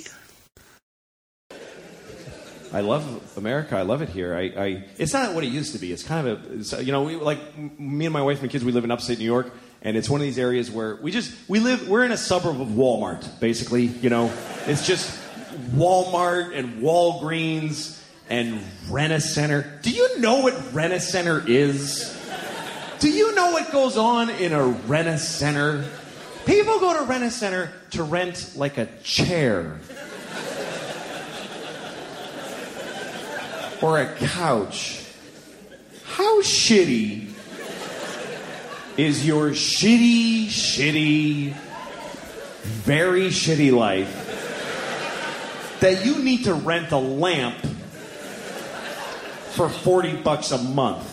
I love America. I love it here. I, I it's not what it used to be. It's kind of a, it's, you know, we like me and my wife and my kids. We live in upstate New York, and it's one of these areas where we just we live. We're in a suburb of Walmart, basically. You know, it's just Walmart and Walgreens and Rent-A-Center. Do you know what Rent-A-Center is? Do you know what goes on in a Rent-A-Center? People go to Rent-A-Center to rent like a chair. or a couch. How shitty is your shitty, shitty, very shitty life that you need to rent a lamp for 40 bucks a month?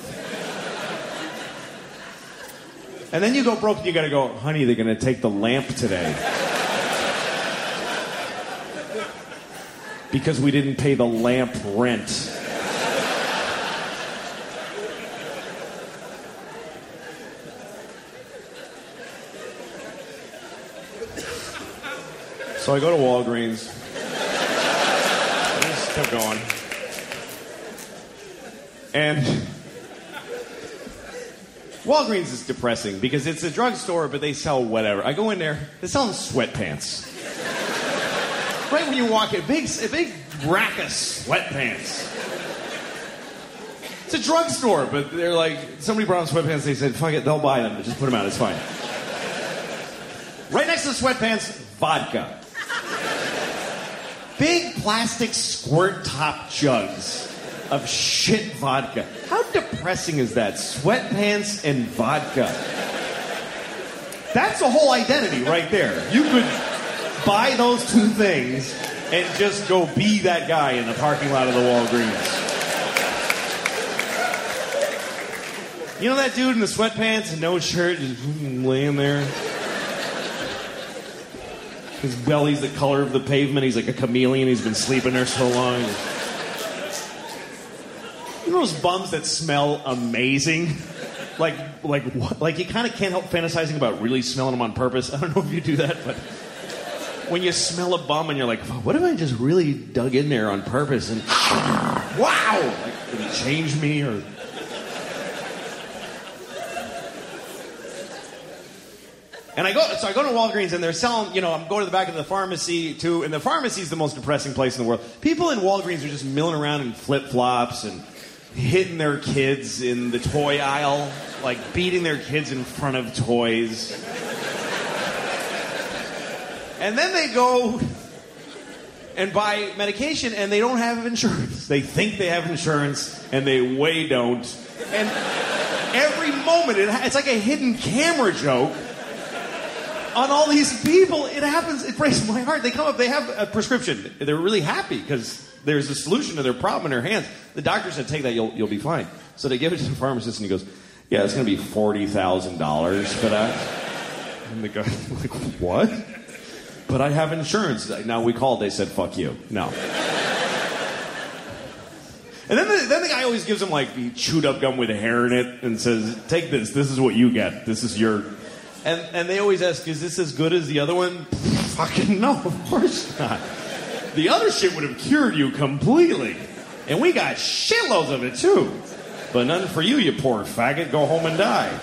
And then you go broke and you gotta go, honey, they're gonna take the lamp today. Because we didn't pay the lamp rent. So I go to Walgreens. Just kept going. And Walgreens is depressing because it's a drugstore, but they sell whatever. I go in there, they're selling sweatpants. *laughs* right when you walk in, big, a big rack of sweatpants. It's a drugstore, but they're like, somebody brought them sweatpants, they said, fuck it, they'll buy them, just put them out, it's fine. Right next to the sweatpants, vodka. Big plastic squirt top jugs of shit vodka. How depressing is that? Sweatpants and vodka. That's a whole identity right there. You could buy those two things and just go be that guy in the parking lot of the Walgreens. You know that dude in the sweatpants and no shirt just laying there? His belly's the color of the pavement. He's like a chameleon. He's been sleeping there so long. You know those bums that smell amazing? Like, like, like you kind of can't help fantasizing about really smelling them on purpose. I don't know if you do that, but when you smell a bum and you're like, what if I just really dug in there on purpose and *laughs* wow, like did he change me or? And I go, so I go to Walgreens and they're selling, you know, I'm going to the back of the pharmacy too, and the pharmacy is the most depressing place in the world. People in Walgreens are just milling around in flip flops and hitting their kids in the toy aisle, like beating their kids in front of toys. And then they go and buy medication and they don't have insurance. They think they have insurance and they way don't. And every moment, it, it's like a hidden camera joke on all these people. It happens. It breaks my heart. They come up. They have a prescription. They're really happy because there's a solution to their problem in their hands. The doctor said, "Take that. You'll you'll be fine." So they give it to the pharmacist, and he goes, "Yeah, it's going to be forty thousand dollars for that." And the guy *laughs* like, "What?" But I have insurance. Now we called. They said, "Fuck you." No. And then the, then the guy always gives him like the chewed up gum with hair in it and says, "Take this. This is what you get. This is your." And and they always ask, "Is this as good as the other one?" *laughs* Fucking no, of course not. The other shit would have cured you completely, and we got shitloads of it too. But none for you, you poor faggot. Go home and die.